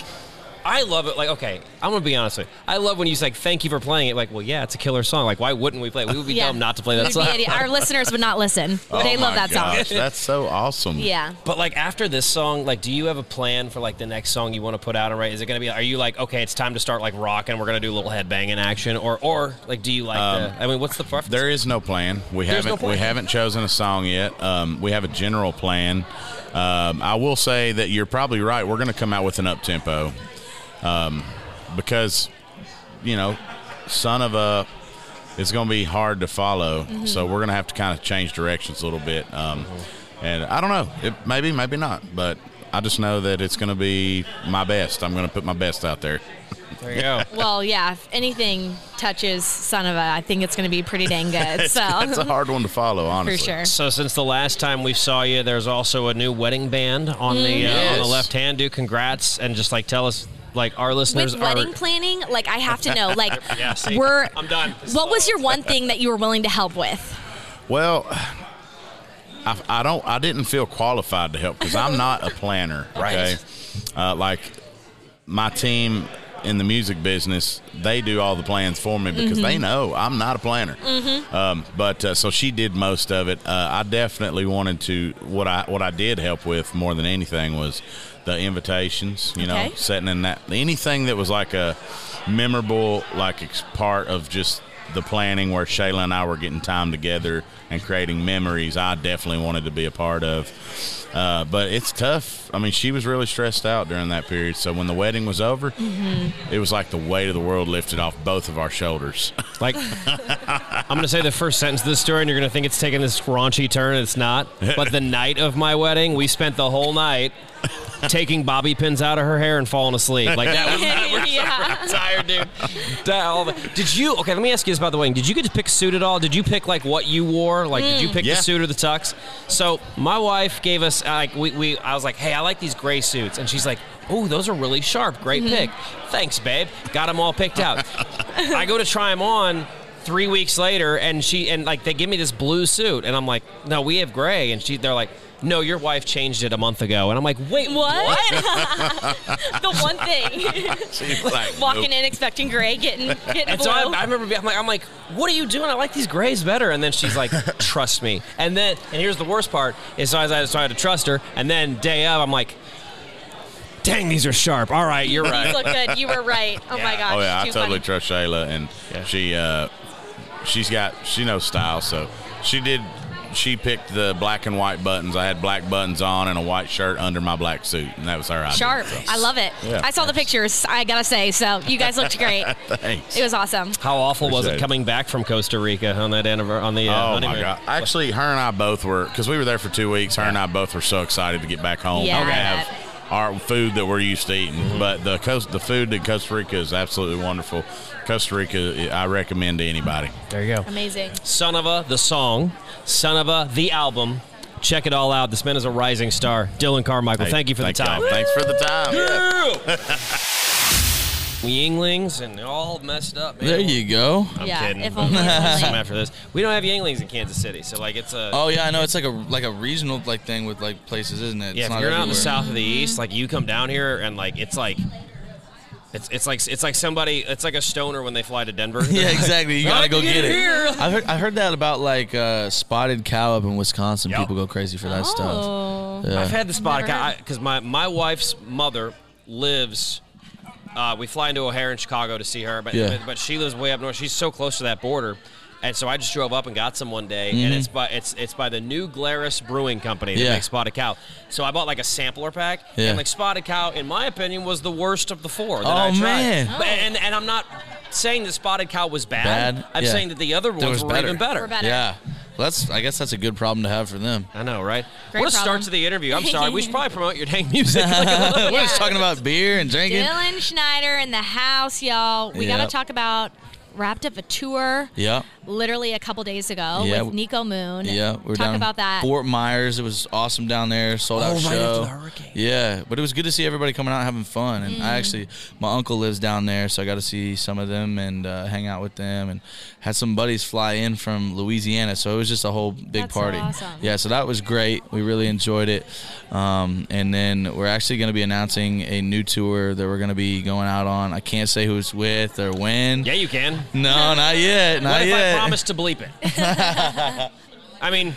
I love it. Like, okay, I'm gonna be honest with you. I love when you say thank you for playing it. Like, well, yeah, it's a killer song. Like, why wouldn't we play? it? We would be Yeah. dumb not to play that We'd be song. idiot- Our listeners would not listen. Oh they love my that song. That's so awesome. Yeah. But like after this song, like, do you have a plan for like the next song you want to put out? And right, is it gonna be? Are you like, okay, it's time to start like rocking? We're gonna do a little headbanging action, or or like, do you like Um, the? I mean, what's the preference? There is no plan. We There's haven't we plan. haven't chosen a song yet. Um, we have a general plan. Um, I will say that you're probably right. We're going to come out with an up tempo um, because you know, son of a it's going to be hard to follow. Mhm. So we're going to have to kind of change directions a little bit. Um, and I don't know. It, maybe maybe not, but. I just know that it's going to be my best. I'm going to put my best out there. There you go. Well, yeah. If anything touches Son of a, I think it's going to be pretty dang good. It's, so it's a hard one to follow, honestly. sure. So since the last time we saw you, there's also a new wedding band on the uh, Mhm. on the left hand. Do congrats and just like tell us like our listeners with are. wedding planning, like I have to know, like Yeah, see, we're. I'm done. What was your one thing that you were willing to help with? Well, I, I don't. I didn't feel qualified to help because I'm not a planner. Right. Okay, uh, like my team in the music business, they do all the plans for me because Mhm. they know I'm not a planner. Mhm. Um, but uh, so she did most of it. Uh, I definitely wanted to. What I what I did help with more than anything was the invitations. You know, setting in that anything that was like a memorable like part of just the planning where Shayla and I were getting time together and creating memories. I definitely wanted to be a part of. Uh, but it's tough. I mean, she was really stressed out during that period. So when the wedding was over, it was like the weight of the world lifted off both of our shoulders. Like, I'm going to say the first sentence of this story, and you're going to think it's taking this raunchy turn. and It's not. But the night of my wedding, we spent the whole night taking bobby pins out of her hair and falling asleep. Like that was that. We're Yeah. so tired, dude. That- all the- did you? Okay, let me ask you this about the wedding. Did you get to pick a suit at all? Did you pick like what you wore? Like, did you Mm. pick Yeah. the suit or the tux? So my wife gave us uh, like we, we I was like, hey, I like these gray suits, and she's like. Oh, those are really sharp. Great Mhm. pick. Thanks, babe. Got them all picked out. I go to try them on three weeks later, and she and like they give me this blue suit, and I'm like, no, we have gray, and she they're like, no, your wife changed it a month ago, and I'm like, wait, What? the one thing. She's like, Walking nope. in expecting gray, getting getting And blue. so I, I remember being, I'm like, I'm like, what are you doing? I like these grays better. And then she's like, trust me. And then, and here's the worst part is so I, had- so I had to trust her. And then day of, I'm like, dang, these are sharp. All right, you're These right. look good. You were right. Oh my gosh. Oh yeah, I too totally funny. trust Shayla, and she uh, she's got she knows style, so she did. She picked the black and white buttons. I had black buttons on and a white shirt under my black suit, and that was her idea. Sharp. so. I love it. Yeah. I saw the pictures. I gotta say, so you guys looked great. Thanks. It was awesome. How awful was it it. coming back from Costa Rica on that anniversary on the uh, oh honeymoon? my god! Actually, her and I both were because we were there for two weeks. Her and I both were so excited to get back home Yeah, and I have our food that we're used to eating. Mm-hmm. But the coast, the food in Costa Rica is absolutely wonderful. Costa Rica, I recommend to anybody. There you go. Amazing. Son of a, the song. Son of a, the album. Check it all out. This man is a rising star. Dillon Carmichael, Hey, thank you for thank the time. y'all. Thanks for the time. Yuenglings and they're all messed up. Man. There you go. I'm Yeah, kidding. if only Some after this, we don't have Yuenglings in Kansas City, so like it's a. Oh yeah, I know. It's like a like a regional like thing with like places, isn't it? Yeah, It's if you're not in the south of the east, like you come down here and like it's like. It's, it's like it's like somebody it's like a stoner when they fly to Denver. yeah, exactly. You gotta go can get it. here. I heard I heard that about like uh, spotted cow up in Wisconsin. People go crazy for that stuff. Yeah. I've had the spotted cow because my my wife's mother lives. Uh, we fly into O'Hare in Chicago to see her, but, Yeah. but but she lives way up north. She's so close to that border, and so I just drove up and got some one day, Mhm. and it's by it's it's by the New Glarus Brewing Company that Yeah. makes Spotted Cow. So I bought like a sampler pack, Yeah. and like Spotted Cow, in my opinion, was the worst of the four that Oh, I tried. man. But- and and I'm not saying the Spotted Cow was bad. Bad. I'm Yeah. saying that the other ones was were even better. Yeah. Well, that's I guess that's a good problem to have for them. I know, right? Great what a start problem. to the interview. I'm sorry. We should probably promote your dang music. Like We're just talking about beer and drinking. Dylan Schneider in the house, y'all. We Yep. gotta talk about wrapped up a tour Yeah. literally a couple days ago Yeah. with Niko Moon. Yeah, we were talk down about that. Fort Myers. It was awesome down there. Sold out Oh, right show. after the hurricane. Yeah, but it was good to see everybody coming out having fun. And Mm. I actually, my uncle lives down there, so I got to see some of them and uh, hang out with them. And had some buddies fly in from Louisiana, so it was just a whole big That's party. awesome. Yeah, so that was great. We really enjoyed it. Um, and then we're actually going to be announcing a new tour that we're going to be going out on. I can't say who it's with or when. Yeah, you can. No, not yet. Not what if yet. I promise to bleep it? I mean,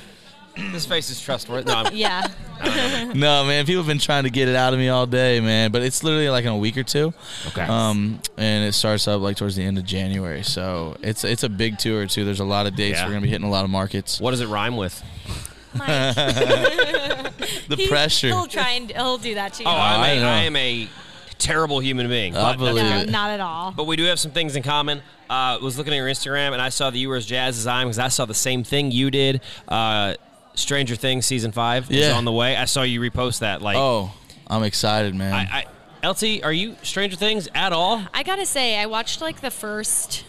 this face is trustworthy. No, I'm- Yeah. no, man, people have been trying to get it out of me all day, man. But it's literally like in a week or two. Okay. Um, and it starts up like towards the end of January, so it's it's a big tour too. There's a lot of dates. Yeah. We're gonna be hitting a lot of markets. What does it rhyme with? the He- pressure. He'll try and he'll do that to you. Oh, I'm I a. I am a terrible human being. I believe no, it. not at all. But we do have some things in common. Uh, was looking at your Instagram and I saw that you were as jazz as I am because I saw the same thing you did. Uh, Stranger Things season five is Yeah. on the way. I saw you repost that. Like, Oh, I'm excited, man. I, I, LT, are you Stranger Things at all? I gotta say, I watched like the first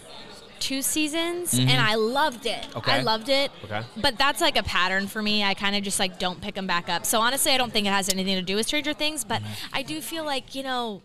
two seasons Mhm. and I loved it. Okay. I loved it. Okay. But that's like a pattern for me. I kind of just like don't pick them back up. So honestly, I don't think it has anything to do with Stranger Things, but I do feel like, you know,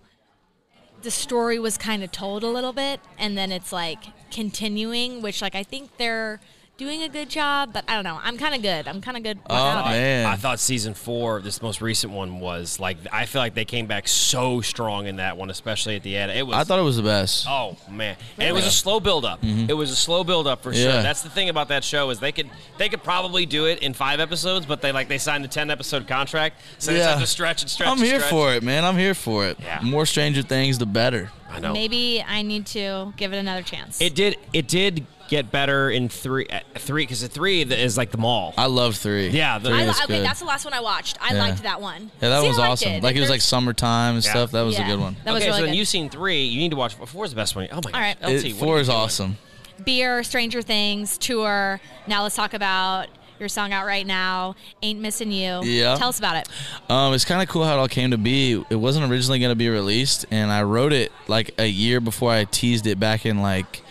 the story was kind of told a little bit and then it's like continuing, which like I think they're doing a good job, but I don't know. I'm kind of good. I'm kind of good. Oh, without man. I thought season four, this most recent one, was like I feel like they came back so strong in that one, especially at the end. It was. I thought it was the best. Oh man, and it was a slow build up. Mhm. It was a slow build up for sure. Yeah. That's the thing about that show is they could they could probably do it in five episodes, but they like they signed a ten episode contract, so they just have to stretch and stretch. I'm and here stretch. for it, man. I'm here for it. Yeah. More Stranger Things, the better. I know. Maybe I need to give it another chance. It did. It did get better in three. Uh, three because the three is like the mall. I love three. Yeah, the- three I is okay, good. that's the last one I watched. I Yeah. liked that one. yeah, that See, was I liked awesome. It. Like it was like summertime and Yeah. stuff. That was Yeah. a good one. That was okay, really so then good. you've seen three. You need to watch four. is the best one. Oh my All right. god, LT, It- four is doing? awesome. beer, Stranger Things, tour. Now let's talk about your song out right now, "Ain't Missing You." Yeah. Tell us about it. Um, it's kind of cool how it all came to be. It wasn't originally going to be released, and I wrote it like a year before I teased it back in like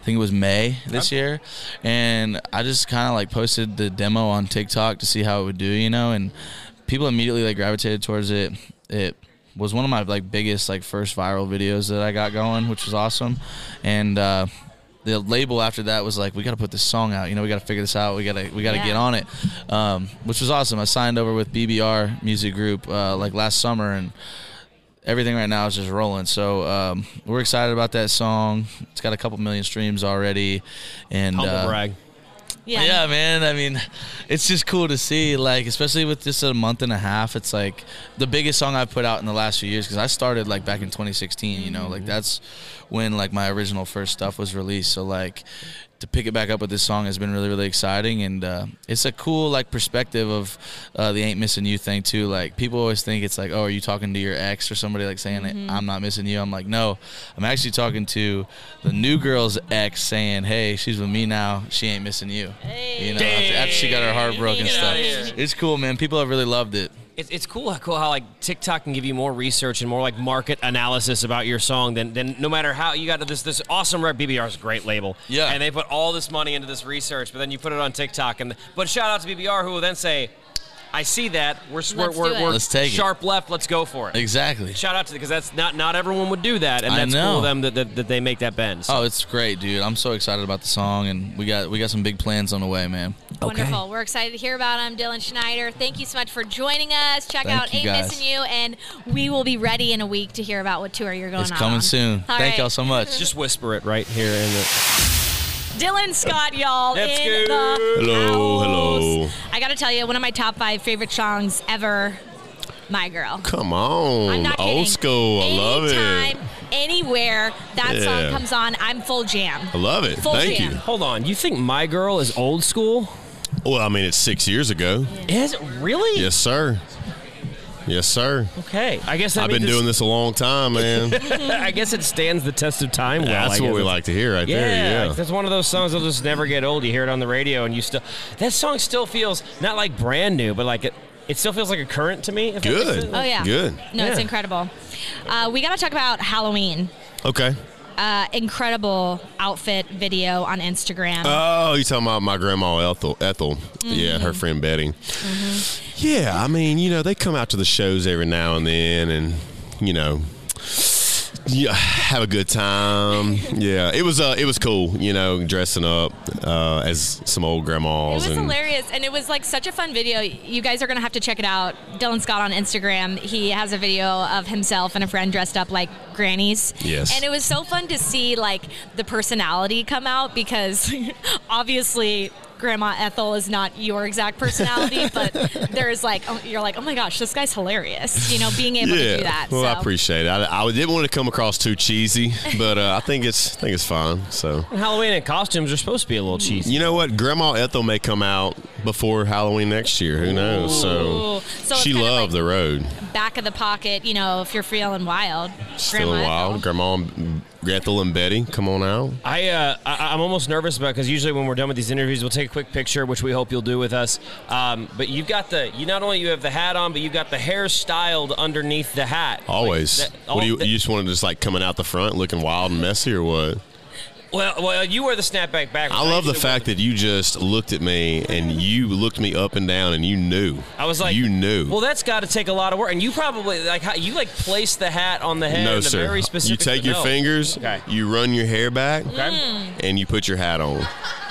I think it was May this year, and I just kind of like posted the demo on TikTok to see how it would do, you know, and people immediately like gravitated towards it. It was one of my like biggest like first viral videos that I got going, which was awesome, and. uh the label after that was like, we got to put this song out. You know, we got to figure this out. We got to we got to Yeah. get on it, um, which was awesome. I signed over with BBR Music Group uh, like last summer, and everything right now is just rolling. So um, we're excited about that song. It's got a couple million streams already, and Humble uh, brag. Yeah. yeah, man. I mean, it's just cool to see, like, especially with just a month and a half. It's like the biggest song I've put out in the last few years because I started like back in 2016. You know, like that's when like my original first stuff was released. So like, to pick it back up with this song has been really really exciting. And uh, it's a cool like perspective of uh, the ain't missing you thing too. Like people always think it's like oh are you talking to your ex or somebody like saying Mm-hmm. i'm not missing you? I'm like no. I'm actually talking to the new girl's ex saying hey she's with me now. She ain't missing you. You know after, after she got her heart broken stuff. it's cool man. People have really loved it It's, it's cool, cool how like TikTok can give you more research and more like market analysis about your song than, than no matter how you got this this awesome rep. BBR is a great label, Yeah. and they put all this money into this research, but then you put it on TikTok, and but shout out to BBR who will then say, "I see that we're we're, Let's we're, do it. we're Let's take it." sharp left, let's go for it." Exactly. Shout out to because that's not not everyone would do that, and that's cool of them that, that, that they make that bend. So. oh it's great dude i'm so excited about the song and we got we got some big plans on the way man Wonderful. We're excited to hear about them, Dylan Schneider. Thank you so much for joining us. Check Thank out you, Ain't guys. Missing You, and we will be ready in a week to hear about what tour you're going it's on. coming soon All thank right. y'all so much Just whisper it right here in the. Dylan Scott, y'all, Let's in go. the Hello, house. hello. I got to tell you, one of my top five favorite songs ever, My Girl. Come on, I'm not kidding. old school. I love it. Anytime, anywhere that Yeah. song comes on, I'm full jam. I love it. Full Thank jam. you. Hold on, you think My Girl is old school? Well, I mean, it's six years ago. Is it really? Yes, sir. Yes, sir. Okay, I guess that I've been means doing this a long time, man. I guess it stands the test of time. Well, That's what we like to hear right yeah, there. Yeah. that's one of those songs that'll just never get old. You hear it on the radio, and you still that song still feels not like brand new, but like it. It still feels like a current to me. if Good. Oh, yeah. Good. No, it's incredible. Uh, we got to talk about Halloween. Okay. Uh, incredible outfit video on Instagram. Oh, you talking about my grandma Ethel? Ethel. Yeah, Mm-hmm. her friend Betty. Yeah, I mean, you know, they come out to the shows every now and then, and you know, yeah, have a good time. Yeah, it was uh, it was cool. You know, dressing up uh, as some old grandmas. It was and hilarious, and it was like such a fun video. You guys are gonna have to check it out. Dylan Scott on Instagram. He has a video of himself and a friend dressed up like grannies. Yes. And it was so fun to see like the personality come out because obviously Grandma Ethel is not your exact personality, but there's like oh, you're like oh my gosh this guy's hilarious. You know, being able yeah. to do that. Well, so. I appreciate it. I, I didn't want to come across too cheesy, but uh, I think it's I think it's fine. So. Halloween and costumes are supposed to be a little cheesy. You know what? Grandma Ethel may come out before Halloween next year. Who knows? So, Ooh. So it's she kinda loved the road. Back of the pocket, you know, if you're feeling wild. Still Grandma wild. Grandma and and Betty, come on out. I, uh, I I'm almost nervous about because usually when we're done with these interviews, we'll take a quick picture, which we hope you'll do with us. Um, but you've got the you not only you have the hat on, but you've got the hair styled underneath the hat. Always. Like that- what do you? all- you just want to just like coming out the front, looking wild and messy, or what? Well, well, you wear the snapback back. I love the fact that you just looked at me and you looked me up and down and you knew. I was like, you knew. Well, that's got to take a lot of work, and you probably like how, you like place the hat on the head. no, in a sir. Very specific You take your no. fingers, Okay. you run your hair back, Okay. Mm. and you put your hat on. All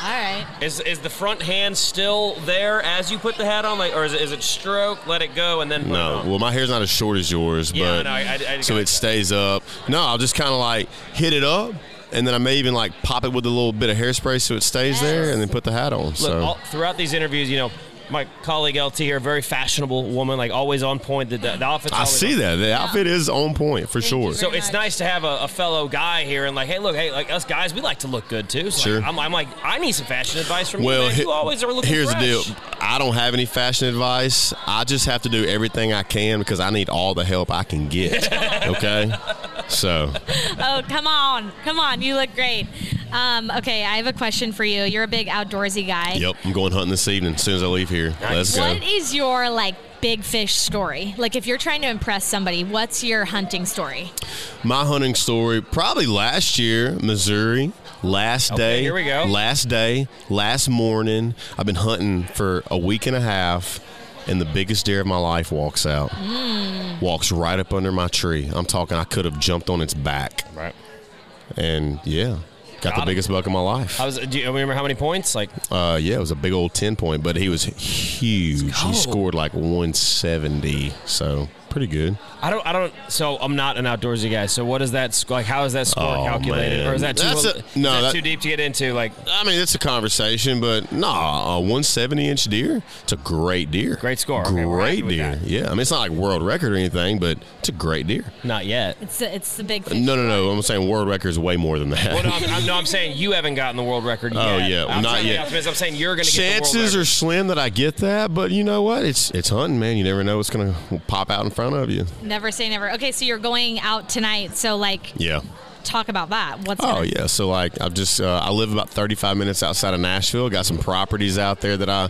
right. Is is the front hand still there as you put the hat on, like, or is it, is it stroke, let it go, and then put it No, on? well, my hair's not as short as yours, Yeah, but no, I- I- I so got it stays up. No, I'll just kind of like hit it up, and then I may even like pop it with a little bit of hairspray so it stays there, and then put the hat on. Look, so all, throughout these interviews, you know, my colleague LT here, very fashionable woman, like always on point. The, the, the outfit's I see that the outfit is on point for sure. So it's nice to have a, a fellow guy here and like, hey, look, hey, like us guys, we like to look good too. So Sure. like, I'm, I'm like, I need some fashion advice from Well, you. Man. he- You always are looking here's fresh. the deal. I don't have any fashion advice. I just have to do everything I can because I need all the help I can get. okay, so oh, come on. Come on. You look great. Um, okay, I have a question for you. You're a big outdoorsy guy. yep, I'm going hunting this evening as soon as I leave here. Let's go. What is your like big fish story? Like if you're trying to impress somebody, what's your hunting story? My hunting story, probably last year, Missouri. Last Okay, day. here we go. Last day, last morning. I've been hunting for a week and a half, and the biggest deer of my life walks out. Mm. Walks right up under my tree. I'm talking, I could have jumped on its back. Right. And yeah, got, Got the him. biggest buck of my life. I was, do you remember how many points? Like, Uh, yeah, it was a big old 10 point, but he was huge. He scored like 170. So pretty good. I don't. I don't. So I'm not an outdoorsy guy. So what is that? Like, how is that score Oh, calculated, man. or is that too? That's a- is no, that that- too deep to get into? Like, I mean, it's a conversation, but no, a 170 inch deer. It's a great deer. Great score. Okay, we're happy great with deer. Yeah, I mean, it's not like world record or anything, but it's a great deer. not yet. It's the, it's the big fish. No, no, no. I'm saying world record is way more than that. Well, no, I'm, I'm, no, I'm saying you haven't gotten the world record oh, yet. Oh, yeah, I'm not yet. I'm saying you're going to get the world Chances record. are slim that I get that, but you know what? It's it's hunting, man. You never know what's gonna pop out in front of you. Never say never. Okay, so you're going out tonight. So like, Yeah. talk about that. What's Oh yeah, so like I've just uh, I live about 35 minutes outside of Nashville. Got some properties out there that I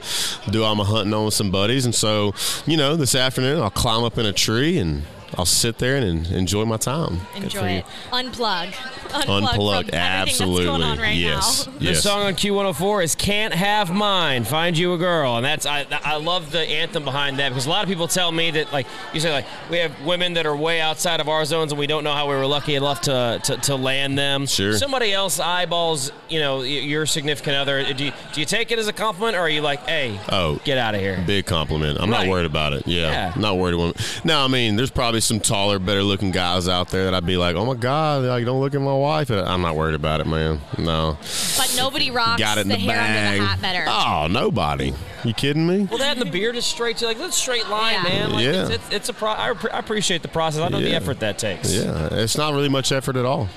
do all my hunting on with some buddies, and so you know this afternoon I'll climb up in a tree and I'll sit there and enjoy my time. enjoy it. Unplug. Unplug. Unplugged, from absolutely. That's going on right yes, now. The yes. song on Q104 is "Can't Have Mine." Find you a girl, and that's I. I love the anthem behind that because a lot of people tell me that like you say like we have women that are way outside of our zones and we don't know how we were lucky enough to to, to land them. Sure. Somebody else eyeballs you know your significant other. Uh, do you, do you take it as a compliment or are you like, hey, Oh, get out of here? Big compliment. I'm Right. not worried about it. Yeah, Yeah. not worried. About Now, I mean, there's probably some taller, better looking guys out there that I'd be like, oh my god, like don't look at my wife. I'm not worried about it, man. No, But nobody rocks got it in the, the, hair bag. under the hat better. Oh, nobody. You kidding me? Well, that and the beard is straight. To, like that's a straight line, man. Like, Yeah. It's, it's, it's a pro. I, appre- I appreciate the process. I know the effort that takes. Yeah, it's not really much effort at all.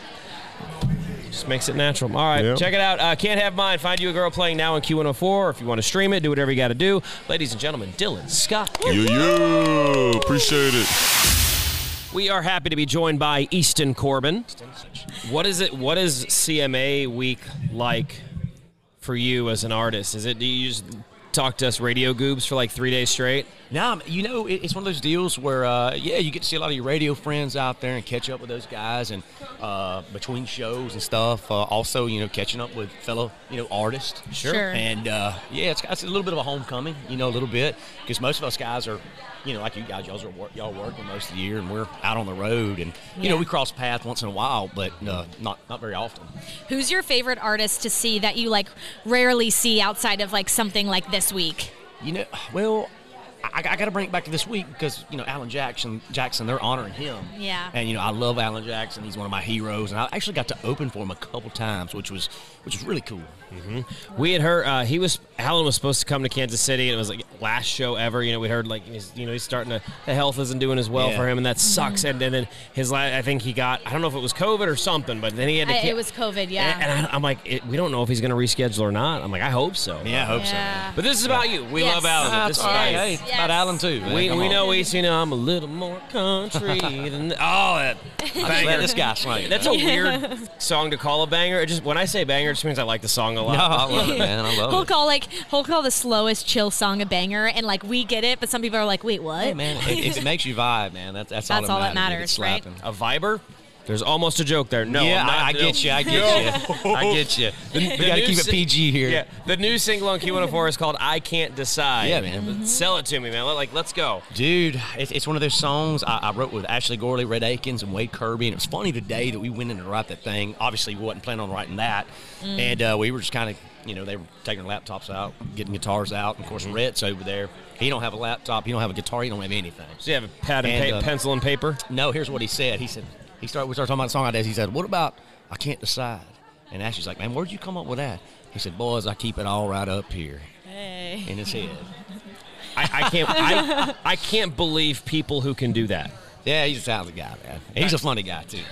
Just makes it natural. All right, Yep. check it out. Uh, Can't Have Mine. Find you a girl playing now on Q104. If you want to stream it, do whatever you got to do. Ladies and gentlemen, Dylan Scott. Yo, yo, appreciate it. We are happy to be joined by Easton Corbin. What is it? What is CMA week like for you as an artist? Is it do you just talk to us radio goobs for like three days straight? No, you know, it's one of those deals where, uh, yeah, you get to see a lot of your radio friends out there and catch up with those guys, and uh, between shows and stuff. Uh, also, you know, catching up with fellow, you know, artists. Sure. Sure. And uh, yeah, it's, it's a little bit of a homecoming, you know, a little bit because most of us guys are, you know, like you guys, y'all are work, y'all working most of the year, and we're out on the road, and you know, we cross paths once in a while, but uh, not not very often. Who's your favorite artist to see that you like rarely see outside of like something like this week? You know, well, I, I got to bring it back to this week because you know Alan Jackson, Jackson, they're honoring him. Yeah. And you know, I love Alan Jackson. He's one of my heroes, and I actually got to open for him a couple times, which was which was really cool. We had heard uh, he was Alan was supposed to come to Kansas City, and it was like last show ever. You know, we heard like he's, you know he's starting to the health isn't doing as well Yeah. for him, and that sucks. And, and then his la- I think he got I don't know if it was COVID or something, but then he had to. I, ki- it was COVID, yeah. and I, I'm like, it, we don't know if he's going to reschedule or not. I'm like, I hope so. Yeah, I hope so. But this is about you. We Yes. love Alan. Ah, this is all right. about Hey, you. it's about Alan too. man. We, Come we on. know we you know I'm a little more country than oh that Let banger. this guy sing. That's a weird song to call a banger. It just when I say banger, it just means I like the song a lot. No, I love it, man. I love He'll it. call like he'll call the slowest chill song a banger, and like we get it, but some people are like, "Wait, what?" Hey, man, if it makes you vibe, man, that's that's, That's all all that that matters. matters, it's right? slapping. A viber? There's almost a joke there. No, yeah, not, I, I get you. I get you. I get you. The- we got to keep it PG here. Yeah, the new single on Q104 is called "I Can't Decide." Yeah, man. Mm-hmm. Sell it to me, man. Like, let's go. Dude, it's, it's one of those songs I, I wrote with Ashley Gorley, Rhett Akins, and Wade Kirby. And it was funny the day that we went in to write that thing. Obviously, we wasn't planning on writing that. Mm. And uh, we were just kind of, you know, they were taking their laptops out, getting guitars out. And of course, Rhett's over there. He don't have a laptop. He don't have a guitar. He don't have anything. So you have a pad and, And, pa- uh, pencil and paper. No, here's what he said. He said, he started, we started talking about the song ideas. He said, what about I Can't Decide? And Ashley's like, man, where'd you come up with that? He said, boys, I keep it all right up here Hey. in his head. I, I can't. I, I can't believe people who can do that. Yeah, he's a talented guy, man. He's a funny guy, too.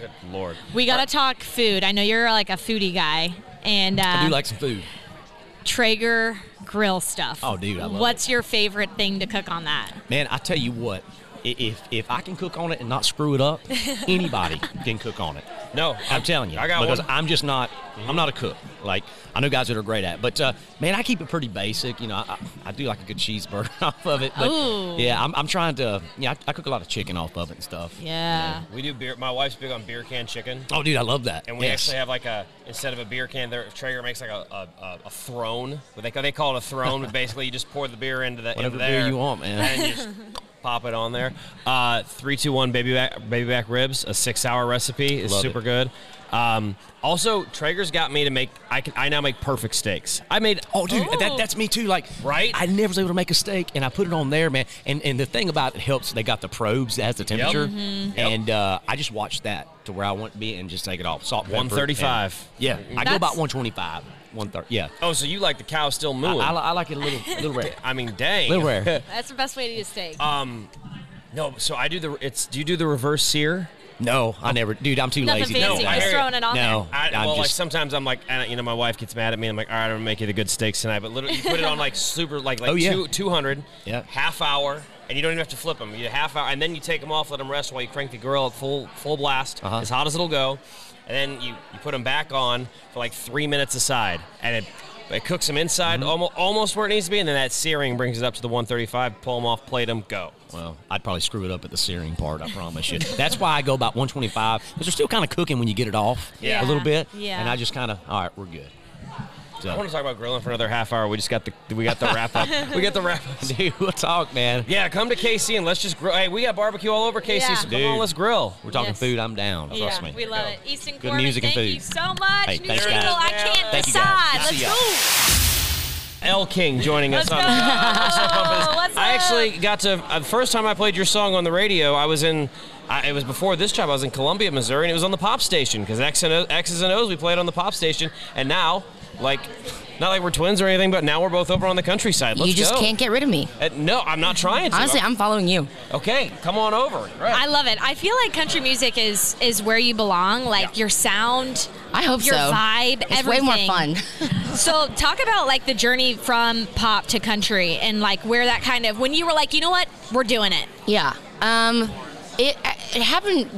Good lord. We gotta talk food. I know you're like a foodie guy, and uh, I do like some food. Traeger grill stuff. Oh, dude, I love What's your favorite thing to cook on that? Man, I tell you what, i- if if I can cook on it and not screw it up, anybody can cook on it. No, I'm telling you, I got because one. I'm just not. I'm not a cook. Like I know guys that are great at, it. but uh, man, I keep it pretty basic. You know, I, I, I do like a good cheeseburger off of it. But Ooh. yeah, I'm, I'm trying to. Yeah, I, I cook a lot of chicken off of it and stuff. Yeah. We do beer. My wife's big on beer can chicken. Oh, dude, I love that. And we Yes. actually have like a instead of a beer can, there Traeger makes like a, a, a, a throne. What they call, they call it a throne, but basically you just pour the beer into the Whatever into there, beer you want, man. And you just pop it on there. Uh, three, two, one, baby back, baby back ribs. A six-hour recipe is Love super it. good. Um, also, Traeger's got me to make. I can. I now make perfect steaks. I made. Oh, dude, that, that's me too. Like, right? I never was able to make a steak, and I put it on there, man. And and the thing about it helps. They got the probes that has the temperature, Mhm. and uh, I just watched that to where I want to be, and just take it off. Salt, pepper, 135. and- Yeah, I go about 125, 130. Yeah. Oh, so you like the cow still mooing? I, I, I like it a little, little rare. I mean, dang. Little rare. That's the best way to eat a steak. Um, no. So I do the. It's. Do you do the reverse sear? No, I never, dude. I'm too Nothing lazy. fancy, No, I just hear throwing it on No, I, I'm well, like just- sometimes I'm like, and, you know, my wife gets mad at me. I'm like, all right, I'm gonna make you the good steaks tonight. But literally, you put it on like super, like like Oh, yeah. two, 200, Yeah. half hour, and you don't even have to flip them. You half hour, and then you take them off, let them rest while you crank the grill at full full blast, Uh-huh. as hot as it'll go, and then you you put them back on for like three minutes aside, and it. It cooks them inside mm-hmm. almost, almost where it needs to be, and then that searing brings it up to the 135. Pull them off, plate them, go. Well, I'd probably screw it up at the searing part. I promise you. That's why I go about 125 because they're still kind of cooking when you get it off Yeah. a little bit. Yeah. And I just kind of, all right, we're good. Uh, I want to talk about grilling for another half hour. We just got the we got the wrap up. we got the wrap up. Dude, we'll talk, man. Yeah, come to KC and let's just grill. Hey, we got barbecue all over KC, Yeah. so come Dude. on, let's grill. We're talking Yes. food. I'm down. Trust me. we love it. Easton Good Corbin, music and thank food. you so much. Hey, New thanks, single, guys. I can't Thank decide. Let's See ya. go. Elle King joining us. Let's on go. What's I actually got to uh, the first time I played your song on the radio. I was in. I, it was before this job. I was in Columbia, Missouri, and it was on the pop station because X and O, X's and O's we played on the pop station, and now like. Not like we're twins or anything, but now we're both over on the countryside. Let's you just go. can't get rid of me. Uh, no, I'm not trying to. Honestly, I'm following you. Okay, come on over. Right. I love it. I feel like country music is is where you belong. Like your sound. I hope your so. vibe. It's way more fun. so talk about like the journey from pop to country and like where that kind of when you were like, you know what, we're doing it. Yeah. Um, it it happened.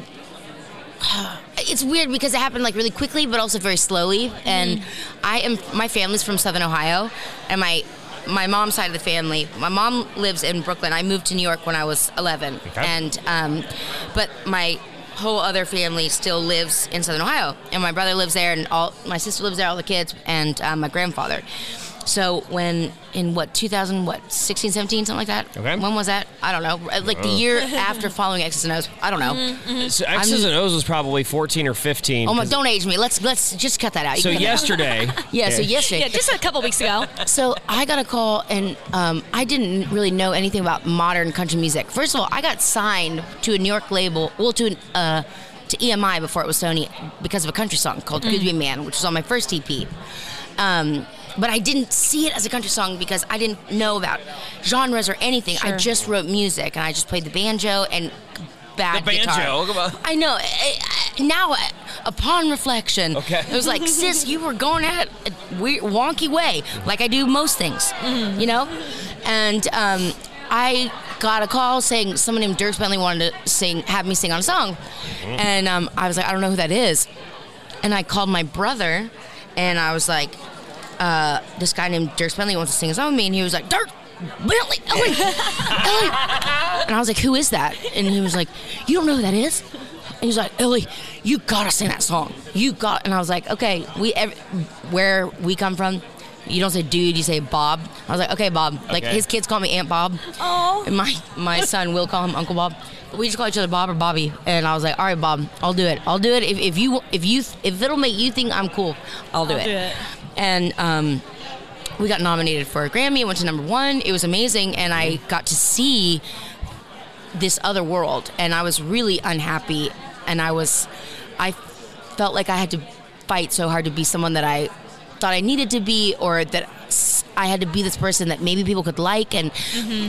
It's weird because it happened like really quickly, but also very slowly. And I am my family's from Southern Ohio, and my my mom's side of the family. My mom lives in Brooklyn. I moved to New York when I was 11, and um, but my whole other family still lives in Southern Ohio, and my brother lives there, and all my sister lives there, all the kids, and um, my grandfather. So when in what 2000 what 16 17 something like that Okay. when was that I don't know like the Uh. year after following X's and O's I don't know So X's and O's was probably 14 or 15. oh my 'cause- don't age me let's let's just cut that out You So can cut that out. yesterday- yeah so yesterday Yeah, just a couple weeks ago. so I got a call, and um, I didn't really know anything about modern country music. First of all, I got signed to a New York label, well, to an, uh, to EMI before it was Sony, because of a country song called "Good to Be a Man," which was on my first EP. Um, but I didn't see it as a country song because I didn't know about genres or anything. I just wrote music, and I just played the banjo and bad The guitar. banjo, come on. I know. I- I- Now, uh, upon reflection, Okay. it was like, sis, you were going at it a weird, wonky way, like I do most things, you know? And um, I got a call saying someone named Dierks Bentley wanted to sing, have me sing on a song. And um, I was like, I don't know who that is. And I called my brother, and I was like, uh, this guy named Dierks Bentley wants to sing a song with me. And he was like, Dierks Bentley, Ellie, Ellie. And I was like, who is that? And he was like, you don't know who that is? And he was like, Ellie, you gotta sing that song. You got. And I was like, okay, we ev- where we come from, you don't say dude, you say Bob. I was like, okay, Bob. Like Okay. his kids call me Aunt Bob. Oh. And my my son will call him Uncle Bob. But we just call each other Bob or Bobby. And I was like, all right, Bob, I'll do it. I'll do it if, if you if you if it'll make you think I'm cool, I'll do I'll it. do it. And um, we got nominated for a Grammy. It went to number one. It was amazing, and I got to see this other world and I was really unhappy and I was I felt like I had to fight so hard to be someone that I thought I needed to be or that I had to be this person that maybe people could like and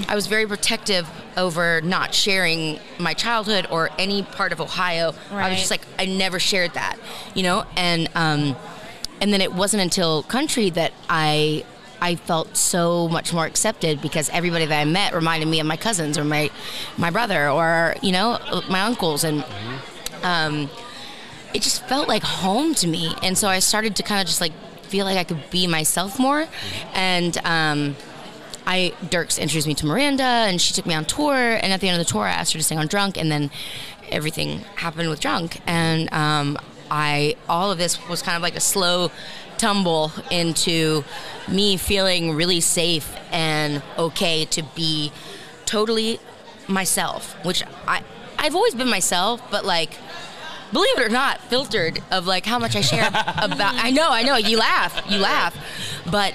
I was very protective over not sharing my childhood or any part of Ohio. I was just like I never shared that, you know? And um and then it wasn't until country that I I felt so much more accepted because everybody that I met reminded me of my cousins or my my brother or you know my uncles. And um, it just felt like home to me. And so I started to kind of just like feel like I could be myself more. And um, I Dierks introduced me to Miranda and she took me on tour. And at the end of the tour I asked her to sing on Drunk. And then everything happened with Drunk. And um, I all of this was kind of like a slow tumble into me feeling really safe and okay to be totally myself, which I I've always been myself, but like believe it or not, filtered of like how much I share about. I know, I know. You laugh, you laugh, but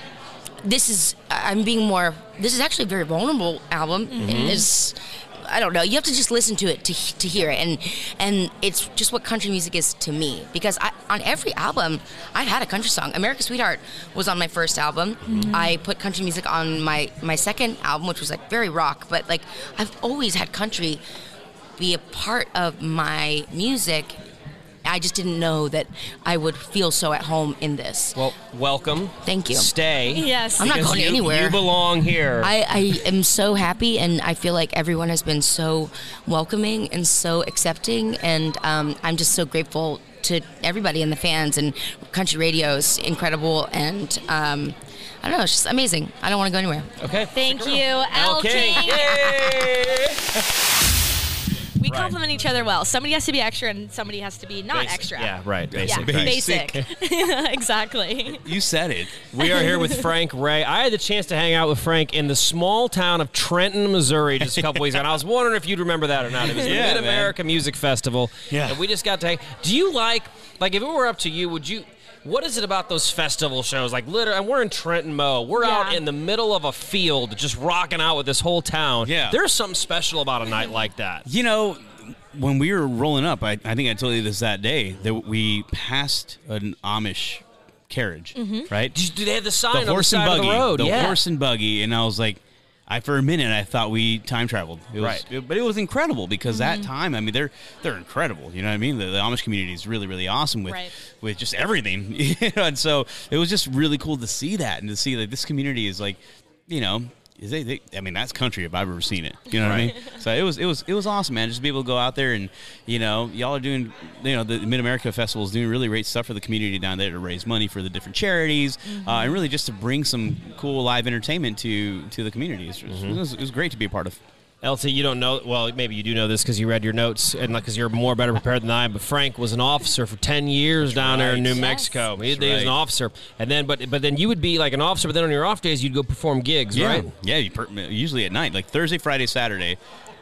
this is I'm being more. This is actually a very vulnerable album. Mhm. It's I don't know. You have to just listen to it to to hear it, and and it's just what country music is to me. Because I, on every album, I had a country song. America's Sweetheart was on my first album. Mhm. I put country music on my my second album, which was like very rock. But like I've always had country be a part of my music. I just didn't know that I would feel so at home in this. Well, welcome. Thank you. Stay. Yes. I'm not going you- anywhere. You belong here. I, I am so happy, and I feel like everyone has been so welcoming and so accepting, and um, I'm just so grateful to everybody and the fans. And country radio is incredible, and um, I don't know, it's just amazing. I don't want to go anywhere. Okay. Thank you, Elle King. We compliment each other well. Somebody has to be extra, and somebody has to be not Basic. extra. Yeah, right. Yeah, Basic. basic. exactly. You said it. We are here with Frank Ray. I had the chance to hang out with Frank in the small town of Trenton, Missouri, just a couple weeks ago. And I was wondering if you'd remember that or not. It was the Yeah, Mid America Music Festival. Yeah. And we just got to hang. Do you like, like, if it were up to you, would you. What is it about those festival shows? Like, literally, and we're in Trenton, Mo. We're out in the middle of a field, just rocking out with this whole town. Yeah. There's something special about a night like that. You know, when we were rolling up, I, I think I told you this that day that we passed an Amish carriage, Mhm. right? Do they have the sign on the horse side and of the buggy, road? The Yeah. horse and buggy, and I was like, I for a minute I thought we time traveled. It was, Right. it- but it was incredible because that Mhm. time, I mean, they're they're incredible. You know what I mean? The, the Amish community is really really awesome with Right. with just everything. You know, and so it was just really cool to see that and to see that this community is like, you know. Is they, they, I mean, that's country if I've ever seen it. You know what I mean? So it was, it was, it was awesome, man. Just to be able to go out there and, you know, y'all are doing, you know, the Mid America Festival is doing really great stuff for the community down there to raise money for the different charities, uh, and really just to bring some cool live entertainment to to the community. It's- It, was, it was great to be a part of. LT, you don't know. Well, maybe you do know this because you read your notes and because you're more better prepared than I am. But Frank was an officer for ten years down there in New right. Mexico. He, That's he was an officer, and then but but then you would be like an officer, but then on your off days you'd go perform gigs, yeah, right? yeah. You per, usually at night, like Thursday, Friday, Saturday,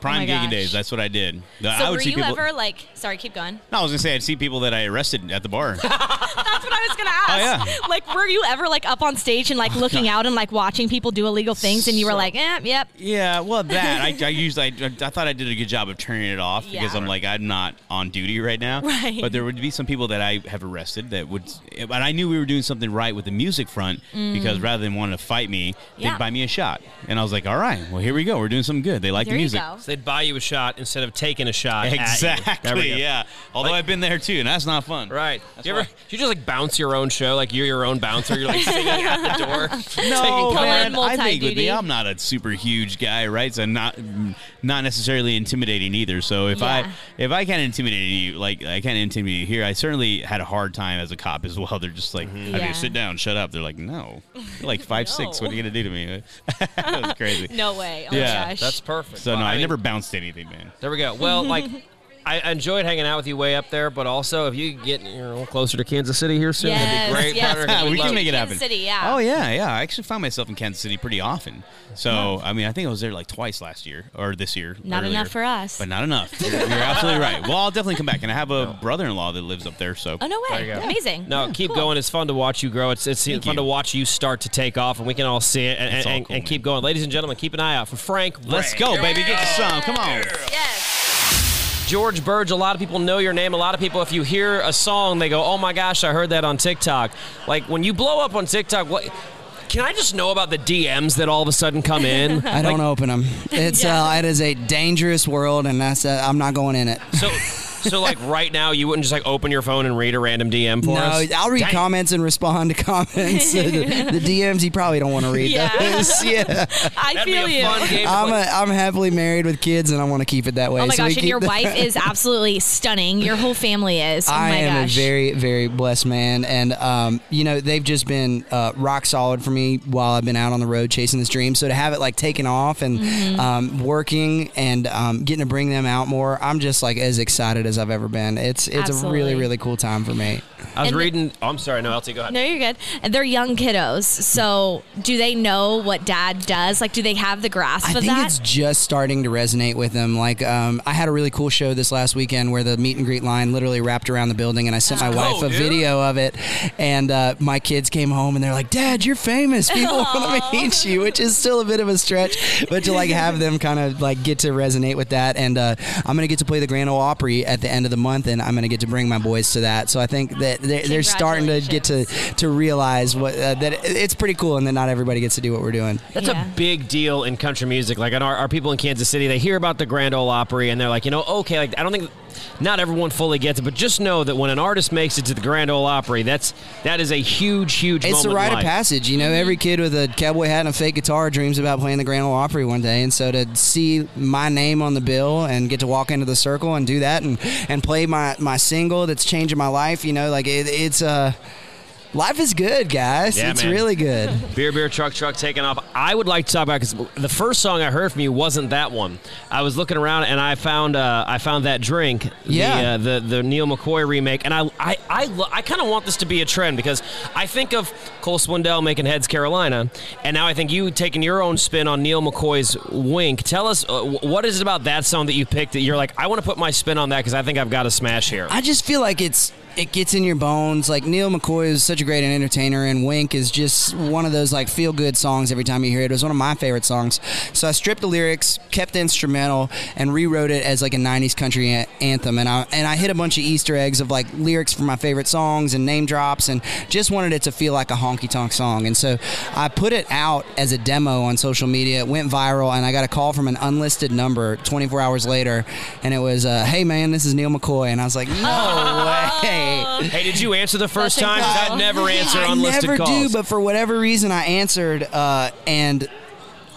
prime Oh gigging days. That's what I did. So I would were see you people. ever like? Sorry, keep going. no, I was gonna say I'd see people that I arrested at the bar. That's what I was gonna ask. Oh, yeah. Like, were you ever like up on stage and like looking out and like watching people do illegal things, and you were like, eh, yep. Yeah, well, that I, I usually I, I thought I did a good job of turning it off because I'm like I'm not on duty right now. Right. But there would be some people that I have arrested that would, but I knew we were doing something right with the music front Mm. because rather than wanting to fight me, Yeah. they'd buy me a shot, and I was like, all right, well here we go, we're doing something good. They like There the you music. go. So they'd buy you a shot instead of taking a shot. at you. Exactly. Yeah. Although I've been there too, and that's not fun. Right. That's you ever? why- You just like bounce your own show, like you're your own bouncer. You're like singing at the door. No, man. I think with me. I'm not a super huge guy, right? So not not necessarily intimidating either. So if Yeah. I if I can't intimidate you, like I can't intimidate you here, I certainly had a hard time as a cop as well. They're just like, Mm-hmm. "Have Yeah. you sit down, shut up." They're like, "No, you're like five six. What are you gonna do to me?" that was crazy. No way. Oh yeah, gosh. That's perfect. So Well, no, I, mean, never bounced anything, man. There we go. Well, like. I enjoyed hanging out with you way up there, but also if you could get you know closer to Kansas City here soon, that'd be great. yes, Partner. we we can make it Kansas happen. City, yeah. Oh yeah, yeah. I actually found myself in Kansas City pretty often. So I mean, I think I was there like twice last year or this year. Not earlier. enough for us. But not enough. You're, you're absolutely right. Well, I'll definitely come back, and I have a brother-in-law that lives up there. So Oh no There way! you go. Amazing. No, keep going. It's fun to watch you grow. It's it's Thank fun you. to watch you start to take off, and we can all see it and, and, cool, and keep going. Ladies and gentlemen, keep an eye out for Frank. let's Ray. go, baby. Get you some. Come on. George Birge, a lot of people know your name. A lot of people, if you hear a song, they go, "Oh my gosh, I heard that on TikTok." Like when you blow up on TikTok, what? Can I just know about the DMs that all of a sudden come in? I don't Like, open them. It's uh, it is a dangerous world, and that's uh, I'm not going in it. So, so like right now, you wouldn't just like open your phone and read a random DM for no, us? I'll read Dang. comments and respond to comments. the, the DMs you probably don't want to read Yeah. those. Yeah, I That'd feel be a you. fun game. I'm a, I'm happily married with kids, and I want to keep it that way. Oh my So gosh! And your the- wife is absolutely stunning. Your whole family is. Oh I my am gosh. a very, very blessed man, and um, you know they've just been uh, rock solid for me while I've been out on the road chasing this dream. So to have it like taken off and Mm-hmm. um, working and um, getting to bring them out more, I'm just like as excited as I've ever been. It's it's a really, really cool time for me. I was And the- reading. Oh, I'm sorry. No, LT, go ahead. No, you're good. And they're young kiddos. So, do they know what dad does? Like, do they have the grasp I of that? I think it's just starting to resonate with them. Like, um, I had a really cool show this last weekend where the meet and greet line literally wrapped around the building, and I sent my Oh, wife a dude. video of it. And uh, my kids came home and they're like, "Dad, you're famous. People want to meet you," which is still a bit of a stretch, but to like have them kind of like get to resonate with that. And uh, I'm gonna get to play the Grand Ole Opry at the end of the month, and I'm gonna get to bring my boys to that. So I think that they're, they're starting to get to to realize what uh, that it- it's pretty cool, and that not everybody gets to do what we're doing. That's a big deal in country music. Like, our, our people in Kansas City, they hear about the Grand Ole Opry and they're like, you know, okay, like I don't think not everyone fully gets it, but just know that when an artist makes it to the Grand Ole Opry, that's that is a huge, huge. It's in rite of passage. You know, every kid with a cowboy hat and a fake guitar dreams about playing the Grand Ole Opry one day. And so to see my name on the bill and get to walk into the circle and do that and, and play my, my single that's changing my life, you know, like it, it's Uh, Life is good, guys. Yeah, it's man. really good. Beer, beer, truck, truck, taking off. I would like to talk about because the first song I heard from you wasn't that one. I was looking around and I found uh, I found that drink, Yeah. the, uh, the the Neal McCoy remake, and I I I, lo- I kind of want this to be a trend because I think of Cole Swindell making Heads Carolina, and now I think you taking your own spin on Neal McCoy's Wink. Tell us uh, what is it about that song that you picked that you're like I want to put my spin on that because I think I've got a smash here. I just feel like it's it gets in your bones. Like Neal McCoy is such a great entertainer, and Wink is just one of those like feel good songs every time you hear it. It was one of my favorite songs. So I stripped the lyrics, kept the instrumental, and rewrote it as like a '90s country a- anthem. And I and I hit a bunch of Easter eggs of like lyrics from my favorite songs and name drops, and just wanted it to feel like a honky tonk song. And so I put it out as a demo on social media. It went viral, and I got a call from an unlisted number 24 hours later, and it was, uh, "Hey man, this is Neal McCoy," and I was like, "No way." Hey, did you answer the first time? I'd never answer I unlisted never calls. do, but for whatever reason, I answered, uh, and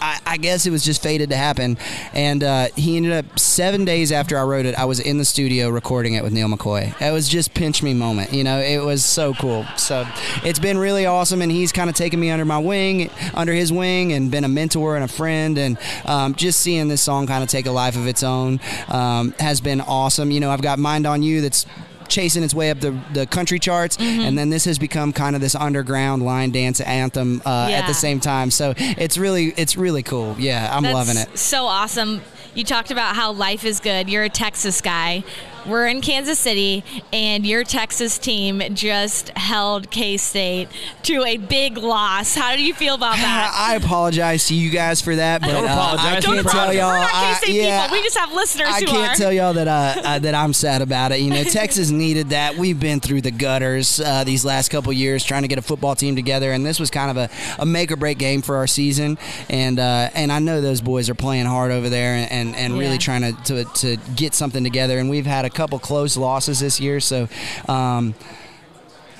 I, I guess it was just fated to happen. And uh, he ended up seven days after I wrote it. I was in the studio recording it with Neal McCoy. It was just pinch me moment. You know, it was so cool. So it's been really awesome, and he's kind of taken me under my wing, under his wing, and been a mentor and a friend. And um, just seeing this song kind of take a life of its own um, has been awesome. You know, I've got Mind on You that's chasing its way up the, the country charts and then this has become kind of this underground line dance anthem uh, at the same time so it's really it's really cool yeah i'm That's loving it So awesome. You talked about how life is good. You're a Texas guy. We're in Kansas City, and your Texas team just held K State to a big loss. How do you feel about that? I apologize to you guys for that, but Don't uh, apologize. I Don't can't tell y'all. We're not I- K-State yeah, people. We just have listeners I who can't are. tell y'all that uh, uh, that I'm sad about it. You know, Texas needed that. We've been through the gutters uh, these last couple years trying to get a football team together, and this was kind of a, a make or break game for our season. And uh, and I know those boys are playing hard over there and, and, and Yeah. really trying to, to to get something together. And we've had a couple close losses this year, so. Um,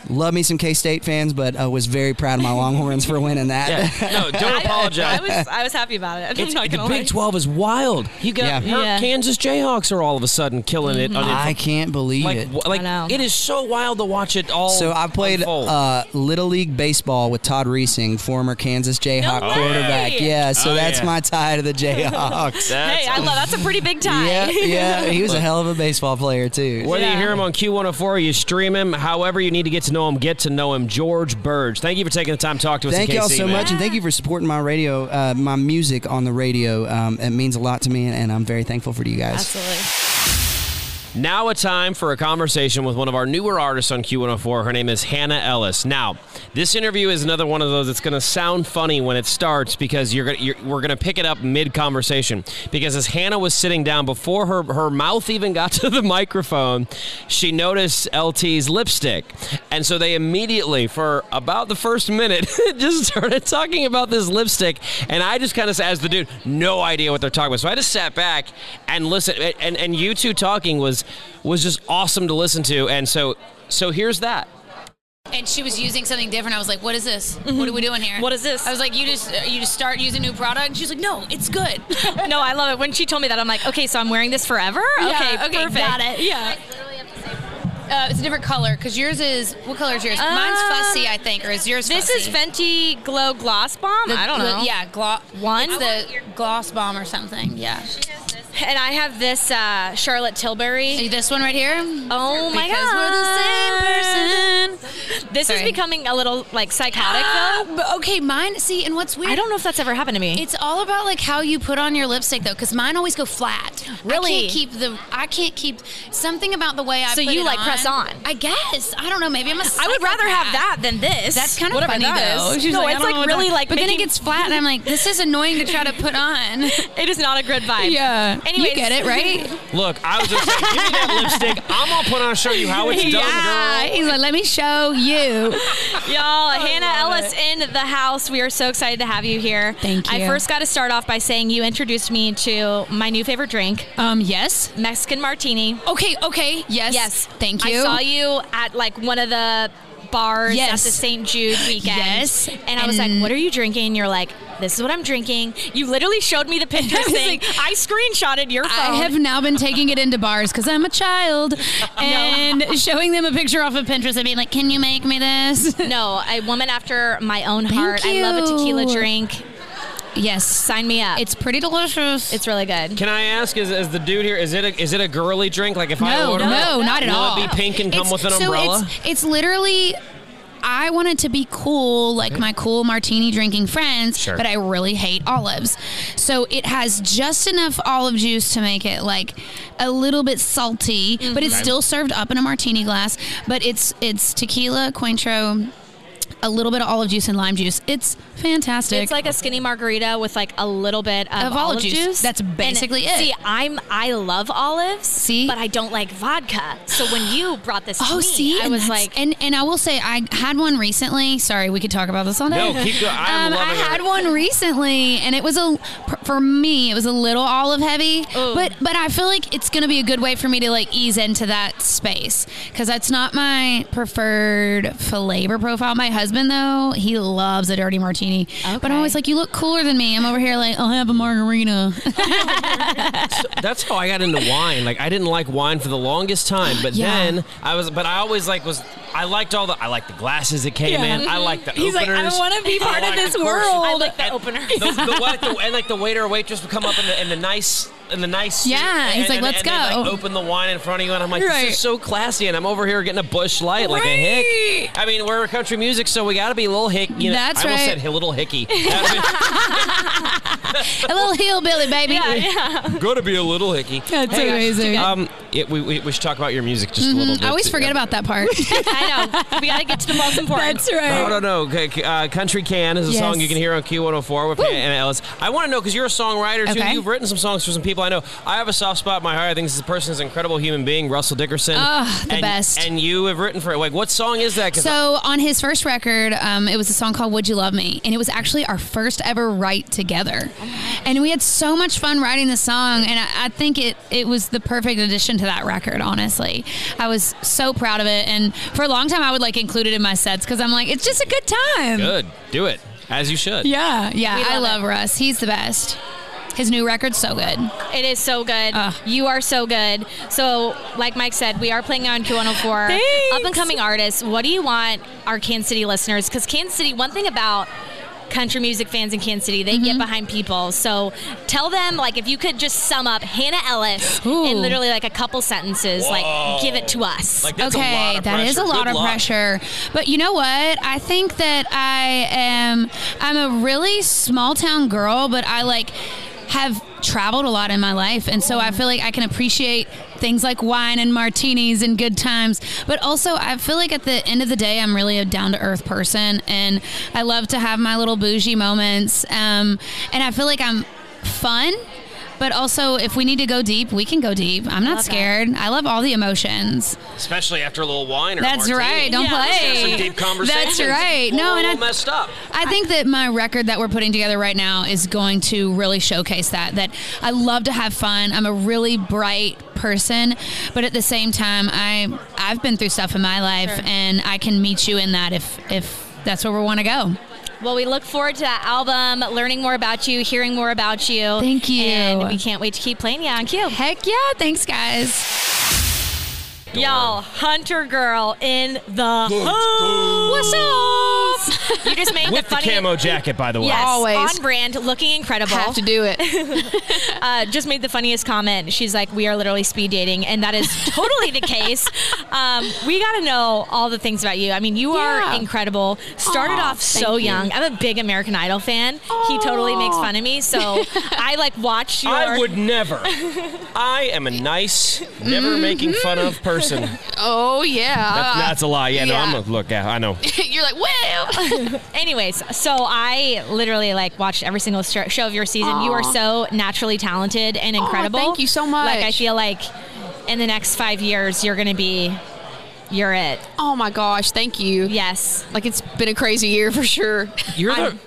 Love me some K State fans, but uh, was very proud of my Longhorns for winning that. Yeah. No, don't apologize. I was I was happy about it. I'm It's, not the Big lie. 12 is wild. You got Yeah. Yeah. Kansas Jayhawks are all of a sudden killing it. on I can't believe like, it. wh- like it is so wild to watch it all. So I played uh, Little League baseball with Todd Reesing, former Kansas Jayhawk way! quarterback. Yeah, so Oh, that's yeah. my tie to the Jayhawks. hey, I love that's a pretty big tie. yeah, yeah, he was a hell of a baseball player too. Whether you hear him on Q104 or you stream him, however you need to get to know him, get to know him. George Birge. Thank you for taking the time to talk to us. Thank y'all so man. much, and thank you for supporting my radio, uh, my music on the radio. Um, it means a lot to me, and, and I'm very thankful for you guys. Absolutely. Now a time for a conversation with one of our newer artists on Q104. Her name is Hannah Ellis. Now, this interview is another one of those that's going to sound funny when it starts because you're, gonna, you're we're going to pick it up mid conversation. Because as Hannah was sitting down, before her, her mouth even got to the microphone, she noticed LT's lipstick. And so they immediately, for about the first minute, just started talking about this lipstick. And I just kind of, as the dude, no idea what they're talking about. So I just sat back and listened. And, and you two talking was was just awesome to listen to. And so so here's that. and she was using something different. I was like, "What is this? What are we doing here? What is this?" I was like, "You just you just start using new product." And she's like, "No, it's good." no, I love it. When she told me that, I'm like, okay, so I'm wearing this forever? Yeah, okay, okay, perfect. got it. Yeah. Uh, it's a different color because yours is what color is yours? Mine's Uh, fussy, I think, or is yours? This fussy? is Fenty Glow Gloss Bomb. The- I don't the- know. yeah, gloss. One? It's the gloss bomb or something. Yeah. And I have this uh, Charlotte Tilbury. This one right here. Oh my Because god, we're the same person. This Sorry. is becoming a little like psychotic though. But okay, mine. See, and what's weird? I don't know if that's ever happened to me. It's all about like how you put on your lipstick though, because mine always go flat. Really? I can't keep the. I can't keep something about the way I. So put you, it like, press on? I guess. I don't know. Maybe I'm a. I would rather have that than this. That's kind of Whatever funny though. She's no, I it's like really like. But then it gets flat, and I'm like, this is annoying to try to put on. it is not a good vibe. Yeah. Anyways, you get it, right? Look, I was just saying, give me that lipstick. I'm gonna put on show you how it's done, yeah. girl. He's like, let me show you. Y'all, Hannah Ellis in the house. We are so excited to have you here. Thank you. I first got to start off by saying you introduced me to my new favorite drink. Um, yes. Mexican martini. Okay, okay. Yes. Yes. Thank you. I saw you at like one of the bars Yes. at the St. Jude weekend. Yes. And I was like, what are you drinking? You're like, this is what I'm drinking. You literally showed me the Pinterest thing. I screenshotted your phone. I have now been taking it into bars because I'm a child and showing them a picture off of Pinterest and being like, "Can you make me this?" No, a woman after my own heart. I love a tequila drink. Yes, Sign me up. it's pretty delicious. It's really good. Can I ask, is, is the dude here? Is it a, is it a girly drink? Like if I no, order, no, it, not at will all. it be pink and come It's- with an so umbrella? It's, it's literally. I wanted to be cool, like my cool martini drinking friends, Sure. but I really hate olives. So it has just enough olive juice to make it like a little bit salty, but it's Mhm. still served up in a martini glass. But it's it's tequila, Cointreau, a little bit of olive juice and lime juice. It's fantastic. It's like a skinny margarita with like a little bit of, Of olive juice. That's And basically it. See, I'm I love olives. See? but I don't like vodka. So when you brought this to Oh, me, see, I was like, and and I will say, I had one recently. Sorry, we could talk about this all day. No, keep going. I'm um, I loving it. had one recently, and it was a for me, it was a little olive heavy, Ooh. but but I feel like it's gonna be a good way for me to like ease into that space because that's not my preferred flavor profile. My husband though, he loves a dirty martini, but I'm always like, you look cooler than me. I'm over here like, I'll have a margarita. That's how I got into wine. Like I didn't like wine for the longest time, but Yeah. then I was. But I always like was. I liked all the. I liked the glasses that came Yeah. in. I liked the He's like, I wanna be I part of this world. I I like the opener. the, the, the, and like the waiter or waitress would come up in the, in the nice in the nice suit, Yeah, he's and- like, "Let's and they'd, like, go." open the wine in front of you and I'm like Right. this is so classy and I'm over here getting a Busch Light like a hick I mean we're country music so we got to be a little hick you know That's I almost right. said a little hicky a little hillbilly baby. yeah, yeah. Gotta be a little hicky. That's Hey, amazing. Um, it, we, we, we should talk about your music just a little Mhm. bit. I always forget about that part. I know. We got to get to the most important. That's right. No, no, no. Okay, c- Uh, Country Can is a Yes. song you can hear on Q104 with Hannah Ellis. I want to know because you're a songwriter too. Okay. You've written some songs for some people I know. I have a soft spot in my heart. I think this person is an incredible human being, Russell Dickerson. Ah, the and, best. And you have written for it. Like, what song is that? 'Cause So on his first record, um, it was a song called "Would You Love Me," and it was actually our first ever write together. And we had so much fun writing the song, and I, I think it it was the perfect addition to that record. Honestly, I was so proud of it, and for a long time, I would like include it in my sets because I'm like, it's just a good time. Good. Do it as you should. Yeah, yeah. We I love love Russ. He's the best. His new record's so good. It is so good. You are so good. So, like Mike said, we are playing on Q104. Thanks. Up and coming artists. What do you want our Kansas City listeners? Because Kansas City, one thing about country music fans in Kansas City, they Mm-hmm. get behind people. So tell them, like, if you could just sum up Hannah Ellis in literally like a couple sentences, like, give it to us. Like, that's a lot okay, of that is a lot Good of luck. pressure. But you know what? I think that I am I'm a really small town girl, but I like have traveled a lot in my life and so I feel like I can appreciate things like wine and martinis and good times. But also I feel like at the end of the day I'm really a down to earth person and I love to have my little bougie moments. Um, and I feel like I'm fun. But also, if we need to go deep, we can go deep. I'm not love that. scared. I love all the emotions. Especially after a little wine or a That's martini. right. Don't Yeah. play. Let's have some deep conversations. That's right. No, We're and all I, messed up. I think that my record that we're putting together right now is going to really showcase that. That I love to have fun. I'm a really bright person, but at the same time, I I've been through stuff in my life, Sure. and I can meet you in that if if that's where we want to go. Well, we look forward to that album, learning more about you, hearing more about you. Thank you. And we can't wait to keep playing you on Q. Heck yeah! Thanks, guys. Y'all, Hunter Girl in the house. What's up? You just made the funny. With the the funny camo jacket, by the way. Yes, Always. on brand, looking incredible. Have to do it. uh, just made the funniest comment. She's like, "We are literally speed dating," and that is totally the case. Um, we got to know all the things about you. I mean, you Yeah. are incredible. Started Aw, off so you. young. I'm a big American Idol fan. He totally makes fun of me, so I like watch your. I would never. I am a nice, never making fun of person. Oh yeah. That's, that's a lie. Yeah, no, I'm a look. Yeah, I know. You're like, well. Anyways, so I literally like watched every single show of your season. You are so naturally talented and oh, incredible. thank you so much. Like I feel like in the next five years you're gonna be, you're it. Oh my gosh, thank you. Yes. Like it's been a crazy year for sure. You're the.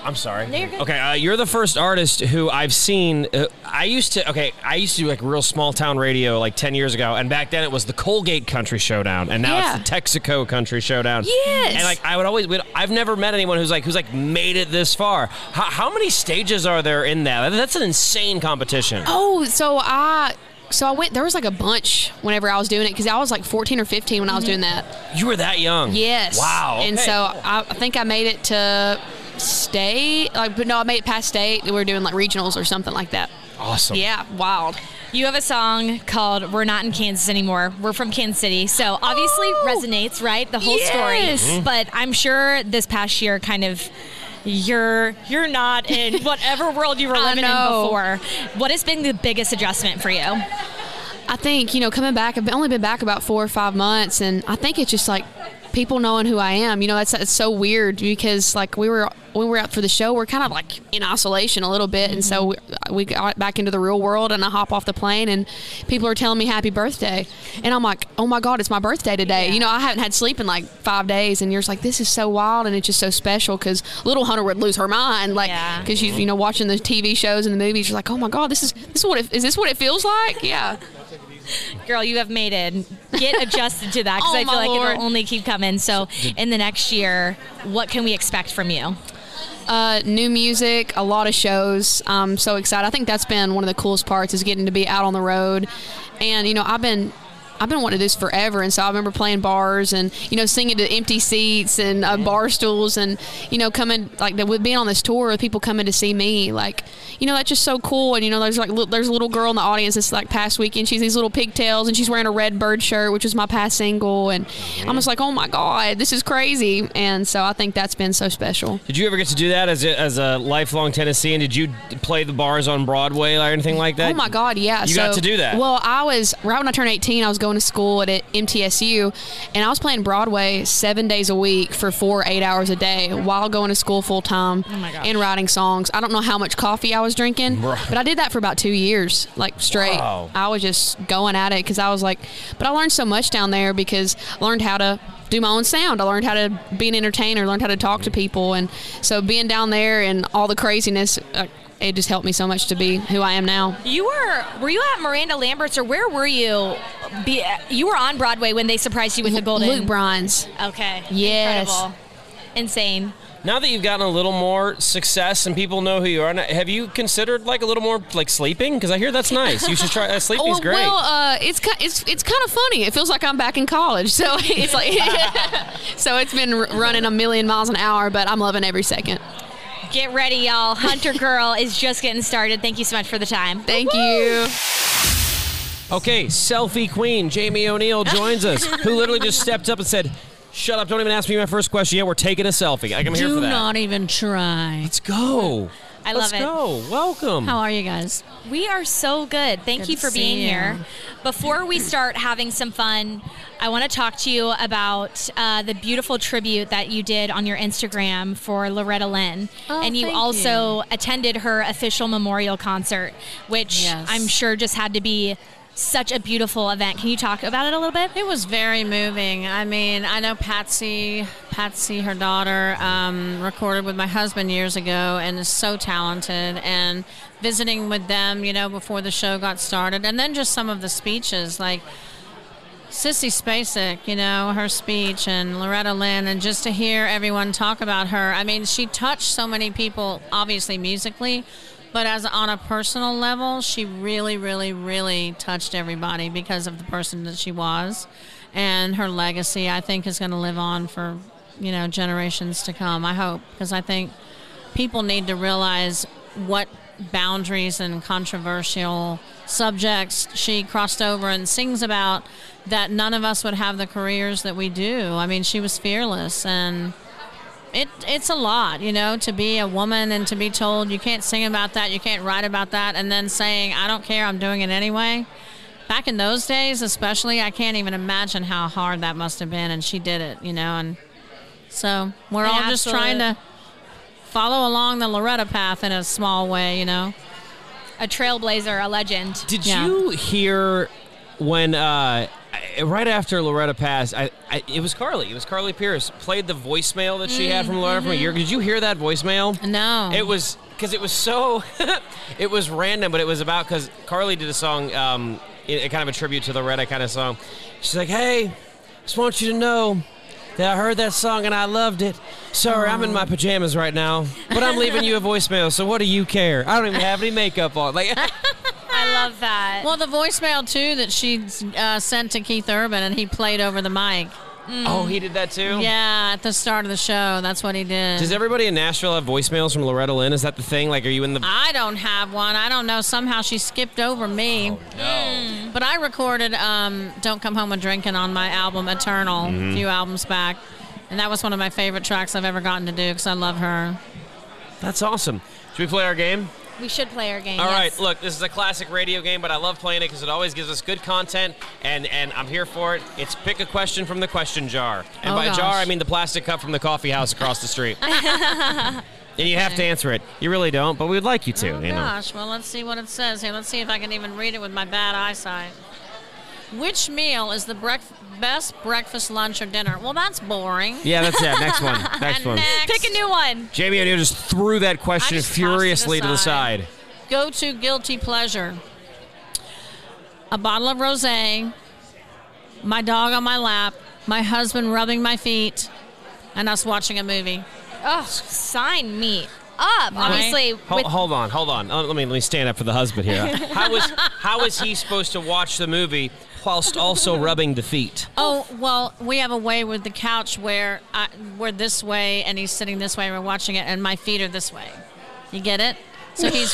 I'm- I'm sorry. No, you're good. Okay, uh, you're the first artist who I've seen. Uh, I used to. Okay, I used to do like real small town radio like ten years ago, and back then it was the Colgate Country Showdown, and now Yeah. it's the Texaco Country Showdown. Yes. And like I would always, we'd- I've never met anyone who's like who's like made it this far. How, how many stages are there in that? That's an insane competition. Oh, so I so I went there was like a bunch whenever I was doing it because I was like 14 or 15 when I was doing that. You were that young. Yes. Wow. And so I, I think I made it to state. Like, but no, I made it past state. We were doing like regionals or something like that. awesome. Yeah, wild. You have a song called "We're Not in Kansas Anymore." We're from Kansas City, so obviously resonates, right? The whole Yes. story. Mhm. But I'm sure this past year, kind of, you're you're not in whatever world you were I living in before. What has been the biggest adjustment for you? I think you know coming back. I've only been back about four or five months, and I think it's just like people knowing who I am. You know, that's it's so weird because like we were when we were out for the show, we're kind of like in isolation a little bit, and so mm-hmm. we, we got back into the real world, and I hop off the plane, and people are telling me happy birthday, and I'm like, oh my god, it's my birthday today. You know, I haven't had sleep in like five days, and you're just like, this is so wild, and it's just so special because little Hunter would lose her mind, like because you you know watching the TV shows and the movies, you're like, oh my god, this is this is what it, is this what it feels like? Yeah. Girl, you have made it. Get adjusted to that because Oh, I feel like Lord. it'll only keep coming. So, in the next year, what can we expect from you? Uh, new music, a lot of shows. I'm so excited. I think that's been one of the coolest parts is getting to be out on the road. And you know, I've been I've been wanting to do this forever, and so I remember playing bars and you know singing to empty seats and uh, bar stools, and you know coming like with being on this tour with people coming to see me, like you know that's just so cool. And you know there's like li- there's a little girl in the audience this like past weekend. She's these little pigtails, and she's wearing a red bird shirt, which was my past single, and I'm just like, oh my god, this is crazy. And so I think that's been so special. Did you ever get to do that as a, as a lifelong Tennessean? Did you play the bars on Broadway or anything like that? Oh my God, yeah. You so, got to do that. Well, I was right when I turned 18. I was going to school at MTSU, and I was playing Broadway seven days a week for four, eight hours a day while going to school full time Oh and writing songs. I don't know how much coffee I was drinking, Right. but I did that for about two years, like straight. Wow. I was just going at it because I was like, but I learned so much down there because I learned how to do my own sound. I learned how to be an entertainer, learned how to talk to people, and so being down there and all the craziness. Uh, it just helped me so much to be who I am now. You were were you at Miranda Lambert's or where were you? Be, you were on Broadway when they surprised you with the golden. Luke Bryan's. Okay. Yes. Incredible. Insane. Now that you've gotten a little more success and people know who you are, have you considered like a little more like sleeping? Because I hear that's nice. You should try. Uh, sleeping's Oh, great. Well, uh, it's it's it's kind of funny. It feels like I'm back in college. So it's like so it's been r- running a million miles an hour, but I'm loving every second. Get ready, y'all. Hunter Girl is just getting started. Thank you so much for the time. Thank you. Okay, selfie queen Jamie O'Neal joins us, who literally just stepped up and said, "Shut up! Don't even ask me my first question yet. We're taking a selfie. I'm here Do for that. You do not even try. Let's go. I Let's love it. go. Welcome. How are you guys? We are so good. Thank Good you for being you. here. Before we start having some fun, I want to talk to you about uh, the beautiful tribute that you did on your Instagram for Loretta Lynn. Oh, and you thank also attended her official memorial concert, which Yes. I'm sure just had to be such a beautiful event. Can you talk about it a little bit? It was very moving. I mean, I know Patsy, Patsy, her daughter, um, recorded with my husband years ago and is so talented. And visiting with them, you know, before the show got started, and then just some of the speeches, like Sissy Spacek, you know, her speech, and Loretta Lynn, and just to hear everyone talk about her. I mean, she touched so many people, obviously musically, but as on a personal level, she really, really, really touched everybody because of the person that she was, and her legacy. I think is going to live on for you know, generations to come. I hope because I think people need to realize what boundaries and controversial subjects she crossed over and sings about that none of us would have the careers that we do. I mean, she was fearless and it it's a lot, you know, to be a woman and to be told you can't sing about that, you can't write about that and then saying I don't care, I'm doing it anyway. Back in those days, especially, I can't even imagine how hard that must have been and she did it, you know, and so we're An all just trying to follow along the Loretta path in a small way, you know. A trailblazer, a legend. Did you hear when uh, I- right after Loretta passed? I, I it was Carly. It was Carly Pearce played the voicemail that she had from Loretta from a year. Did you hear that voicemail? No. It was because it was so it was random, but it was about because Carly did a song, um, it, kind of a tribute to Loretta kind of song. She's like, "Hey, just want you to know." That I heard that song and I loved it. Sorry, I'm in my pajamas right now, but I'm leaving you a voicemail. So what do you care? I don't even have any makeup on. Like, I love that. Well, the voicemail too that she uh, sent to Keith Urban and he played over the mic. oh, he did that too. Yeah, at the start of the show, that's what he did. Does everybody in Nashville have voicemails from Loretta Lynn? Is that the thing? Like, are you in the? I don't have one. I don't know. Somehow she skipped over me. Oh, no. But I recorded um, "Don't Come Home and Drinking" on my album Eternal Mhm. a few albums back, and that was one of my favorite tracks I've ever gotten to do because I love her. That's awesome. Should we play our game? We should play our game. All right. yes. Look, this is a classic radio game, but I love playing it because it always gives us good content, and and I'm here for it. It's pick a question from the question jar, and Oh, by gosh. jar I mean the plastic cup from the coffee house across the street. and you have to answer it. You really don't, but we would like you to. Oh you know. gosh, well let's see what it says here. Let's see if I can even read it with my bad eyesight. Which meal is the brec- best breakfast, lunch, or dinner? Well, that's boring. Yeah, that's it. Next one. Next And one. Pick a new one. Jamie O'Neal just threw that question just tossed it furiously to the side. Go to guilty pleasure. A bottle of rosé, my dog on my lap, my husband rubbing my feet, and us watching a movie. Oh, sign me up. Obviously, Hold, hold on, hold on. Uh, Let me let me stand up for the husband here. How is how is he supposed to watch the movie whilst also rubbing the feet? Oh well, we have a way with the couch where I, we're this way and he's sitting this way. and We're watching it, and my feet are this way. You get it? So he's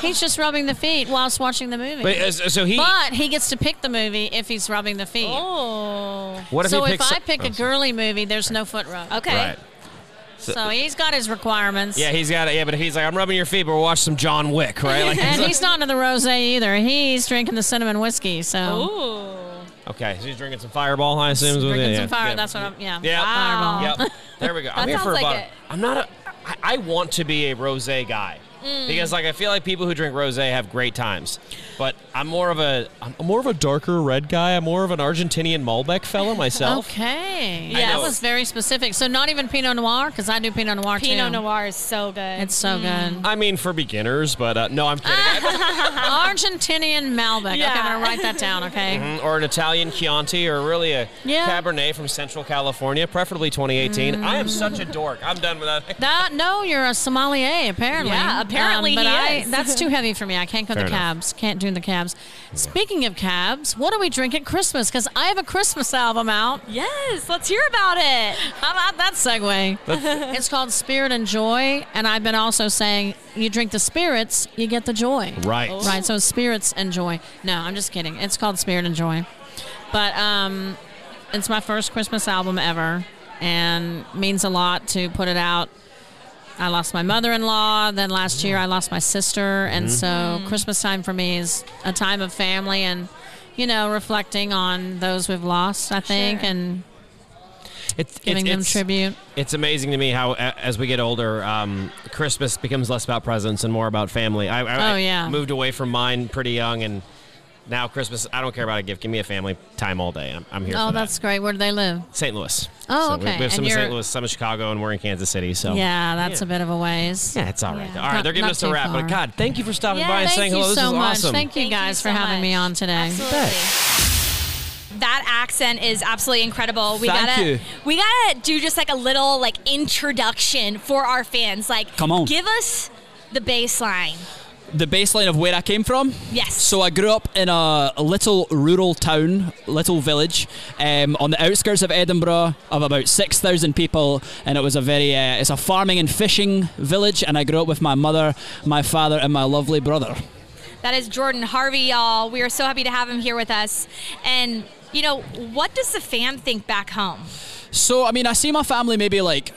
he's just rubbing the feet whilst watching the movie. But, uh, so he- but he gets to pick the movie if he's rubbing the feet. Oh. What if so he if picks I pick Oh, a girly movie, there's no foot rub. Okay. Right. So, he's got his requirements. Yeah, he's got it. Yeah, but he's like, I'm rubbing your feet, but we'll watch some John Wick, right? Like, and he's not into the rosé either. He's drinking the cinnamon whiskey. So okay, so he's drinking some Fireball, I assume. drinking yeah, some fire. yeah. That's what I'm. Yeah. Yeah. Fireball. Yep. There we go. I'm here for like about. it. I'm not a. I, I want to be a rosé guy. Mm. Because like I feel like people who drink rosé have great times, but I'm more of a I'm more of a darker red guy. I'm more of an Argentinian Malbec fellow myself. Okay. I Yeah, that was very specific. So not even Pinot Noir because I do Pinot Noir too. Pinot Noir is so good. It's so good. I mean for beginners, but uh, no, I'm kidding. Argentinian Malbec. Okay, I'm gonna write that down. Okay. Mhm, Or an Italian Chianti, or really a Yeah. Cabernet from Central California, preferably 2018. I am such a dork. I'm done with that. That no, you're a sommelier apparently. Yeah, apparently but he I, is. That's too heavy for me. I can't go Fair the enough. cabs. Can't do the cabs. Speaking of cabs, what do we drink at Christmas? Because I have a Christmas album out. Yes, let's hear about it. How about that segue? it's called Spirit and Joy, and I've been also saying you drink the spirits, you get the joy. Right. Right. So spirits and joy. No, I'm just kidding. It's called Spirit and Joy, but um, it's my first Christmas album ever, and means a lot to put it out. I lost my mother-in-law. Then last year I lost my sister, and Mhm. so Christmas time for me is a time of family and, you know, reflecting on those we've lost. I think Sure. and It's, giving them tribute. It's amazing to me how, as we get older, um, Christmas becomes less about presents and more about family. I, I, Oh, yeah. I moved away from mine pretty young, and now Christmas, I don't care about a gift. Give me a family time all day. I'm, I'm here Oh, for that's great. Where do they live? St. Louis. Oh, So we- okay. We have some in St. Louis, some in Chicago, and we're in Kansas City. So yeah, that's a bit of a ways. Yeah, it's all right. Yeah. All right, Not- they're giving not us a too wrap. But. God, thank you for stopping Yeah, by and saying you hello. This so is much. awesome. Thank you Thank guys you for so having me on today. That accent is absolutely incredible. We Thank gotta you. we gotta do just like a little like introduction for our fans. Like Come on. give us the bass line. The baseline of where I came from. Yes. So I grew up in a, a little rural town, little village, um, on the outskirts of Edinburgh, of about six thousand people, and it was a very, uh, it's a farming and fishing village, and I grew up with my mother, my father, and my lovely brother. That is Jordan Harvey, y'all. We are so happy to have him here with us. And, you know, what does the fam think back home? So I mean, I see my family maybe like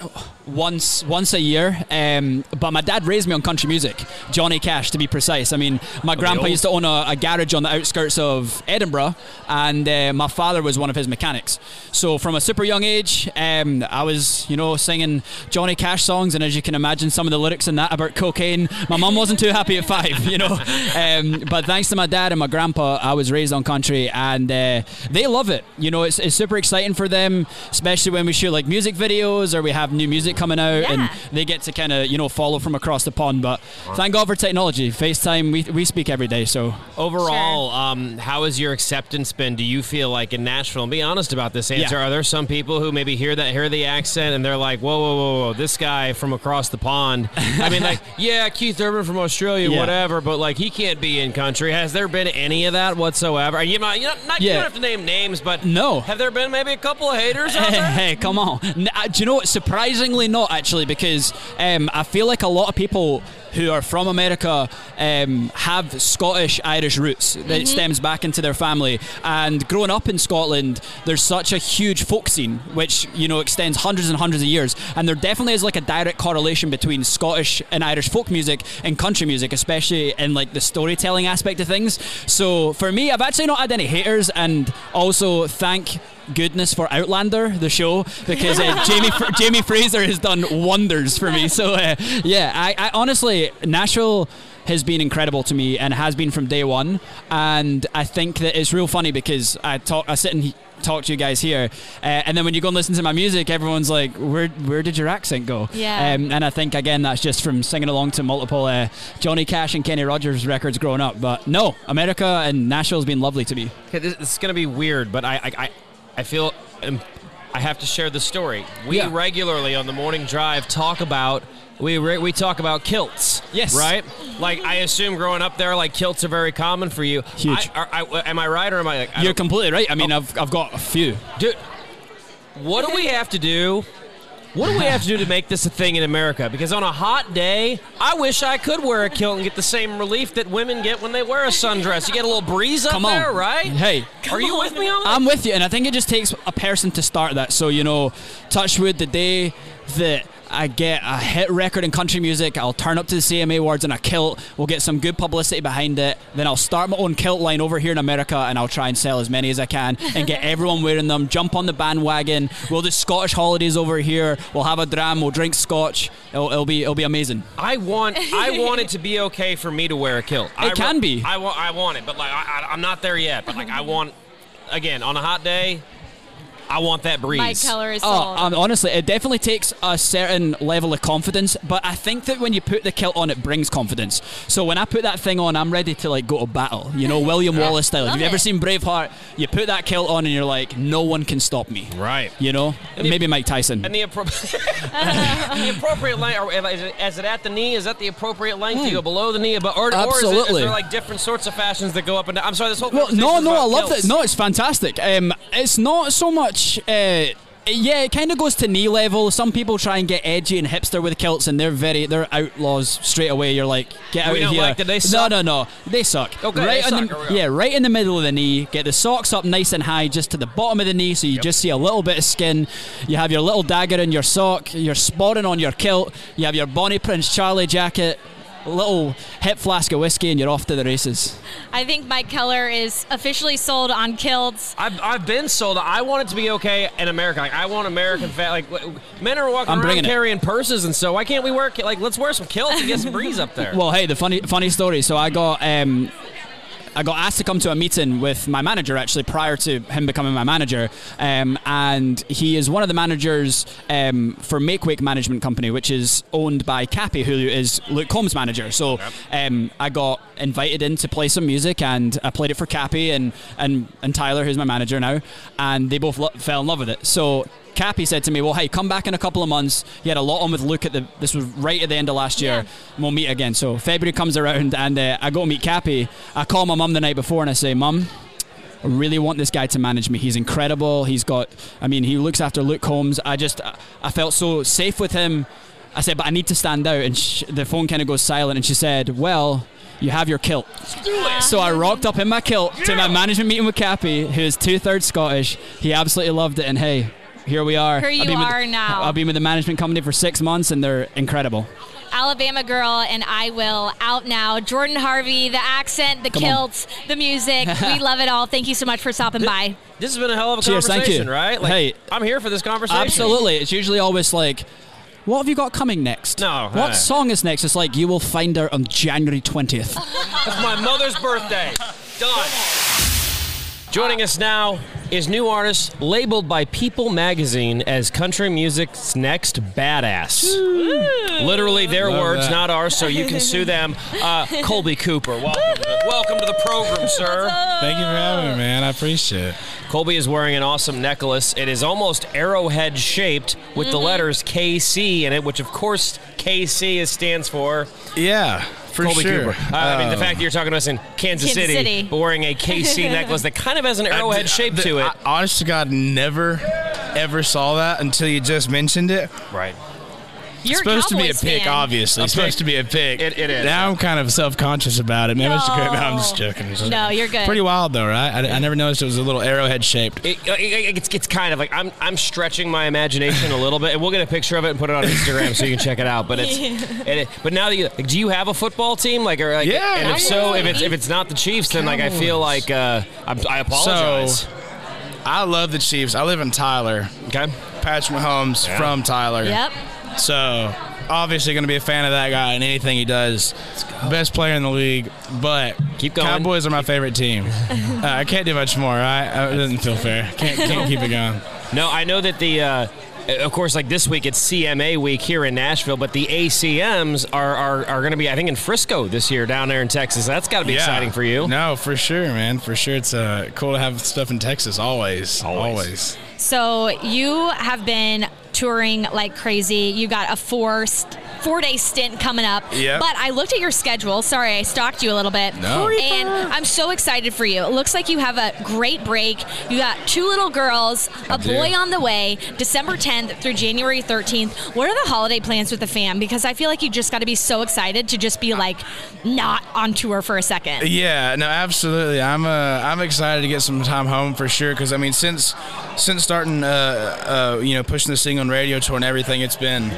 once once a year, um, but my dad raised me on country music, Johnny Cash to be precise. I mean, my grandpa used to own a, a garage on the outskirts of Edinburgh, and uh, my father was one of his mechanics. So from a super young age, um, I was you know singing Johnny Cash songs, and as you can imagine, some of the lyrics in that about cocaine, my mum wasn't too happy at five, you know. Um, but thanks to my dad and my grandpa, I was raised on country, and uh, they love it. You know, it's, it's super exciting for them, especially when we shoot like music videos or we have new music coming out, and they get to kind of you know follow from across the pond. But thank God for technology. FaceTime, we, we speak every day. So Overall, um, how has your acceptance been? Do you feel like in Nashville? And be honest about this answer. Yeah. Are there some people who maybe hear that, hear the accent, and they're like, "Whoa, whoa, whoa, whoa! This guy from across the pond." I mean, like, yeah, Keith Urban from Australia, Yeah. whatever, but like, he can't be in country. Has there been any of that whatsoever? You might, you, know, not, you don't have to name names, but no. Have there been maybe a couple of haters out Hey, there? hey, come on. Uh, Do you know what? Surprisingly not, actually, because um, I feel like a lot of people who are from America um, have Scottish Irish roots that Mm-hmm. stems back into their family. And growing up in Scotland, there's such a huge folk scene, which you know extends hundreds and hundreds of years. And there definitely is like a direct correlation between Scottish and Irish folk music and country music, especially in like the storytelling aspect of things. So for me, I've actually not had any haters, and also thank goodness for Outlander, the show, because uh, Jamie Fr- Jamie Fraser has done wonders for me. So uh, yeah, I, I honestly Nashville has been incredible to me and has been from day one. And I think that it's real funny because I talk, I sit and he- talk to you guys here, uh, and then when you go and listen to my music, everyone's like, "Where where did your accent go?" Yeah. Um, and I think again that's just from singing along to multiple uh, Johnny Cash and Kenny Rogers records growing up. But no, America and Nashville's been lovely to me. Okay, this, this is going to be weird, but I, I, I, I feel um, I have to share the story. We Yeah. regularly on the morning drive talk about we re- we talk about kilts. Yes. right. Like I assume growing up there, like kilts are very common for you. Huge. I, I, am I right or am I like? I You're completely right. I mean, oh. I've, I've got a few. Dude, what do we have to do? What do we have to do to make this a thing in America? Because on a hot day, I wish I could wear a kilt and get the same relief that women get when they wear a sundress. You get a little breeze up Come on. there, right? Hey. are you with me on that? I'm with you, and I think it just takes a person to start that. So, you know, touch wood, the day that I get a hit record in country music, I'll turn up to the CMA Awards in a kilt, we'll get some good publicity behind it, then I'll start my own kilt line over here in America, and I'll try and sell as many as I can and get everyone wearing them, jump on the bandwagon, we'll do Scottish holidays over here, we'll have a dram, we'll drink scotch, it'll, it'll be it'll be amazing. I want I want it to be okay for me to wear a kilt. I re- can be. I want I want it, but like I, I, I'm not there yet. But like I want again on a hot day, I want that breeze. Mike Keller is Oh, um, honestly, it definitely takes a certain level of confidence, but I think that when you put the kilt on, it brings confidence. So when I put that thing on, I'm ready to like go to battle. You know, William Wallace style. If you've ever seen Braveheart, you put that kilt on and you're like, no one can stop me. Right. You know, And the- maybe Mike Tyson. And the, appro- the appropriate length, or is it, is it at the knee? Is that the appropriate length? Do you go below the knee, but or, or is, it, is Hmm. There like different sorts of fashions that go up and down? I'm sorry, this whole Well, no, conversation's no, I love kilts. that. No, it's fantastic. Um, it's not so much. Uh, yeah, it kind of goes to knee level. Some people try and get edgy and hipster with kilts, and they're very they're outlaws straight away. You're like, get out We of here. like. No, no, no, they suck. Okay, right they in suck. the yeah, right in the middle of the knee. Get the socks up nice and high, just to the bottom of the knee, so you just see a little bit of skin. You have your little dagger in your sock. You're sporting on your kilt. You have your Bonnie Prince Charlie jacket. A little hip flask of whiskey, and you're off to the races. I think Mike Keller is officially sold on kilts. I've, I've been sold. I want it to be okay in America. Like I want American fa- like men are walking I'm around bringing it. carrying purses and so why can't we wear ki- like let's wear some kilts and get some breeze up there. Well, hey, the funny funny story. So I got um, I got asked to come to a meeting with my manager actually prior to him becoming my manager, um, and he is one of the managers um, for Make Wake Management Company, which is owned by Kappy, who is Luke Combs' manager. So um, I got invited in to play some music, and I played it for Kappy and and and Tyler, who's my manager now, and they both lo- fell in love with it. So Kappy said to me, "Well, hey, come back in a couple of months." He had a lot on with Luke at the. This was right at the end of last year. And we'll meet again. So February comes around, and uh, I go meet Kappy. I call my mum the night before, and I say, "Mum." I really want this guy to manage me. He's incredible. He's got, I mean, he looks after Luke Combs. I just, I felt so safe with him. I said, but I need to stand out. And sh- the phone kind of goes silent. And she said, well, you have your kilt. So I rocked up in my kilt to my management meeting with Kappy, who is two thirds Scottish. He absolutely loved it. And hey, here we are. Here you I've been with- are now. I've been with the management company for six months, and they're incredible. Alabama girl and I will out now. Jordan Harvey, the accent, the Come on. kilts, the music. we love it all. Thank you so much for stopping by. This has been a hell of a Cheers, thank conversation, you. right? Like, Hey. I'm here for this conversation. Absolutely. It's usually always like, what have you got coming next? No. What hey. song is next? It's like, you will find out on January 20th. That's my mother's birthday. Done. Joining us now is new artist labeled by People Magazine as country music's next badass. Literally their Love words, that. not ours, so you can sue them. Uh, Colby Cooper, welcome, welcome to the program, sir. Thank you for having me, man. I appreciate it. Colby is wearing an awesome necklace. It is almost arrowhead shaped with the letters KC in it, which of course KC is, stands for. Yeah, for Colby sure. Cooper. Uh, I mean, the Um, fact that you're talking to us in Kansas, Kansas City, City. but wearing a KC necklace that kind of has an arrowhead shape to it. I, honest to God, never ever saw that until you just mentioned it. Right. You're it's supposed to be a Cowboys pick, fan. obviously. A It's supposed pick. to be a pick. It- it is. Now I'm kind of self conscious about it. Maybe I should go. No, I'm just joking. It's No, you're good. Pretty wild though, right? I, I never noticed it was a little arrowhead shaped. It, it- it's, it's kind of like I'm, I'm stretching my imagination a little bit, and we'll get a picture of it and put it on Instagram so you can check it out. But it's, it, but now that you, like, do you have a football team? Like, or like, Yeah, and if so, if it's if it's not the Chiefs, then like I feel like uh, I'm, I apologize. So, I love the Chiefs. I live in Tyler. Okay. Patrick Mahomes Yeah. from Tyler. Yep. So, obviously, going to be a fan of that guy and anything he does. Best player in the league. But keep going. Cowboys are my favorite team. uh, I can't do much more. Right? Uh, It doesn't feel fair. Can't, can't keep it going. No, I know that the. Uh, of course, like this week, it's CMA week here in Nashville, but the ACMs are, are, are going to be, I think, in Frisco this year down there in Texas. That's got to be Yeah. exciting for you. No, for sure, man. For sure, it's uh, cool to have stuff in Texas. Always, always. So you have been touring like crazy. You got a st- four day stint coming up. Yep. But I looked at your schedule. Sorry, I stalked you a little bit. No. And I'm so excited for you. It looks like you have a great break. You got two little girls, a do. boy on the way, December 10th through January 13th. What are the holiday plans with the fam? Because I feel like you just got to be so excited to just be like not on tour for a second. Yeah, no, absolutely. I'm uh, I'm excited to get some time home for sure. Because I mean, since since starting, uh, uh, you know, pushing this thing on radio tour and everything, it's been.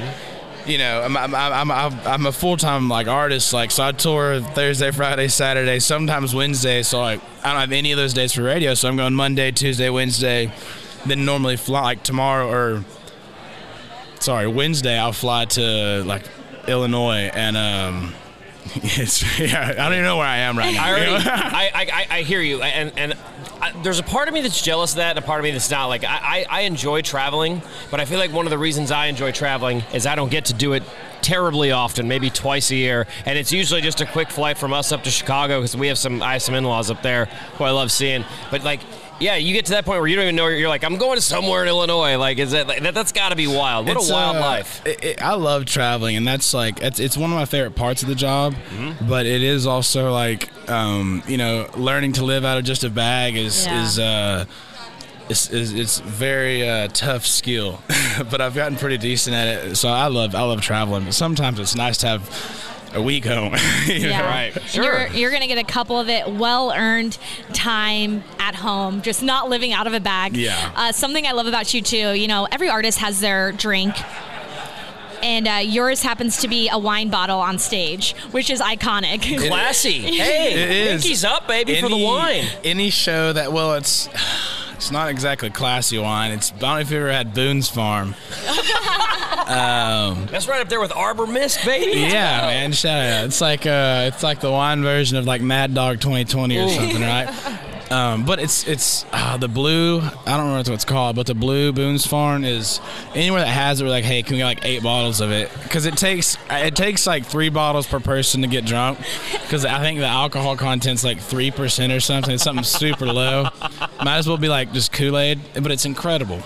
You know, I'm I'm I'm, I'm, a full time like artist. Like, so I tour Thursday, Friday, Saturday, sometimes Wednesday. So like, I don't have any of those days for radio. So I'm going Monday, Tuesday, Wednesday. Then normally fly like tomorrow or sorry Wednesday. I'll fly to like Illinois and um. It's, yeah, I don't even know where I am right now. I, already. I, I, I- hear you, and and I, there's a part of me that's jealous of that, and a part of me that's not. Like I, I, I enjoy traveling, but I feel like one of the reasons I enjoy traveling is I don't get to do it terribly often, maybe twice a year, and it's usually just a quick flight from us up to Chicago because we have some I have some in-laws up there who I love seeing. But like. Yeah, you get to that point where you don't even know. You're like, I'm going somewhere in Illinois. Like, is that, like, that that's got to be wild? What It's, a wild uh, life. it- it- I love traveling, and that's like it's, it's one of my favorite parts of the job. Mm-hmm. But it is also like um, you know, learning to live out of just a bag is Yeah. is. Uh, it's, it's, it's very uh, tough skill, but I've gotten pretty decent at it. So I love I love traveling, but sometimes it's nice to have a week home. you know? Yeah. And You're, you're going to get a couple of it well earned time at home, just not living out of a bag. Yeah. Uh, something I love about you, too, you know, every artist has their drink. And uh, yours happens to be a wine bottle on stage, which is iconic. Classy. Hey, It is. pinky's up, baby, for the wine. Any show that well, it's it's not exactly classy wine. It's I don't know if you ever had Boone's Farm. um, That's right up there with Arbor Mist, baby. yeah, man, shout out. It's like uh, it's like the wine version of like Mad Dog 2020 or Ooh. something, right? Um, but it's it's uh, the blue. I don't know what it's called, but the blue Boone's Farm is anywhere that has it. We're like, hey, can we get like eight bottles of it? Because it takes it takes like three bottles per person to get drunk. Because I think the alcohol content's like three percent or something. It's something super low. Might as well be like just Kool Aid, but it's incredible.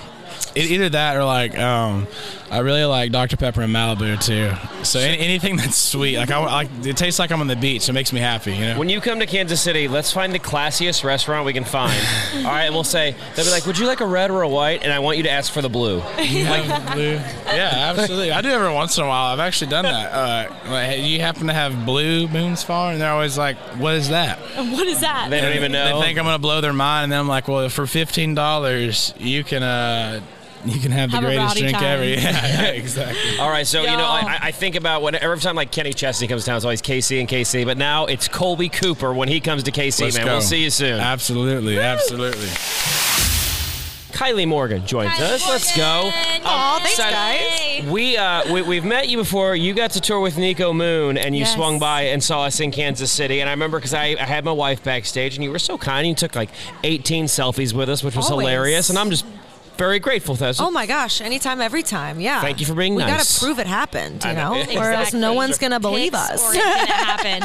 it, either that or like um, I really like Dr Pepper and Malibu too. So any, anything that's sweet, like I like it tastes like I'm on the beach. It makes me happy. You know. When you come to Kansas City, let's find the classiest restaurant we can find. All right, and we'll say they'll be like, "Would you like a red or a white?" And I want you to ask for the blue. You have blue. Yeah, absolutely. I do every once in a while. I've actually done that. Uh, like, hey, you happen to have blue Boone's Farm? And they're always like, "What is that?" What is that? They don't even know. They think I'm gonna blow their mind, and then I'm like, "Well, for fifteen dollars, you can uh, you can have the Have a greatest drink time. ever." Yeah, yeah, exactly. All right, so you know, I, I think about when every time like Kenny Chesney comes down, it's always KC and KC, but now it's Colby Cooper when he comes to KC. Let's man, go. we'll see you soon. Absolutely, absolutely. Kylie Morgan joins us. Let's go. Aw, thanks, so guys. We uh, we we've met you before. You got to tour with Niko Moon, and you Yes. swung by and saw us in Kansas City. And I remember because I, I had my wife backstage, and you were so kind. You took like 18 selfies with us, which was Always. hilarious. And I'm just very grateful for that. So Oh my gosh! Anytime, every time. Yeah. Thank you for being we nice. We gotta prove it happened, you I know, know. or else no one's gonna believe Pics us. or it didn't happen.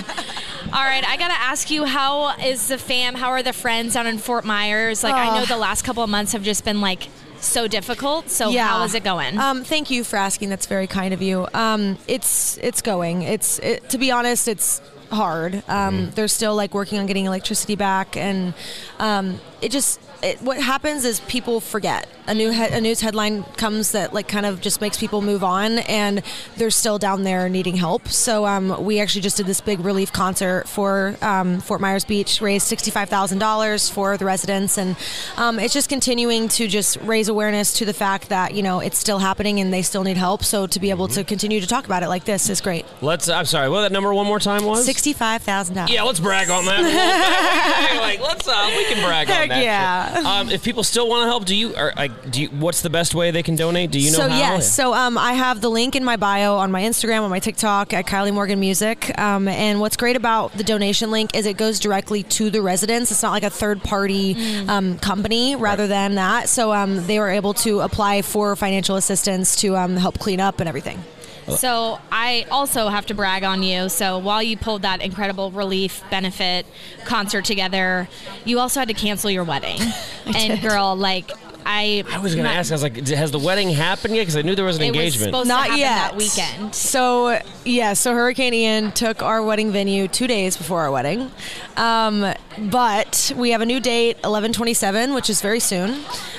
All right, I gotta ask you, how is the fam? How are the friends down in Fort Myers? Like, I know Oh. the last couple of months have just been like so difficult. So yeah. how is it going? Um, thank you for asking. That's very kind of you. Um, it's it's going. It's it, to be honest, it's hard. Um, They're still like working on getting electricity back, and um, it just it, what happens is people forget. A new he- a news headline comes that like kind of just makes people move on, and they're still down there needing help. So um, we actually just did this big relief concert for um, Fort Myers Beach, raised sixty five thousand dollars for the residents, and um, it's just continuing to just raise awareness to the fact that you know it's still happening and they still need help. So to be able to continue to talk about it like this is great. let's. I'm sorry. What that number one more time was? Sixty five thousand dollars. Yeah, let's brag on that. like, let's uh, we can brag Heck on that. yeah. Um, if people still want to help, do you or like do you? What's the best way they can donate? Do you know so how? yes, so um, I have the link in my bio on my Instagram, on my TikTok at Kylie Morgan Music. Um, and what's great about the donation link is it goes directly to the residents. It's not like a third party Mm. um, company rather than that. So um, they were able to apply for financial assistance to um, help clean up and everything. So I also have to brag on you. So while you pulled that incredible relief benefit concert together, you also had to cancel your wedding. and girl, like I, I was going to ask. I was like, has the wedding happened yet? Because I knew there was an It was engagement. supposed- Not happen yet. that weekend. So yeah, so Hurricane Ian took our wedding venue two days before our wedding, um, but we have a new date, eleven twenty seven, which is very soon.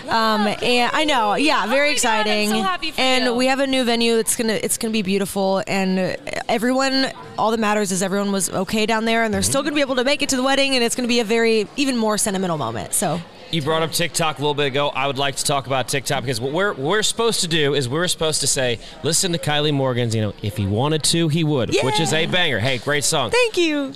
Um, and I know, yeah, very exciting. so happy for and you. we have a new venue. It's gonna it's gonna be beautiful, and everyone. All that matters is everyone was okay down there, and they're still gonna be able to make it to the wedding, and it's gonna be a very even more sentimental moment. So. You brought up TikTok a little bit ago. I would like to talk about TikTok because what we're we're supposed to do is we're supposed to say, listen to Kylie Morgan's. You know, if he wanted to, he would, which is a banger. Hey, great song. Thank you.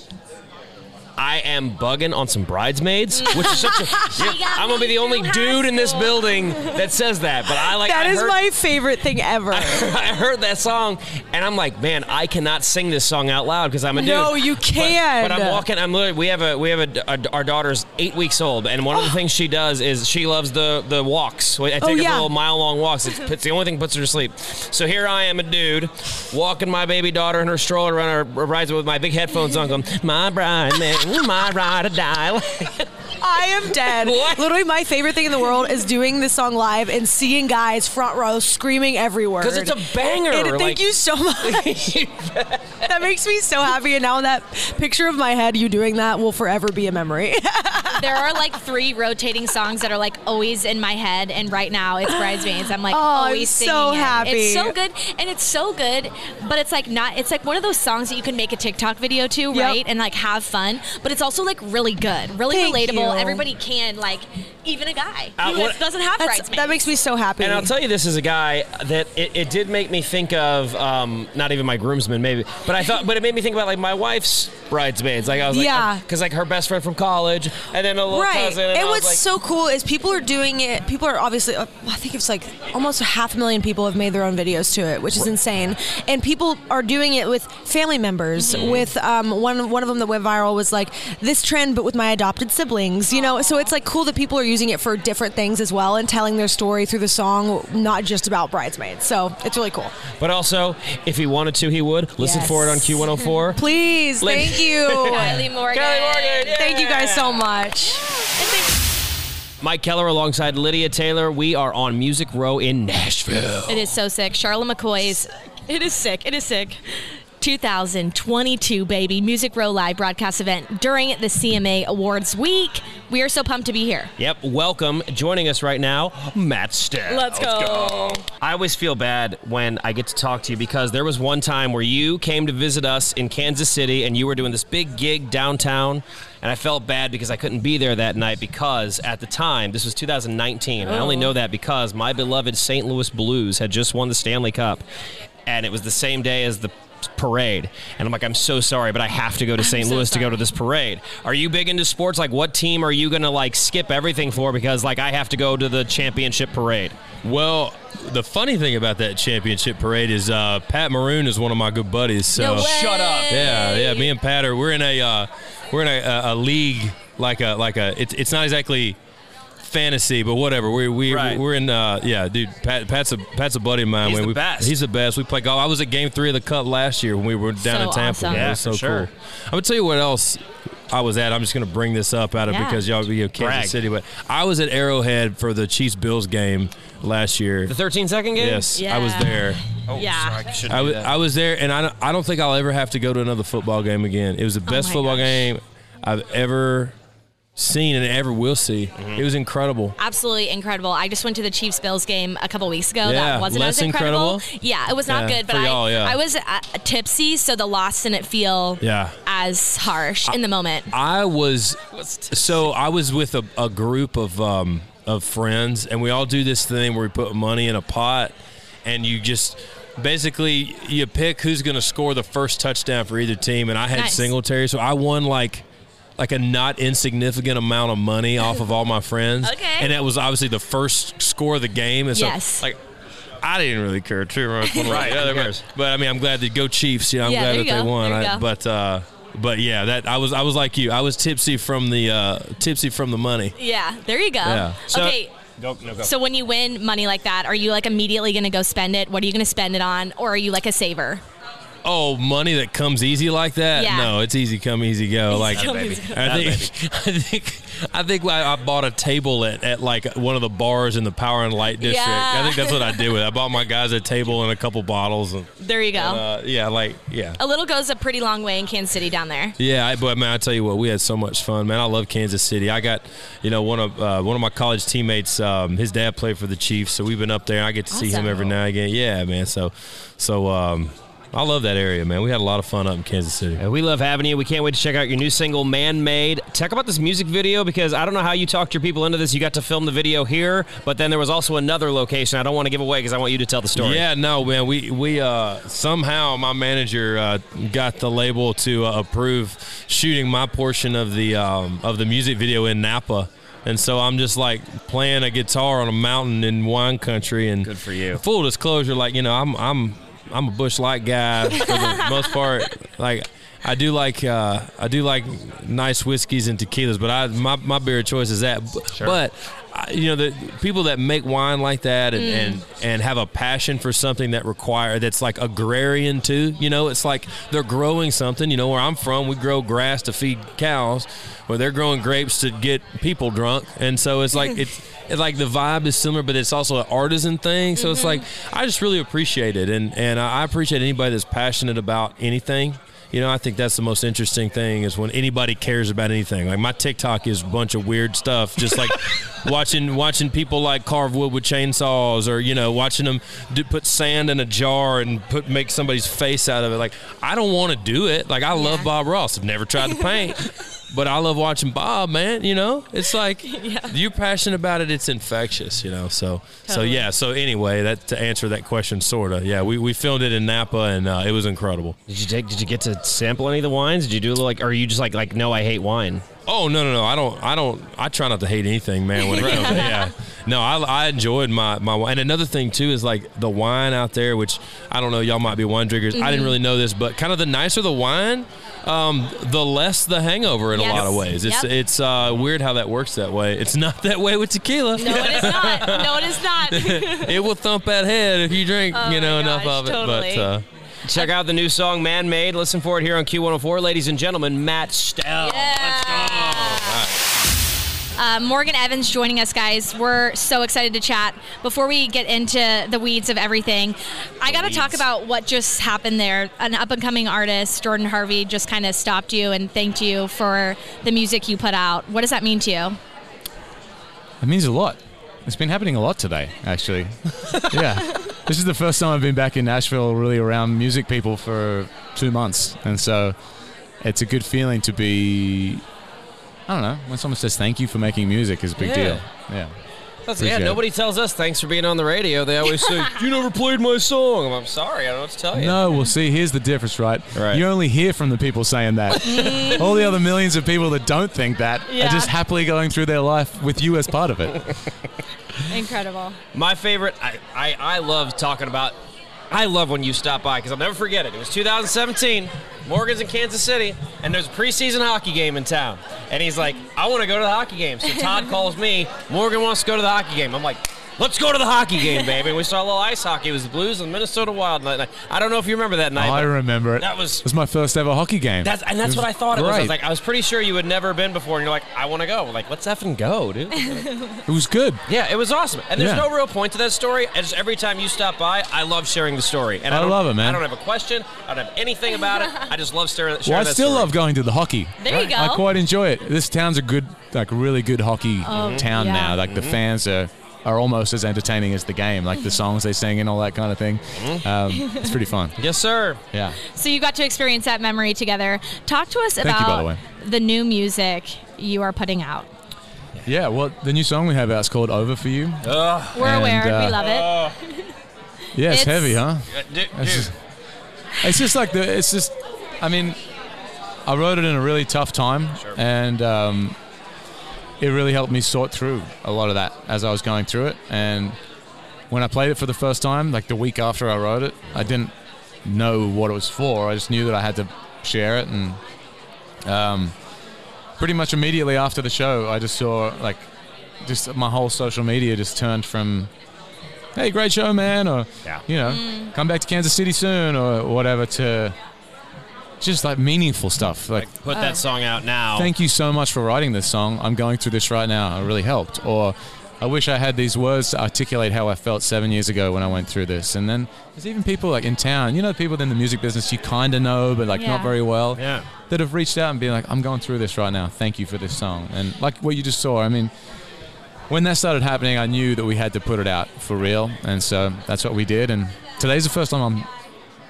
I am bugging on some bridesmaids, which is such a. Yeah, I'm gonna be the only dude in this building that says that. But I like That I is heard- my favorite thing ever. I heard that song and I'm like, man, I cannot sing this song out loud because I'm a dude. No, you But- can. But, I'm walking. I'm literally. We have a. We have a, a- Our daughter's eight weeks old, and one of the things she does is she loves the the walks. I take Oh, her for little mile long walks. It's, it's the only thing that puts her to sleep. So here I am, a dude, walking my baby daughter in her stroller around her rides with my big headphones on, going, my bride, man, my ride or die. I am dead. What? Literally, my favorite thing in the world is doing this song live and seeing guys front row screaming every word. Because it's a banger, And thank like- you so much. that makes me so happy. And now that picture of my head, you doing that will forever be a memory. there are like three rotating songs that are like always in my head, and right now it's Bridesmaids. I'm like Oh, I'm always so singing it. happy. It's so good, and it's so good, but it's like not. It's like one of those songs that you can make a TikTok video to, right, and like have fun. But it's also like really good, really Thank relatable. you. Everybody can like, even a guy Uh, what- doesn't have That's- bridesmaids. that makes me so happy. And I'll tell you this as a guy that it, it did make me think of um, not even my groomsmen maybe, but I thought, but it made me think about like my wife's bridesmaids. Like I was like, Yeah. because like her best friend from college, and then a little right. cousin. And And was what's like, so cool is people are doing it. People are obviously, uh, I think it's like almost half a million people have made their own videos to it, which is insane. And people are doing it with family members. Mm-hmm. With um, one one of them that went viral was like this trend, but with my adopted siblings. You know, so it's like cool that people are using it for different things as well and telling their story through the song, not just about bridesmaids. So it's really cool. But also, if he wanted to, he would. Listen Yes. for it on Q104. Please, Lin- thank you, Kylie Morgan. Kylie Morgan. Thank you guys so much. Mike Keller alongside Lydia Taylor. We are on Music Row in Nashville. It is so sick. Charlotte McCoy's. It is sick. It is sick. 2022, baby. Music Row Live broadcast event during the CMA Awards week. We are so pumped to be here. Yep, welcome. Joining us right now, Matt Stell. Let's go. I always feel bad when I get to talk to you because there was one time where you came to visit us in Kansas City and you were doing this big gig downtown. And I felt bad because I couldn't be there that night because at the time, this was 2019. I only Oh. know that because my beloved St. Louis Blues had just won the Stanley Cup. And it was the same day as the parade. And I'm like, I'm so sorry, but I have to go to St. so Louis to go to this parade. Are you big into sports? Like, what team are you going to like skip everything for because like I have to go to the championship parade? Well, the funny thing about that championship parade is uh, Pat Maroon is one of my good buddies. So No way! Shut up. Yeah, yeah. Me and Pat are we're in a uh, we're in a, a, a league like a like a it's it's not exactly fantasy, but whatever. We we Right. we're in uh, yeah, dude. Pat Pat's a Pat's a buddy of mine. He's When the we, best. He's the best. We play golf. I was at Game Three of the Cup last year when we were down So in Tampa. awesome. It Yeah, was so for sure. cool. I'm gonna tell you what else. I was at. I'm just going to bring this up out of Yeah. because y'all you know, Kansas Brag. City, but I was at Arrowhead for the Chiefs Bills game last year. The 13 second game? Yes, I was there. Oh, yeah. sorry, I I was, I was there, and I don't, I don't think I'll ever have to go to another football game again. It was the best Oh football gosh. game I've ever seen and ever will see. Mm-hmm. It was incredible. Absolutely incredible. I just went to the Chiefs Bills game a couple weeks ago. Yeah, that wasn't less as incredible. incredible? Yeah, it was not Yeah, good, but I, yeah. I was uh, tipsy, so the loss didn't feel Yeah. as harsh in the moment. I was so I was with a, a group of um, of friends, and we all do this thing where we put money in a pot, and you just basically you pick who's going to score the first touchdown for either team. And I had Nice. Singletary, so I won like like a not insignificant amount of money off of all my friends. Okay. and that was obviously the first score of the game. And so, Yes. like. I didn't really care too much. one way or Right, the other, who but- I mean, I'm glad to go Chiefs. You know, I'm Yeah, glad there that you they go. won. There you I- go. but uh, but yeah, that I was I was like you. I was tipsy from the uh, tipsy from the money. Yeah, there you go. Yeah. So- okay. Go, no, go. So when you win money like that, are you like immediately going to go spend it? What are you going to spend it on, or are you like a saver? Oh, money that comes easy like that? Yeah. No, it's easy come, easy go. Easy like come, easy go. I think, I think, I think I I bought a table at, at like one of the bars in the Power and Light District. Yeah. I think that's what I did with it. I bought my guys a table and a couple bottles. And, There you go. and, uh, yeah, like yeah. a little goes a pretty long way in Kansas City down there. Yeah, I, but man, I tell you what, we had so much fun, man. I love Kansas City. I got, you know, one of uh, one of my college teammates. Um, his dad played for the Chiefs, so we've been up there. and I get to see him every now and again. Yeah, man. So, so um, I love that area, man. We had a lot of fun up in Kansas City. And we love having you. We can't wait to check out your new single, Man Made. Talk about this music video because I don't know how you talked your people into this. You got to film the video here, but then there was also another location I don't want to give away because I want you to tell the story. Yeah, no, man. We we uh, somehow my manager uh, got the label to uh, approve shooting my portion of the um, of the music video in Napa. And so I'm just like playing a guitar on a mountain in wine country, and good for you. Full disclosure, like you know, I'm I'm I'm a Busch Light guy for the most part. Like I do like uh, I do like nice whiskeys and tequilas, but I my, my beer of choice is that. B- But you know, the people that make wine like that and, Mm. and and have a passion for something that require that's like agrarian too. You know, it's like they're growing something. You know, where I'm from, we grow grass to feed cows, where they're growing grapes to get people drunk, and so it's like it's. It's like the vibe is similar, but it's also an artisan thing. So it's like I just really appreciate it, and and I appreciate anybody that's passionate about anything. You know, I think that's the most interesting thing is when anybody cares about anything. Like my TikTok is a bunch of weird stuff, just like watching watching people like carve wood with chainsaws, or you know, watching them do, put sand in a jar and put make somebody's face out of it. Like I don't want to do it. Like I love Bob Ross. I've never tried to paint. But I love watching Bob, man. You know, it's like you're passionate about it. It's infectious, you know. So, so yeah. So anyway, that to answer that question, sorta. Yeah, we, we filmed it in Napa, and uh, it was incredible. Did you take? Did you get to sample any of the wines? Did you do a little like? Or are you just like like no, I hate wine? Oh no no no! I don't I don't I try not to hate anything, man. When it comes, to, yeah. No, I, I enjoyed my my wine. And another thing too is like the wine out there, which I don't know, y'all might be wine drinkers. I didn't Mhm. really know this, but kind of the nicer the wine, um, the less the hangover in a lot of ways. It's Yep. it's uh, weird how that works that way. It's not that way with tequila. No, it is not. No, it is not. it will thump that head if you drink, Oh you know, enough gosh, of it. totally. But uh, Check out the new song "Man Made." Listen for it here on Q104, ladies and gentlemen. Matt Stell. let's Uh, Morgan Evans joining us, guys. We're so excited to chat. Before we get into the weeds of everything, I got to talk about what just happened there. An up and coming artist, Jordan Harvey, just kind of stopped you and thanked you for the music you put out. What does that mean to you? It means a lot. It's been happening a lot today, actually. yeah. This is the first time I've been back in Nashville, really around music people for two months. And so it's a good feeling to be, I don't know, when someone says thank you for making music is a big Yeah. deal. Yeah. That's, yeah, Appreciate it. nobody tells us thanks for being on the radio. They always say, You never played my song. I'm, I'm sorry, I don't know what to tell you. No, well, see, here's the difference, right? Right. You only hear from the people saying that. All the other millions of people that don't think that Yeah. are just happily going through their life with you as part of it. Incredible. My favorite, I, I, I love talking about, I love when you stop by because I'll never forget it. It was 2017. Morgan's in Kansas City, and there's a preseason hockey game in town. And he's like, I want to go to the hockey game. So Todd calls me, Morgan wants to go to the hockey game. I'm like, let's go to the hockey game, baby. And we saw a little ice hockey. It was the Blues and the Minnesota Wild that night. I don't know if you remember that night. I remember it. That was it was my first ever hockey game. That's and that's what I thought it was. I was like, I was pretty sure you had never been before, and you're like, I want to go. Like, let's effing go, dude. it was good. Yeah, it was awesome. And there's Yeah. no real point to that story. And just every time you stop by, I love sharing the story. And I, I love it, man. I don't have a question. I don't have anything about it. I just love sharing, sharing Well, I that still story. love going to the hockey. There you go. I quite enjoy it. This town's a good, like, really good hockey Oh, town yeah. now. Like the Mhm. fans are are almost as entertaining as the game. Like the songs they sing and all that kind of thing. Um, it's pretty fun. Yes, sir. Yeah. So you got to experience that memory together. Talk to us Thank about by the the new music you are putting out. Yeah. Well, the new song we have out is called "Over for You." We're And, aware. uh, we love it. Yeah, it's, It's- heavy, huh? dude, It's just, it's just like the. It's just. I mean, I wrote it in a really tough time, and um, it really helped me sort through a lot of that as I was going through it. And when I played it for the first time, like the week after I wrote it, I didn't know what it was for. I just knew that I had to share it, and um, pretty much immediately after the show, I just saw like just my whole social media just turned from hey, great show, man, or Yeah. you know, Mm. come back to Kansas City soon, or whatever, to just like meaningful stuff. Like, Put that oh. song out now. thank you so much for writing this song. I'm going through this right now. It really helped. Or I wish I had these words to articulate how I felt seven years ago when I went through this. And then there's even people like in town, you know, people in the music business you kind of know, but like Yeah. not very well, Yeah. that have reached out and been like, I'm going through this right now. Thank you for this song. And like what you just saw, I mean, when that started happening, I knew that we had to put it out for real, and so that's what we did. And today's the first time I'm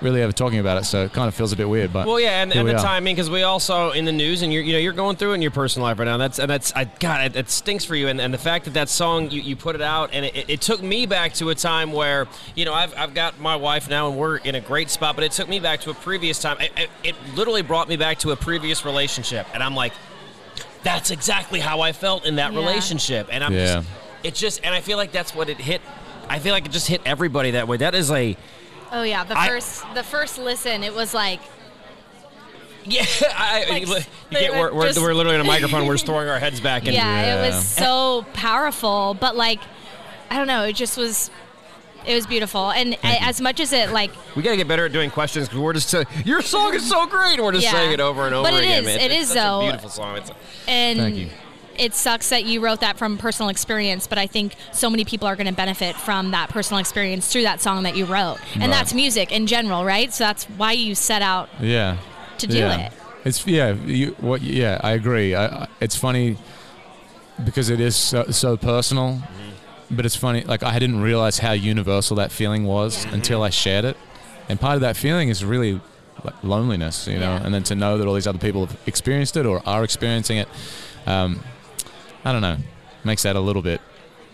really ever talking about it, so it kind of feels a bit weird. But Well, yeah, and, here and we the are. timing because we also in the news, and you're you know you're going through it in your personal life right now. That's and that's I God, it, it stinks for you. And, and the fact that that song you, you put it out, and it, it took me back to a time where you know I've, I've got my wife now, and we're in a great spot. But it took me back to a previous time. It, it, it literally brought me back to a previous relationship, and I'm like, that's exactly how I felt in that Yeah. relationship. And I'm Yeah. just, it just, and I feel like that's what it hit. I feel like it just hit everybody that way. That is a Oh yeah, the I- first the first listen, it was like Yeah, I, Like, you can't, we're, were just- we're literally in a microphone. We're just throwing our heads back. And, yeah, it was so powerful. But like, I don't know, it just was. It was beautiful, and a- as much as it like We gotta get better at doing questions because we're just saying your song is so great. and We're just Yeah. saying it over and over But it again. is, it it's is, a though. beautiful song. It's and Thank you. It sucks that you wrote that from personal experience but i think so many people are going to benefit from that personal experience through that song that you wrote and Right. that's music in general right so that's why you set out Yeah. to do yeah. it. It's yeah. You, what? Yeah, I agree. I, I, it's funny because it is so, so personal, Mm-hmm. but it's funny. Like I didn't realize how universal that feeling was until I shared it, and part of that feeling is really like loneliness, you know. Yeah. And then to know that all these other people have experienced it or are experiencing it, um, I don't know, makes that a little bit.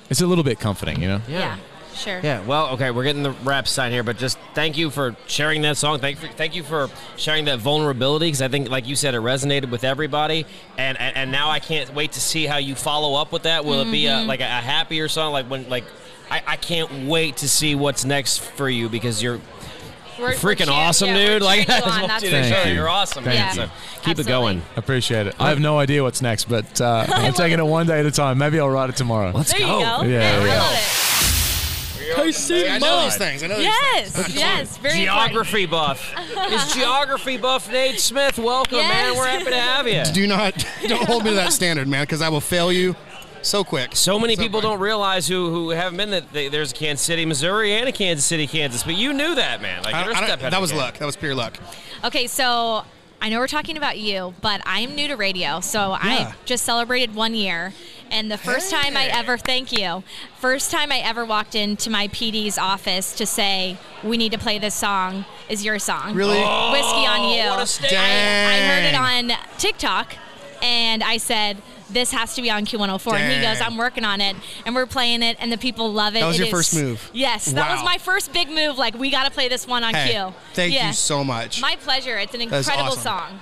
It's a little bit comforting, you know. yeah, sure Yeah, well, okay, we're getting the rap sign here, but just thank you for sharing that song. Thank you, for, thank you for sharing that vulnerability because I think, like you said, it resonated with everybody, and, and and now I can't wait to see how you follow up with that. Will it be a, Mhm. like a, a happier song? Like when like I, I can't wait to see what's next for you because you're. We're- you're we're freaking awesome, yeah, dude! Like, cheering you I just on, want that's you for to Thank show you. you're awesome, Thank man. you. So keep it going. Appreciate it. I have no idea what's next, but uh, I'm taking it one day at a time. Maybe I'll write it tomorrow. Let's there you go Yeah, yeah, yeah. i love it I see I know these things. I know these yes things. yes very Geography buff. Is geography buff Nate Smith? Welcome, man. We're happy to have you. Do not don't hold me to that standard, man, because I will fail you so quick. So many people don't realize who who haven't been that they, there's a Kansas City, Missouri, and a Kansas City, Kansas. But you knew that, man. Like I- you're a I don't- ahead that was game. luck. That was pure luck. Okay, so I know we're talking about you, but I'm new to radio, so Yeah. I just celebrated one year. And the first time I ever, thank you, first time I ever walked into my PD's office to say, we need to play this song is your song. Really? Oh, Whiskey on oh, You. what a statement. I, I heard it on TikTok and I said, this has to be on Q104. And he goes, I'm working on it. And we're playing it, and the people love it. That was It your is- first move? Yes, that was my first big move. Like, we got to play this one on Hey, Q. thank Yeah. you so much. My pleasure. It's an incredible awesome. song.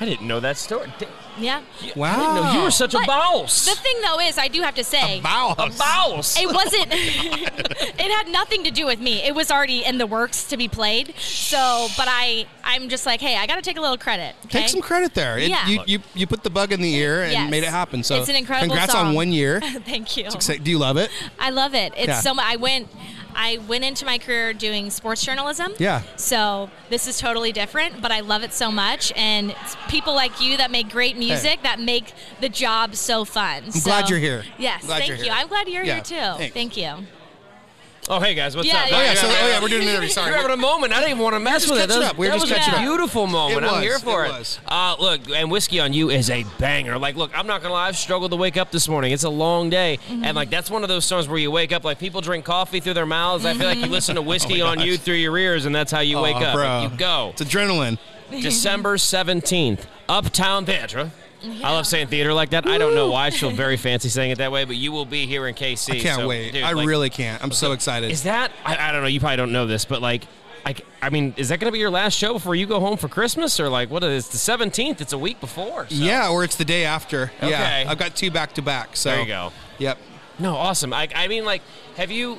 I didn't know that story. Yeah. Wow. I didn't know you were such a But boss. The thing though is, I do have to say, boss. A boss. it wasn't. Oh, it had nothing to do with me. It was already in the works to be played. So, but I, I'm just like, hey, I got to take a little credit. Okay? Take some credit there. It- Yeah. you, you you put the bug in the ear and Yes. made it happen. So it's an incredible congrats song. on one year. Thank you. Do you love it? I love it. It's Yeah. so. I went. I went into my career doing sports journalism. Yeah. So this is totally different, but I love it so much, and it's people like you that make great music that make the job so fun. I'm glad you're here. Yes, Glad thank you. here. I'm glad you're Yeah, here too. thanks. Thank you. Oh, hey guys, what's Yeah, up? yeah. Oh, yeah, so- oh, yeah, we're doing an interview. Sorry. You're having a moment. I didn't even want to mess just with it. That was, up. We were that just was catching a up. beautiful moment. I'm was. here for It it. was. Uh, look, and whiskey on you is a banger. Like, look, I'm not gonna lie. I've struggled to wake up this morning. It's a long day, Mm-hmm. and like that's one of those songs where you wake up like people drink coffee through their mouths. I feel like you listen to whiskey Oh on you through your ears, and that's how you wake Aw, up. bro. Like, you go. It's adrenaline. December 17th, Uptown Theatre. I love saying theater like that. I don't know why. I feel very fancy saying it that way, but you will be here in KC. I can't so, wait. dude, I like, really can't. I'm so excited. Is that? I, I don't know. You probably don't know this, but like, I, I mean, is that going to be your last show before you go home for Christmas, or like, what is the seventeenth? It's a week before. so- Yeah, or it's the day after. Okay. Yeah, I've got two back to back. So There you go. Yep. No, awesome. I, I mean, like, have you?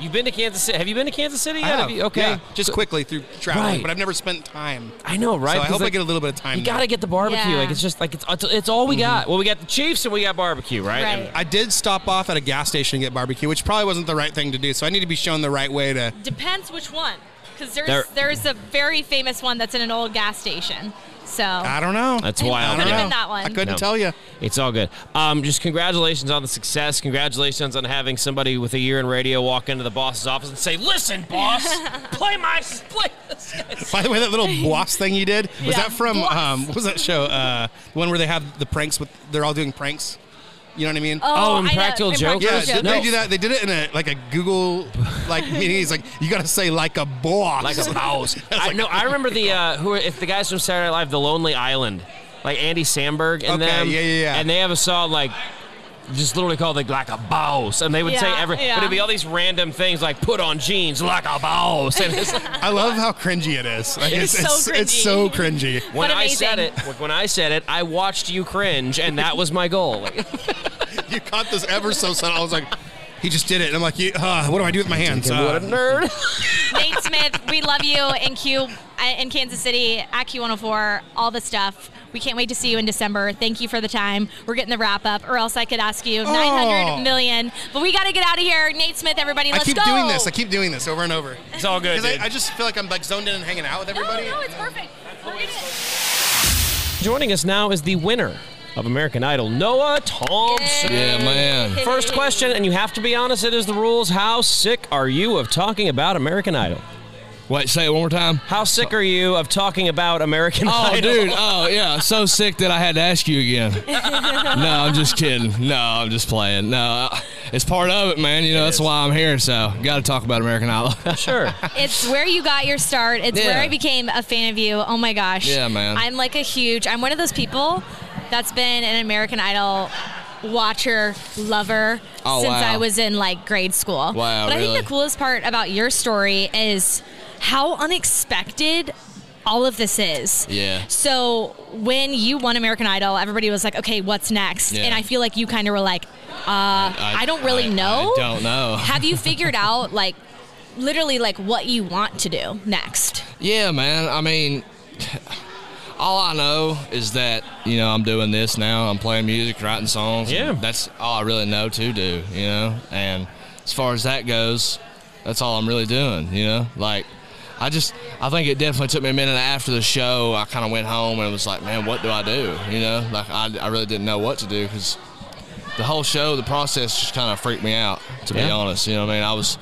You've been to Kansas City? Have you been to Kansas City I yet? have. you, okay. Yeah, just quickly through traveling, Right. but I've never spent time. I know, right? So I 'Cause, hope I get a little bit of time. You got to get the barbecue. Yeah. Like, it's just like it's it's, it's all we mm-hmm. got. Well, we got the Chiefs and we got barbecue, right? Right. And- I did stop off at a gas station and get barbecue, which probably wasn't the right thing to do. So I need to be shown the right way to. Depends which one, because there's There- there's a very famous one that's in an old gas station. So I don't know. That's It why could I'm have here. been that one. I couldn't No. tell you. It's all good. Um, just congratulations on the success. Congratulations on having somebody with a year in radio walk into the boss's office and say, "Listen, boss, play my play. By the way, that little boss thing you did was Yeah. that from um, what was that show? Uh, the one where they have the pranks with they're all doing pranks. You know what I mean? Oh, and I know. Practical In Jokers? Yeah, did No. they do that? They did it in a like a Google like meeting. He's like, you got to say like a boss, like a mouse. I was I like, know. I remember the uh, who are if the guys from Saturday Night Live, The Lonely Island, like Andy Samberg and Okay, them. yeah, yeah, yeah. And they have a song like. Just literally called like like a boss, and they would say Yeah, every, yeah. but it'd be all these random things like put on jeans like a boss, and it's like, I love how cringy it is. Like, It's it's, so it's, it's cringy. so cringy. when I said it, when I said it, I watched you cringe, and that was my goal. Like, You caught this ever so sudden. I was like, he just did it, and I'm like, uh, what do I do with my hands? what a Uh, nerd! Nate Smith, we love you in Q uh, in Kansas City at Q104, all the stuff. We can't wait to see you in December. Thank you for the time. We're getting the wrap up, or else I could ask you 900 million. But we got to get out of here. Nate Smith, everybody, let's go. I keep go. doing this. I keep doing this over and over. It's all good. Dude. I, I just feel like I'm like zoned in and hanging out with everybody. no, it's perfect. We're Joining us now is the winner of American Idol, Noah Thompson. Yeah, man. First question, and you have to be honest, it is the rules. How sick are you of talking about American Idol? Wait, say it one more time. How sick are you of talking about American Idol? Oh, Idol? dude. Oh, yeah. So sick that I had to ask you again. no, I'm just kidding. No, I'm just playing. No, it's part of it, man. You know, that's why I'm here. So, got to talk about American Idol. Sure. It's where you got your start. It's where I became a fan of you. Oh my gosh. Yeah, man. I'm like a huge. I'm one of those people that's been an American Idol watcher, lover Oh, since wow. I was in like grade school. Wow, But I really? think the coolest part about your story is how unexpected all of this is. Yeah. So when you won American Idol, everybody was like, "Okay, what's next?" Yeah. And I feel like you kind of were like, uh, I, don't really I- know." I don't know. Have you figured out like literally like what you want to do next? Yeah, man. I mean, all I know is that you know I'm doing this now. I'm playing music, writing songs. Yeah. that's all I really know to do. You know, and as far as that goes, that's all I'm really doing. You know, like I just I think it definitely took me a minute after the show. I kind of went home and was like, man, what do I do? You know, like I, I really didn't know what to do because the whole show, the process just kind of freaked me out. To be honest, you know what I mean. I was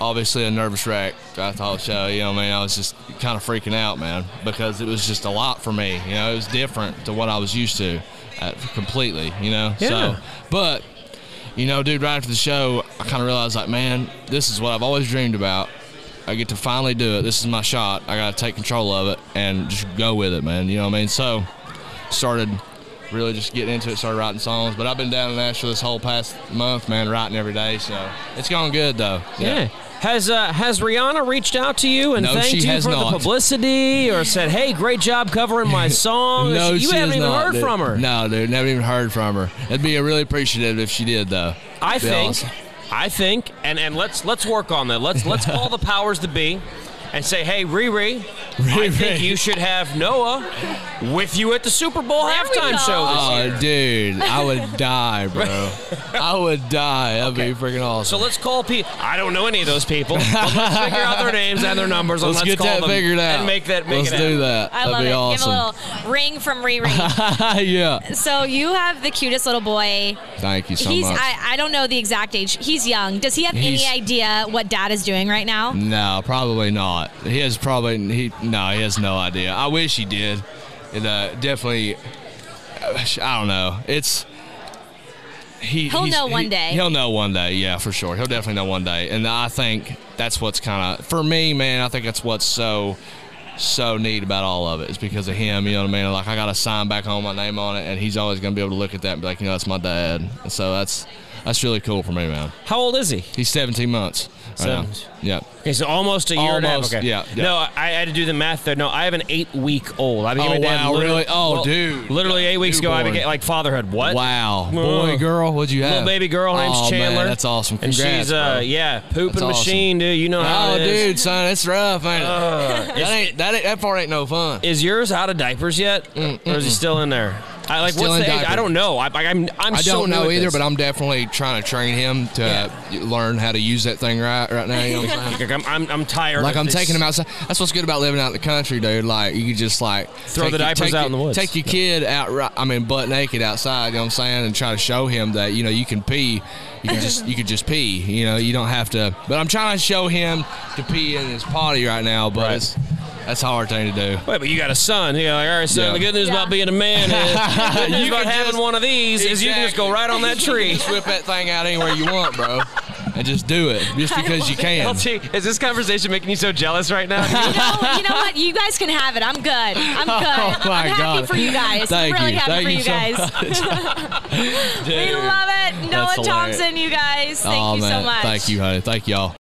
obviously a nervous wreck throughout the whole show. You know what I mean. I was just kind of freaking out, man, because it was just a lot for me. You know, it was different to what I was used to, uh, completely. You know. Yeah. So, but you know, dude, right after the show, I kind of realized like, man, this is what I've always dreamed about. I get to finally do it. This is my shot. I got to take control of it and just go with it, man. You know what I mean? So, started really just getting into it, started writing songs. But I've been down in Nashville this whole past month, man, writing every day. So, it's going good, though. Yeah. Has uh, has Rihanna reached out to you and No, thanked you for not. the publicity, or said, "Hey, great job covering my song"? No, you she haven't has even not, heard dude. from her. No, dude, never even heard from her. It'd be really appreciative if she did, though. I think, awesome. I think, and and let's let's work on that. Let's let's call the powers to be, and say, "Hey, Riri, I think you should have Noah with you at the Super Bowl halftime show this oh, year." Oh, dude, I would die, bro. I would die. That'd be freaking awesome. So let's call people. I don't know any of those people. But let's figure out their names and their numbers. and Let's let's get call that them figured out. and make that. Make Let's it do happen. that. I That'd love be it. awesome. Give a little ring from Riri. yeah. so you have the cutest little boy. Thank you so He's much. I, I don't know the exact age. He's young. Does he have He's- any idea what dad is doing right now? No, probably not. He has probably he no, he has no idea. I wish he did. It uh, definitely. I don't know. It's. He, He'll he's- know one he- day. He'll know one day, yeah, for sure. He'll definitely know one day, and I think that's what's kind of for me, man. I think that's what's so so neat about all of it is because of him. You know what I mean? Like I got a sign back home, my name on it, and he's always gonna be able to look at that and be like, you know, that's my dad. And so that's that's really cool for me, man. How old is he? He's 17 months. Seven. Yeah. Okay, so almost a year and a half. Almost, Okay. yeah, yeah. No, I, I had to do the math there. No, I have an eight-week-old. I became Oh, a dad. wow, literally- really? Oh, dude. Literally eight weeks ago, I Newborn. became like fatherhood. What? Wow. Boy, girl, what'd you have? Little baby girl. Her name's Oh, man, Chandler. that's awesome. And Congrats, she's uh, bro. yeah, pooping That's awesome. machine, dude. You know how Oh, it is. dude, son, it's rough, ain't it? Uh, that ain't that ain't, that part ain't no fun. Is yours out of diapers yet, or is he still in there? I like. Still what's the age? I don't know. I, I'm I'm I so don't know either, but I'm definitely trying to train him to learn how to use that thing right right now. You know what I'm saying? Like, I'm, I'm, I'm tired. Like of I'm this. taking him outside. That's what's good about living out in the country, dude. Like you could just like Throw the your- diapers out your- in the woods. Take your kid out. ri- I mean, butt naked outside. You know what I'm saying? And try to show him that you know you can pee. You can just you could just pee. You know you don't have to. But I'm trying to show him to pee in his potty right now. But it's that's a hard thing to do. Wait, but you got a son. You're like, all right, son. Yeah. The good news about being a man is the good news You about can having just- one of these is you can just go right on that tree. Just whip that thing out anywhere you want, bro, and just do it just because you can. LT, is this conversation making you so jealous right now? you, know, you know what? You guys can have it. I'm good. I'm oh good. Oh, my I'm happy God. for you guys. Thank I'm really you. happy Thank for you you, so guys. we love it. Noah hilarious. Thompson, you guys. Thank oh, you man. so much. Thank you, honey. Thank y'all.